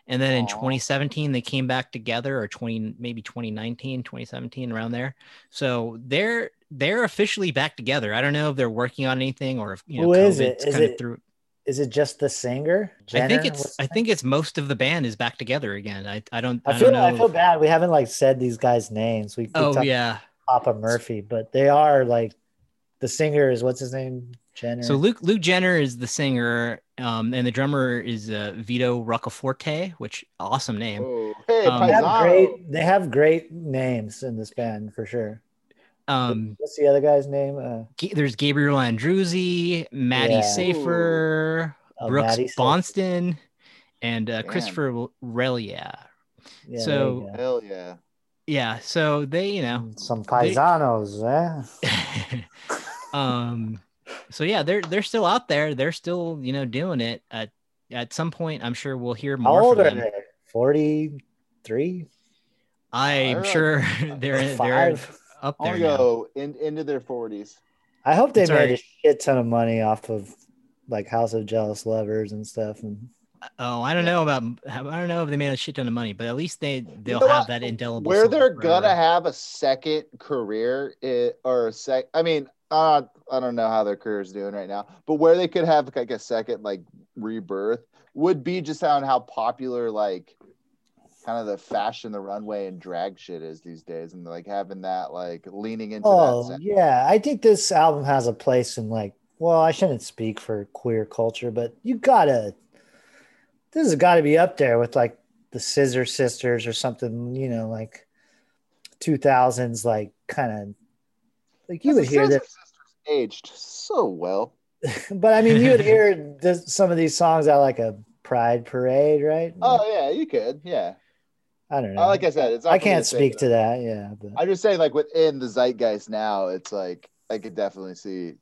and then in 2017 they came back together, or 20 maybe 2019, 2017 around there. So they're they're officially back together. I don't know if they're working on anything or if you know Who is it? Is kind of it through. Is it just the singer? I think it's I think it's most of the band is back together again. I I don't I, I don't feel know. I feel if- bad. We haven't like said these guys' names. We, we oh yeah. Papa Murphy, but they are like the singer is what's his name? Jenner. So Luke Luke Jenner is the singer, um, and the drummer is uh, Vito Roccaforte, which awesome name. Oh, hey, Um, they have great. They have great names in this band for sure. Um, What's the other guy's name? Uh, Ga- there's Gabriel Andruzzi, Mattie Yeah. Safer, Oh, Brooks Mattie Safer. Bonston, and uh, Christopher Relia. yeah, So- there. Hell yeah. Yeah, so they, you know, some paisanos, eh? um, so yeah, they're they're still out there. They're still, you know, doing it. At at some point, I'm sure we'll hear more. How more old from are them. they? Forty-three, I'm They're sure they're they're five. up I there want to now. go in, into their 40s. I hope they It's made a shit ton of money off of like House of Jealous Lovers and stuff. And uh, Oh, I don't know about. I don't know if they made a shit ton of money, but at least they they'll know have what? that indelible. Where they're forever. gonna have a second career i or a sec. I mean, uh, I don't know how their career is doing right now, but where they could have like a second like rebirth would be just on how popular like kind of the fashion, the runway, and drag shit is these days, and like having that like leaning into oh yeah, I think this album has a place in like. Well, I shouldn't speak for queer culture, but you gotta. This has got to be up there with like the Scissor Sisters or something. You know, like two thousands, like kind of. Like you would hear that, Sisters aged so well. but I mean, you would hear this, some of these songs at like a pride parade, right? Oh yeah, you could. Yeah, I don't know. Like I said, it's. I can't speak to that. Yeah, but I just saying, like within the zeitgeist now, it's like I could definitely see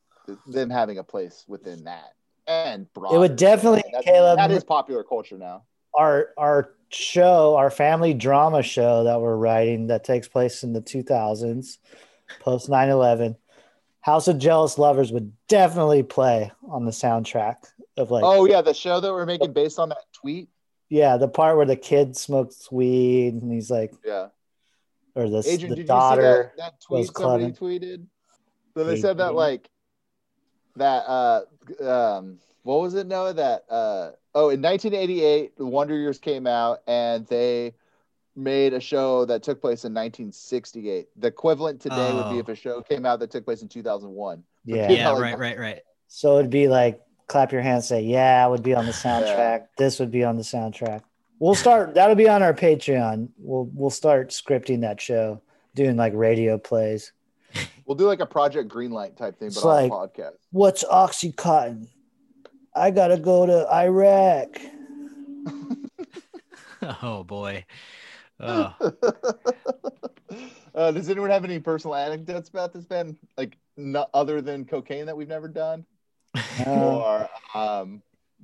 them having a place within that. And It would definitely, Caleb, That is popular culture now. our our show, our family drama show that we're writing that takes place in the 2000s, post 9/11, House of Jealous Lovers would definitely play on the soundtrack of like oh yeah, the show that we're making based on that tweet. yeah, the part where the kid smokes weed and he's like Yeah, or the, Adrian, the did daughter you see that, that was tweet somebody tweeted? So they said that like that. uh um What was it? Noah? That uh oh, in 1988, the Wonder Years came out, and they made a show that took place in 1968. The equivalent today would be Oh. if a show came out that took place in 2001. yeah. Yeah, probably- right, right, right. So it'd be like clap your hands, say, yeah, it would be on the soundtrack. This would be on the soundtrack. We'll start that'll be on our Patreon. We'll we'll start scripting that show, doing like radio plays. We'll do like a Project Greenlight type thing, but It's on like- a podcast. What's Oxycontin? I gotta go to Iraq. Oh boy. Oh. uh, does anyone have any personal anecdotes about this band, like no, other than cocaine that we've never done, Uh, or um,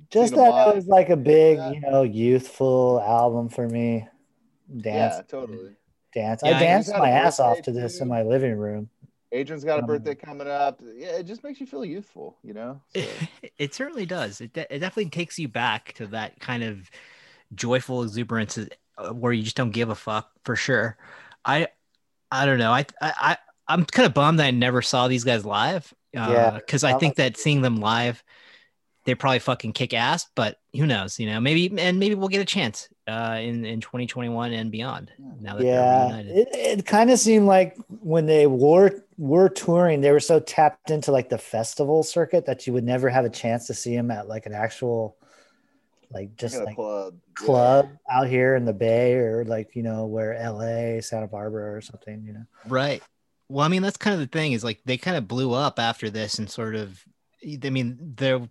just that lot. it was like a big, Yeah. you know, youthful album for me. Dance, yeah, totally. dance. Yeah, I I danced my ass off to this in my living room. Adrian's got a Um, birthday coming up. Yeah, it just makes you feel youthful, you know. So, it certainly does. It, de- it definitely takes you back to that kind of joyful exuberance uh, where you just don't give a fuck for sure. I I don't know. I I, I I'm kind of bummed that I never saw these guys live. Uh, Yeah, because I think that seeing them live, they probably fucking kick ass. But who knows? You know, maybe and maybe we'll get a chance uh, in in 2021 and beyond. Now that Yeah, it, it kind of seemed like when they were were touring, they were so tapped into like the festival circuit that you would never have a chance to see them at like an actual, like just at a like club. yeah. out here in the Bay or like you know where L.A., Santa Barbara or something. You know, Right. Well, I mean, that's kind of the thing is like they kind of blew up after this and sort of, I mean, they're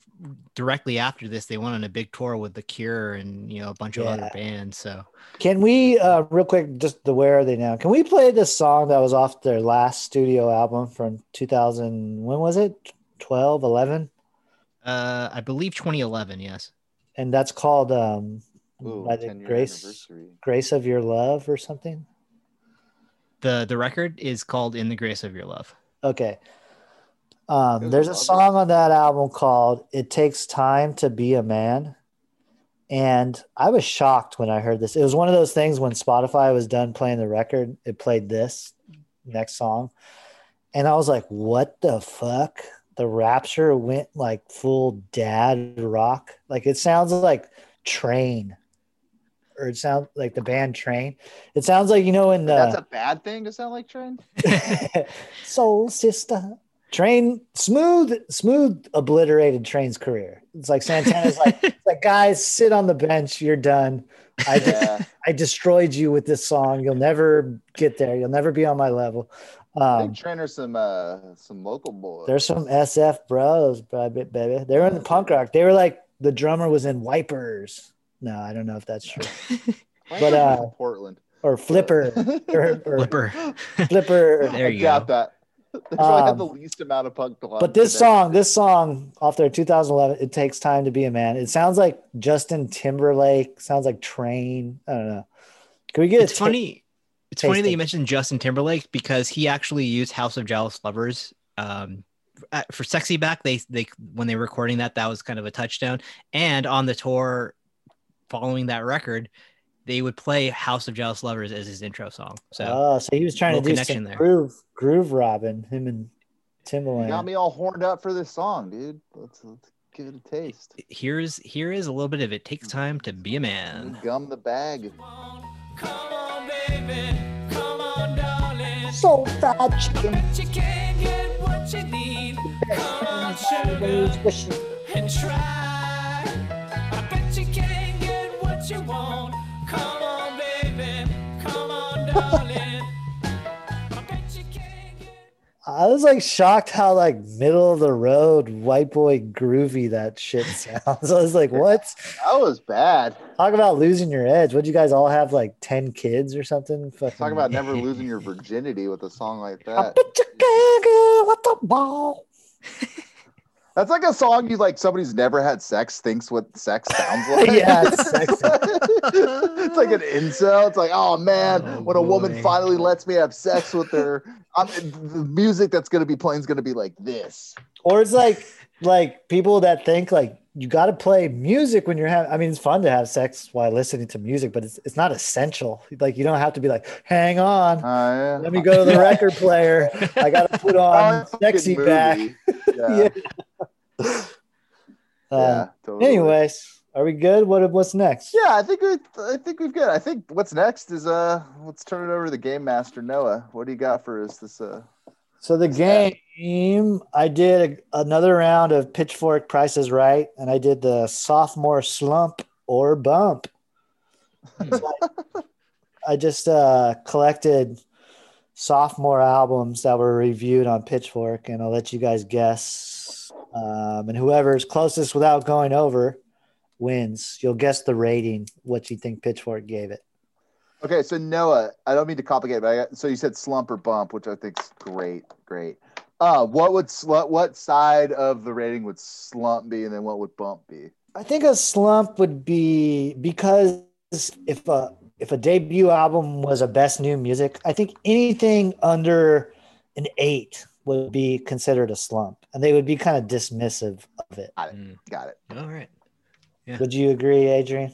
directly after this, they went on a big tour with The Cure and, you know, a bunch of other bands. So, can we uh real quick just the where are they now? Can we play this song that was off their last studio album from 2000? When was it? 12, 11? uh, I believe 2011, yes. And that's called um Ooh, by the grace grace of your love or something? The the record is called In the Grace of Your Love. okay. Um There's there's a a lot song on that album called it takes time to be a man. And i was shocked when i heard this. It was one of those things when spotify was done playing the record it played this next song. And i was like what the fuck the rapture went like full dad rock. Like it sounds like train or it sounds like the band train. It sounds like you know in the That's a bad thing to sound like Train. soul sister. Train smooth smooth obliterated train's career. It's like santana's like it's like guys sit on the bench. You're done. I Yeah. i destroyed you with this song. You'll never get there. You'll never be on my level um think Train are some uh some local boys. there's some sf bros baby baby they were in the punk rock they were like the drummer was in wipers no i don't know if that's true but, uh, Portland. or flipper or, or Flipper. flipper There I you doubt go. that. They probably have the Um, least amount of punk. But this song, this song off their 2011, "It Takes Time to Be a Man," it sounds like Justin Timberlake. Sounds like Train. I don't know. Can we get it? It's a funny. It's funny that you mentioned Justin Timberlake because he actually used House of Jealous Lovers. Um, at- for Sexy Back, they they when they were recording that, that was kind of a touchdown. And on the tour following that record, they would play House of Jealous Lovers as his intro song. So Oh, so he was trying to do connection some there. groove, groove Robin. Him and You Timbaland. got me all horned up for this song, dude. Let's, let's give it a taste. here's here is a little bit of it takes time to be a man. Gum the bag. Come on, baby. Come on, darling. Soul fried chicken. Bet you can get what you need. Come on, sugar, and try. I bet you can get what you want. Come on, baby. Come on, darling. I was like shocked how like middle of the road white boy groovy that shit sounds. I was like, what? That was bad. Talk about losing your edge. Would you guys all have like 10 kids or something? Fucking Talk about never losing your virginity with a song like I that. bet you can get what the ball. That's like a song you like. Somebody's never had sex thinks what sex sounds like. Yeah, it's sexy. it's like an incel. It's like, oh man, Oh, when a woman finally lets me have sex with her, I'm, the music that's gonna be playing is gonna be like this. Or it's like like people that think like you got to play music when you're having. I mean, it's fun to have sex while listening to music, but it's it's not essential. Like you don't have to be like, hang on, Uh, yeah. let me go to the record player. I got to put Oh, on it's a fucking sexy back. Yeah. Yeah. yeah, Um, totally. anyways, are we good? What what's next? Yeah, I think we I think we've got. I think what's next is uh let's turn it over to the game master Noah. What do you got for us this uh So the game, I did a, another round of Pitchfork Prices Right, and I did the sophomore slump or bump. I just uh, collected sophomore albums that were reviewed on Pitchfork, and I'll let you guys guess. Um, and whoever's closest without going over wins. You'll guess the rating, what you think Pitchfork gave it. Okay, so Noah, I don't mean to complicate, it, but I got, so you said slump or bump, which I think's great, great. Uh, what would sl- what side of the rating would slump be, and then what would bump be? I think a slump would be because if a if a debut album was a best new music, I think anything under an eight would be considered a slump, and they would be kind of dismissive of it. Mm. Got it. All right. Yeah. Would you agree, Adrian?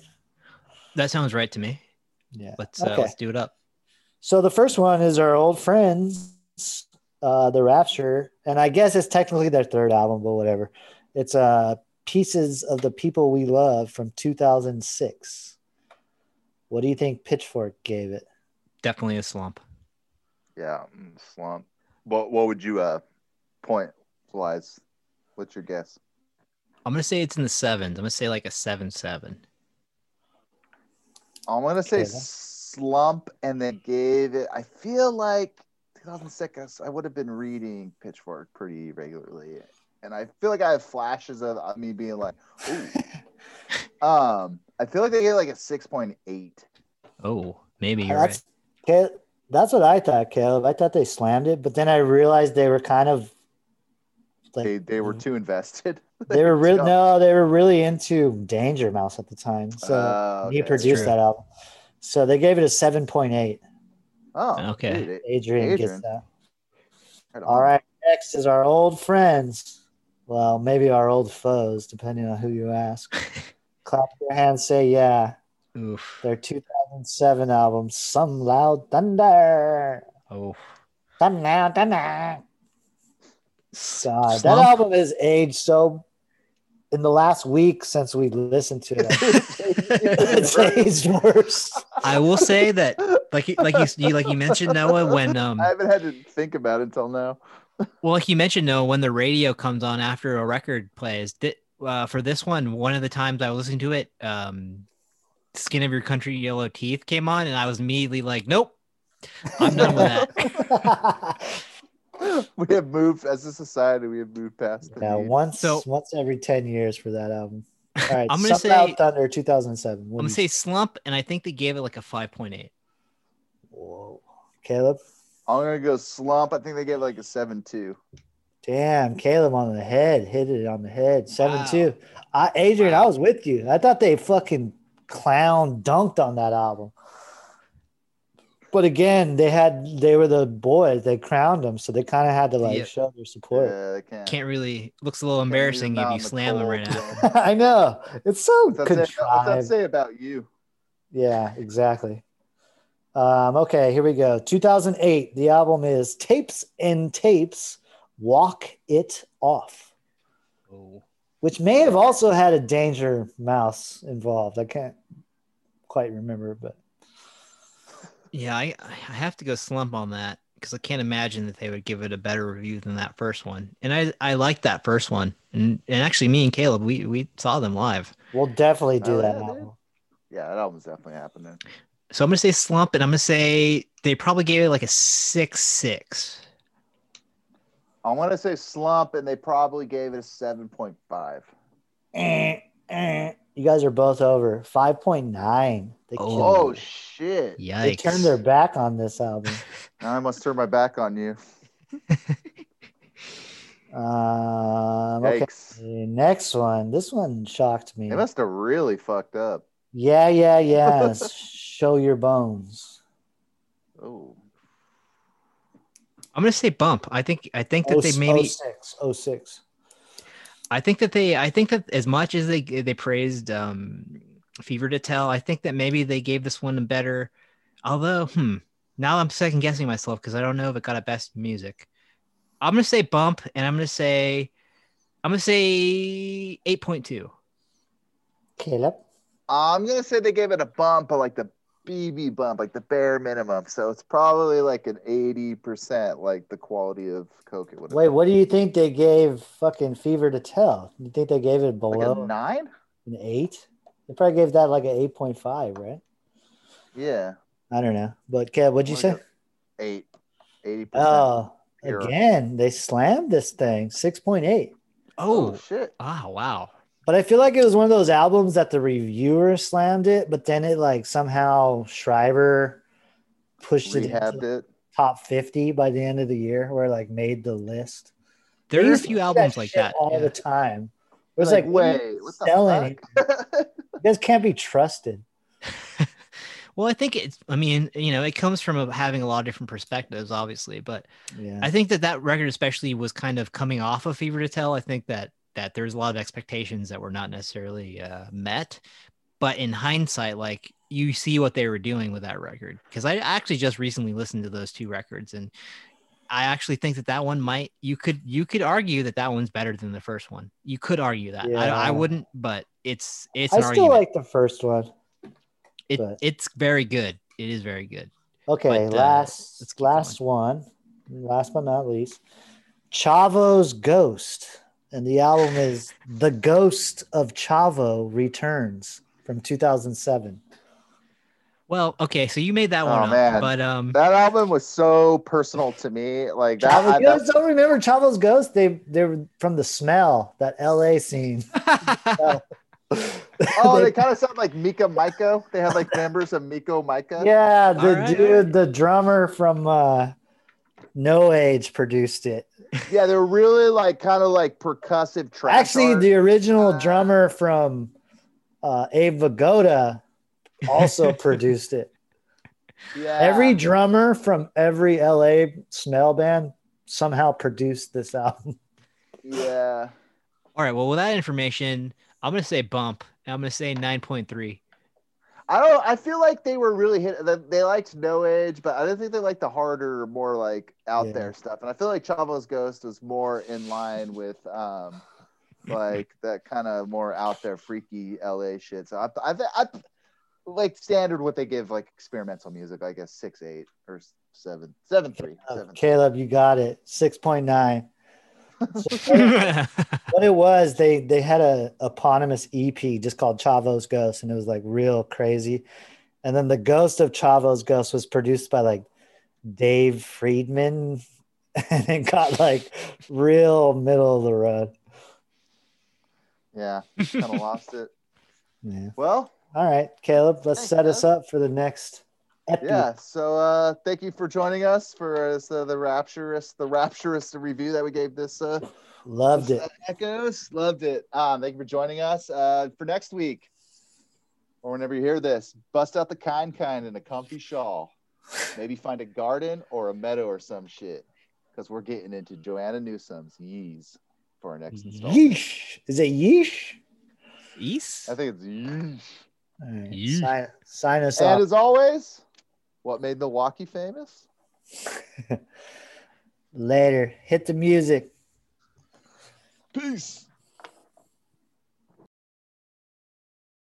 That sounds right to me. Yeah. Let's uh, Okay. let's do it up. So the first one is our old friends, uh, the Rapture, and I guess it's technically their third album, but whatever. It's uh pieces of the people we love from 2006. What do you think Pitchfork gave it? Definitely a slump. Yeah, mm, slump. What what would you uh point wise? What's your guess? I'm gonna say it's in the sevens. I'm gonna say like a seven seven. I'm gonna say Okay, slump, and then gave it. I feel like 2006. I would have been reading Pitchfork pretty regularly, and I feel like I have flashes of uh, me being like, "Ooh." um, I feel like they gave like a six point eight. Oh, maybe you're right. That's Ca- that's what I thought, Caleb. I thought they slammed it, but then I realized they were kind of like They they were too invested. they were really no, they were really into Danger Mouse at the time. So Oh, he produced that album. So they gave it a seven point eight. Oh, Okay. dude, Adrian, Adrian. gets that. right All on. right, next is our old friends. Well, maybe our old foes, depending on who you ask. Clap your hands, say yeah. Oof. Their 2007 album, Some Loud Thunder. Oh. Some Loud Thunder. God, that album has aged so. In the last week since we listened to it, it's aged worse. I will say that, like you, like you, you like you mentioned Noah when um I haven't had to think about it until now. well like you mentioned Noah when the radio comes on after a record plays. That uh, for this one, one of the times I was listening to it, um, "Skin of Your Country, Yellow Teeth" came on, and I was immediately like, "Nope, I'm done with that." we have moved as a society. We have moved past. The yeah, need. once So- once every ten years for that album. All right, I'm gonna Some say- Thunder 2007. I'm gonna say slump, and I think they gave it like a five point eight. Whoa. Caleb. I'm gonna go slump. I think they gave like a seven two. Damn, Caleb on the head, hit it on the head. Seven Wow. two. I, Adrian, Wow. I was with you. I thought they fucking clown dunked on that album. But again, they had they were the boys. They crowned them, so they kind of had to like Yeah. show their support. Yeah, they can't. Can't really looks a little embarrassing if you in the slam them right now. I know it's so What's that, say, what's that say about you? Yeah, exactly. Um, okay, here we go. 2008. The album is Tapes and Tapes. Walk It Off. Oh. which may have also had a danger mouse involved. I can't quite remember, but Yeah, I I have to go slump on that because I can't imagine that they would give it a better review than that first one. And I I liked that first one, and and actually me and Caleb we we saw them live. we'll definitely do Oh, that yeah, now. dude. Yeah, that album's definitely happening. So I'm gonna say slump, and I'm gonna say they probably gave it like a six six. I want to say slump, and they probably gave it a seven point five. Eh, eh. You guys are both over 5.9. They, Oh. Oh shit! Yikes! they turned their back on this album. Now I must turn my back on you. Um, okay, next one. This one shocked me. They must have really fucked up. Yeah, yeah, yeah. Show your bones. Oh, I'm gonna say bump. I think I think that Oh, they maybe 06, 06. I think that they I think that as much as they they praised um Fever to Tell, I think that maybe they gave this one a better although hmm now I'm second guessing myself because I don't know if it got a best music. I'm gonna say bump and I'm gonna say I'm gonna say eight point two. Caleb. I'm gonna say they gave it a bump, but like the BB bump, like the bare minimum. So it's probably like an eighty percent, like the quality of Coke. It would Wait, been. what do you think they gave fucking Fever to Tell? You think they gave it like below a nine? an eight? They probably gave that like an eight point five, right? Yeah, I don't know. But Kev, what'd you Like say? eight, eighty percent. Oh, Hero. again, they slammed this thing six point eight. Oh, oh shit! oh wow. But I feel like it was one of those albums that the reviewer slammed it, but then it like somehow Shriver pushed it Rehabbed into it. top 50 by the end of the year, where like made the list. There They are a few do albums like that. all yeah. the time. It was Like, like, what are you wait, what the selling fuck? it? You guys can't be trusted. Well, I think it's. I mean, you know, it comes from a, having a lot of different perspectives, obviously. But Yeah. I think that that record, especially, was kind of coming off of Fever to Tell. I think that that there's a lot of expectations that were not necessarily uh, met. But in hindsight, like you see what they were doing with that record, because I actually just recently listened to those two records, and I actually think that that one might. You could you could argue that that one's better than the first one. You could argue that. I, Yeah. I wouldn't, but it's it's I still argument. like the first one. it, but- it's very good. It is very good. Okay, But, uh, last let's last one, last but not least, Chavo's Ghost, and the album is "The Ghost of Chavo Returns" from 2007. Well, okay, so you made that one Oh, up, man. but um, That album was so personal to me. Like that. Chavo, I- you guys don't remember Chavo's Ghost? They they're from the Smell, that LA scene. oh, They- they kind of sound like Mika Miko. They had like members of Mika Miko. yeah, the Alright, dude, the drummer from uh, No Age produced it. Yeah, they're really like kind of like percussive trash. Actually, art. the original Uh, drummer from uh, Abe Vigoda also produced it. yeah. Every drummer from every LA smell band somehow produced this album. yeah. all right. Well, with that information, I'm gonna say bump. And I'm gonna say nine point three. I don't. I feel like they were really hit. They, liked No Age, but I don't think they liked the harder, more like out Yeah. there stuff. And I feel like Chavo's Ghost was more in line with um, like that kind of more out there, freaky LA shit. So I, I, I, like standard what they give like experimental music. I guess six eight or seven seven three. Caleb, you got it. 6.9. what it was, they they had a eponymous EP just called Chavo's Ghost, and it was like real crazy. And then the Ghost of Chavo's Ghost was produced by like Dave Fridmann, and it got like real middle of the road. Yeah, kind of lost it. Yeah. Well, All right, Caleb, let's Thanks, set us up for the next epi. yeah. So uh, thank you for joining us for uh, so the rapturous the rapturous review that we gave this. Uh, Loved it. Echoes, loved it. Um, thank you for joining us. Uh, for next week, or whenever you hear this, bust out the kind kind in a comfy shawl. Maybe find a garden or a meadow or some shit, because we're getting into Joanna Newsom's Yeez for our next installment. Yeesh. Is it yeesh? East. I think it's Yeesh. All right. Yeesh. Sign, sign us And off. as always, what made Milwaukee famous? Later. Hit the music. Peace.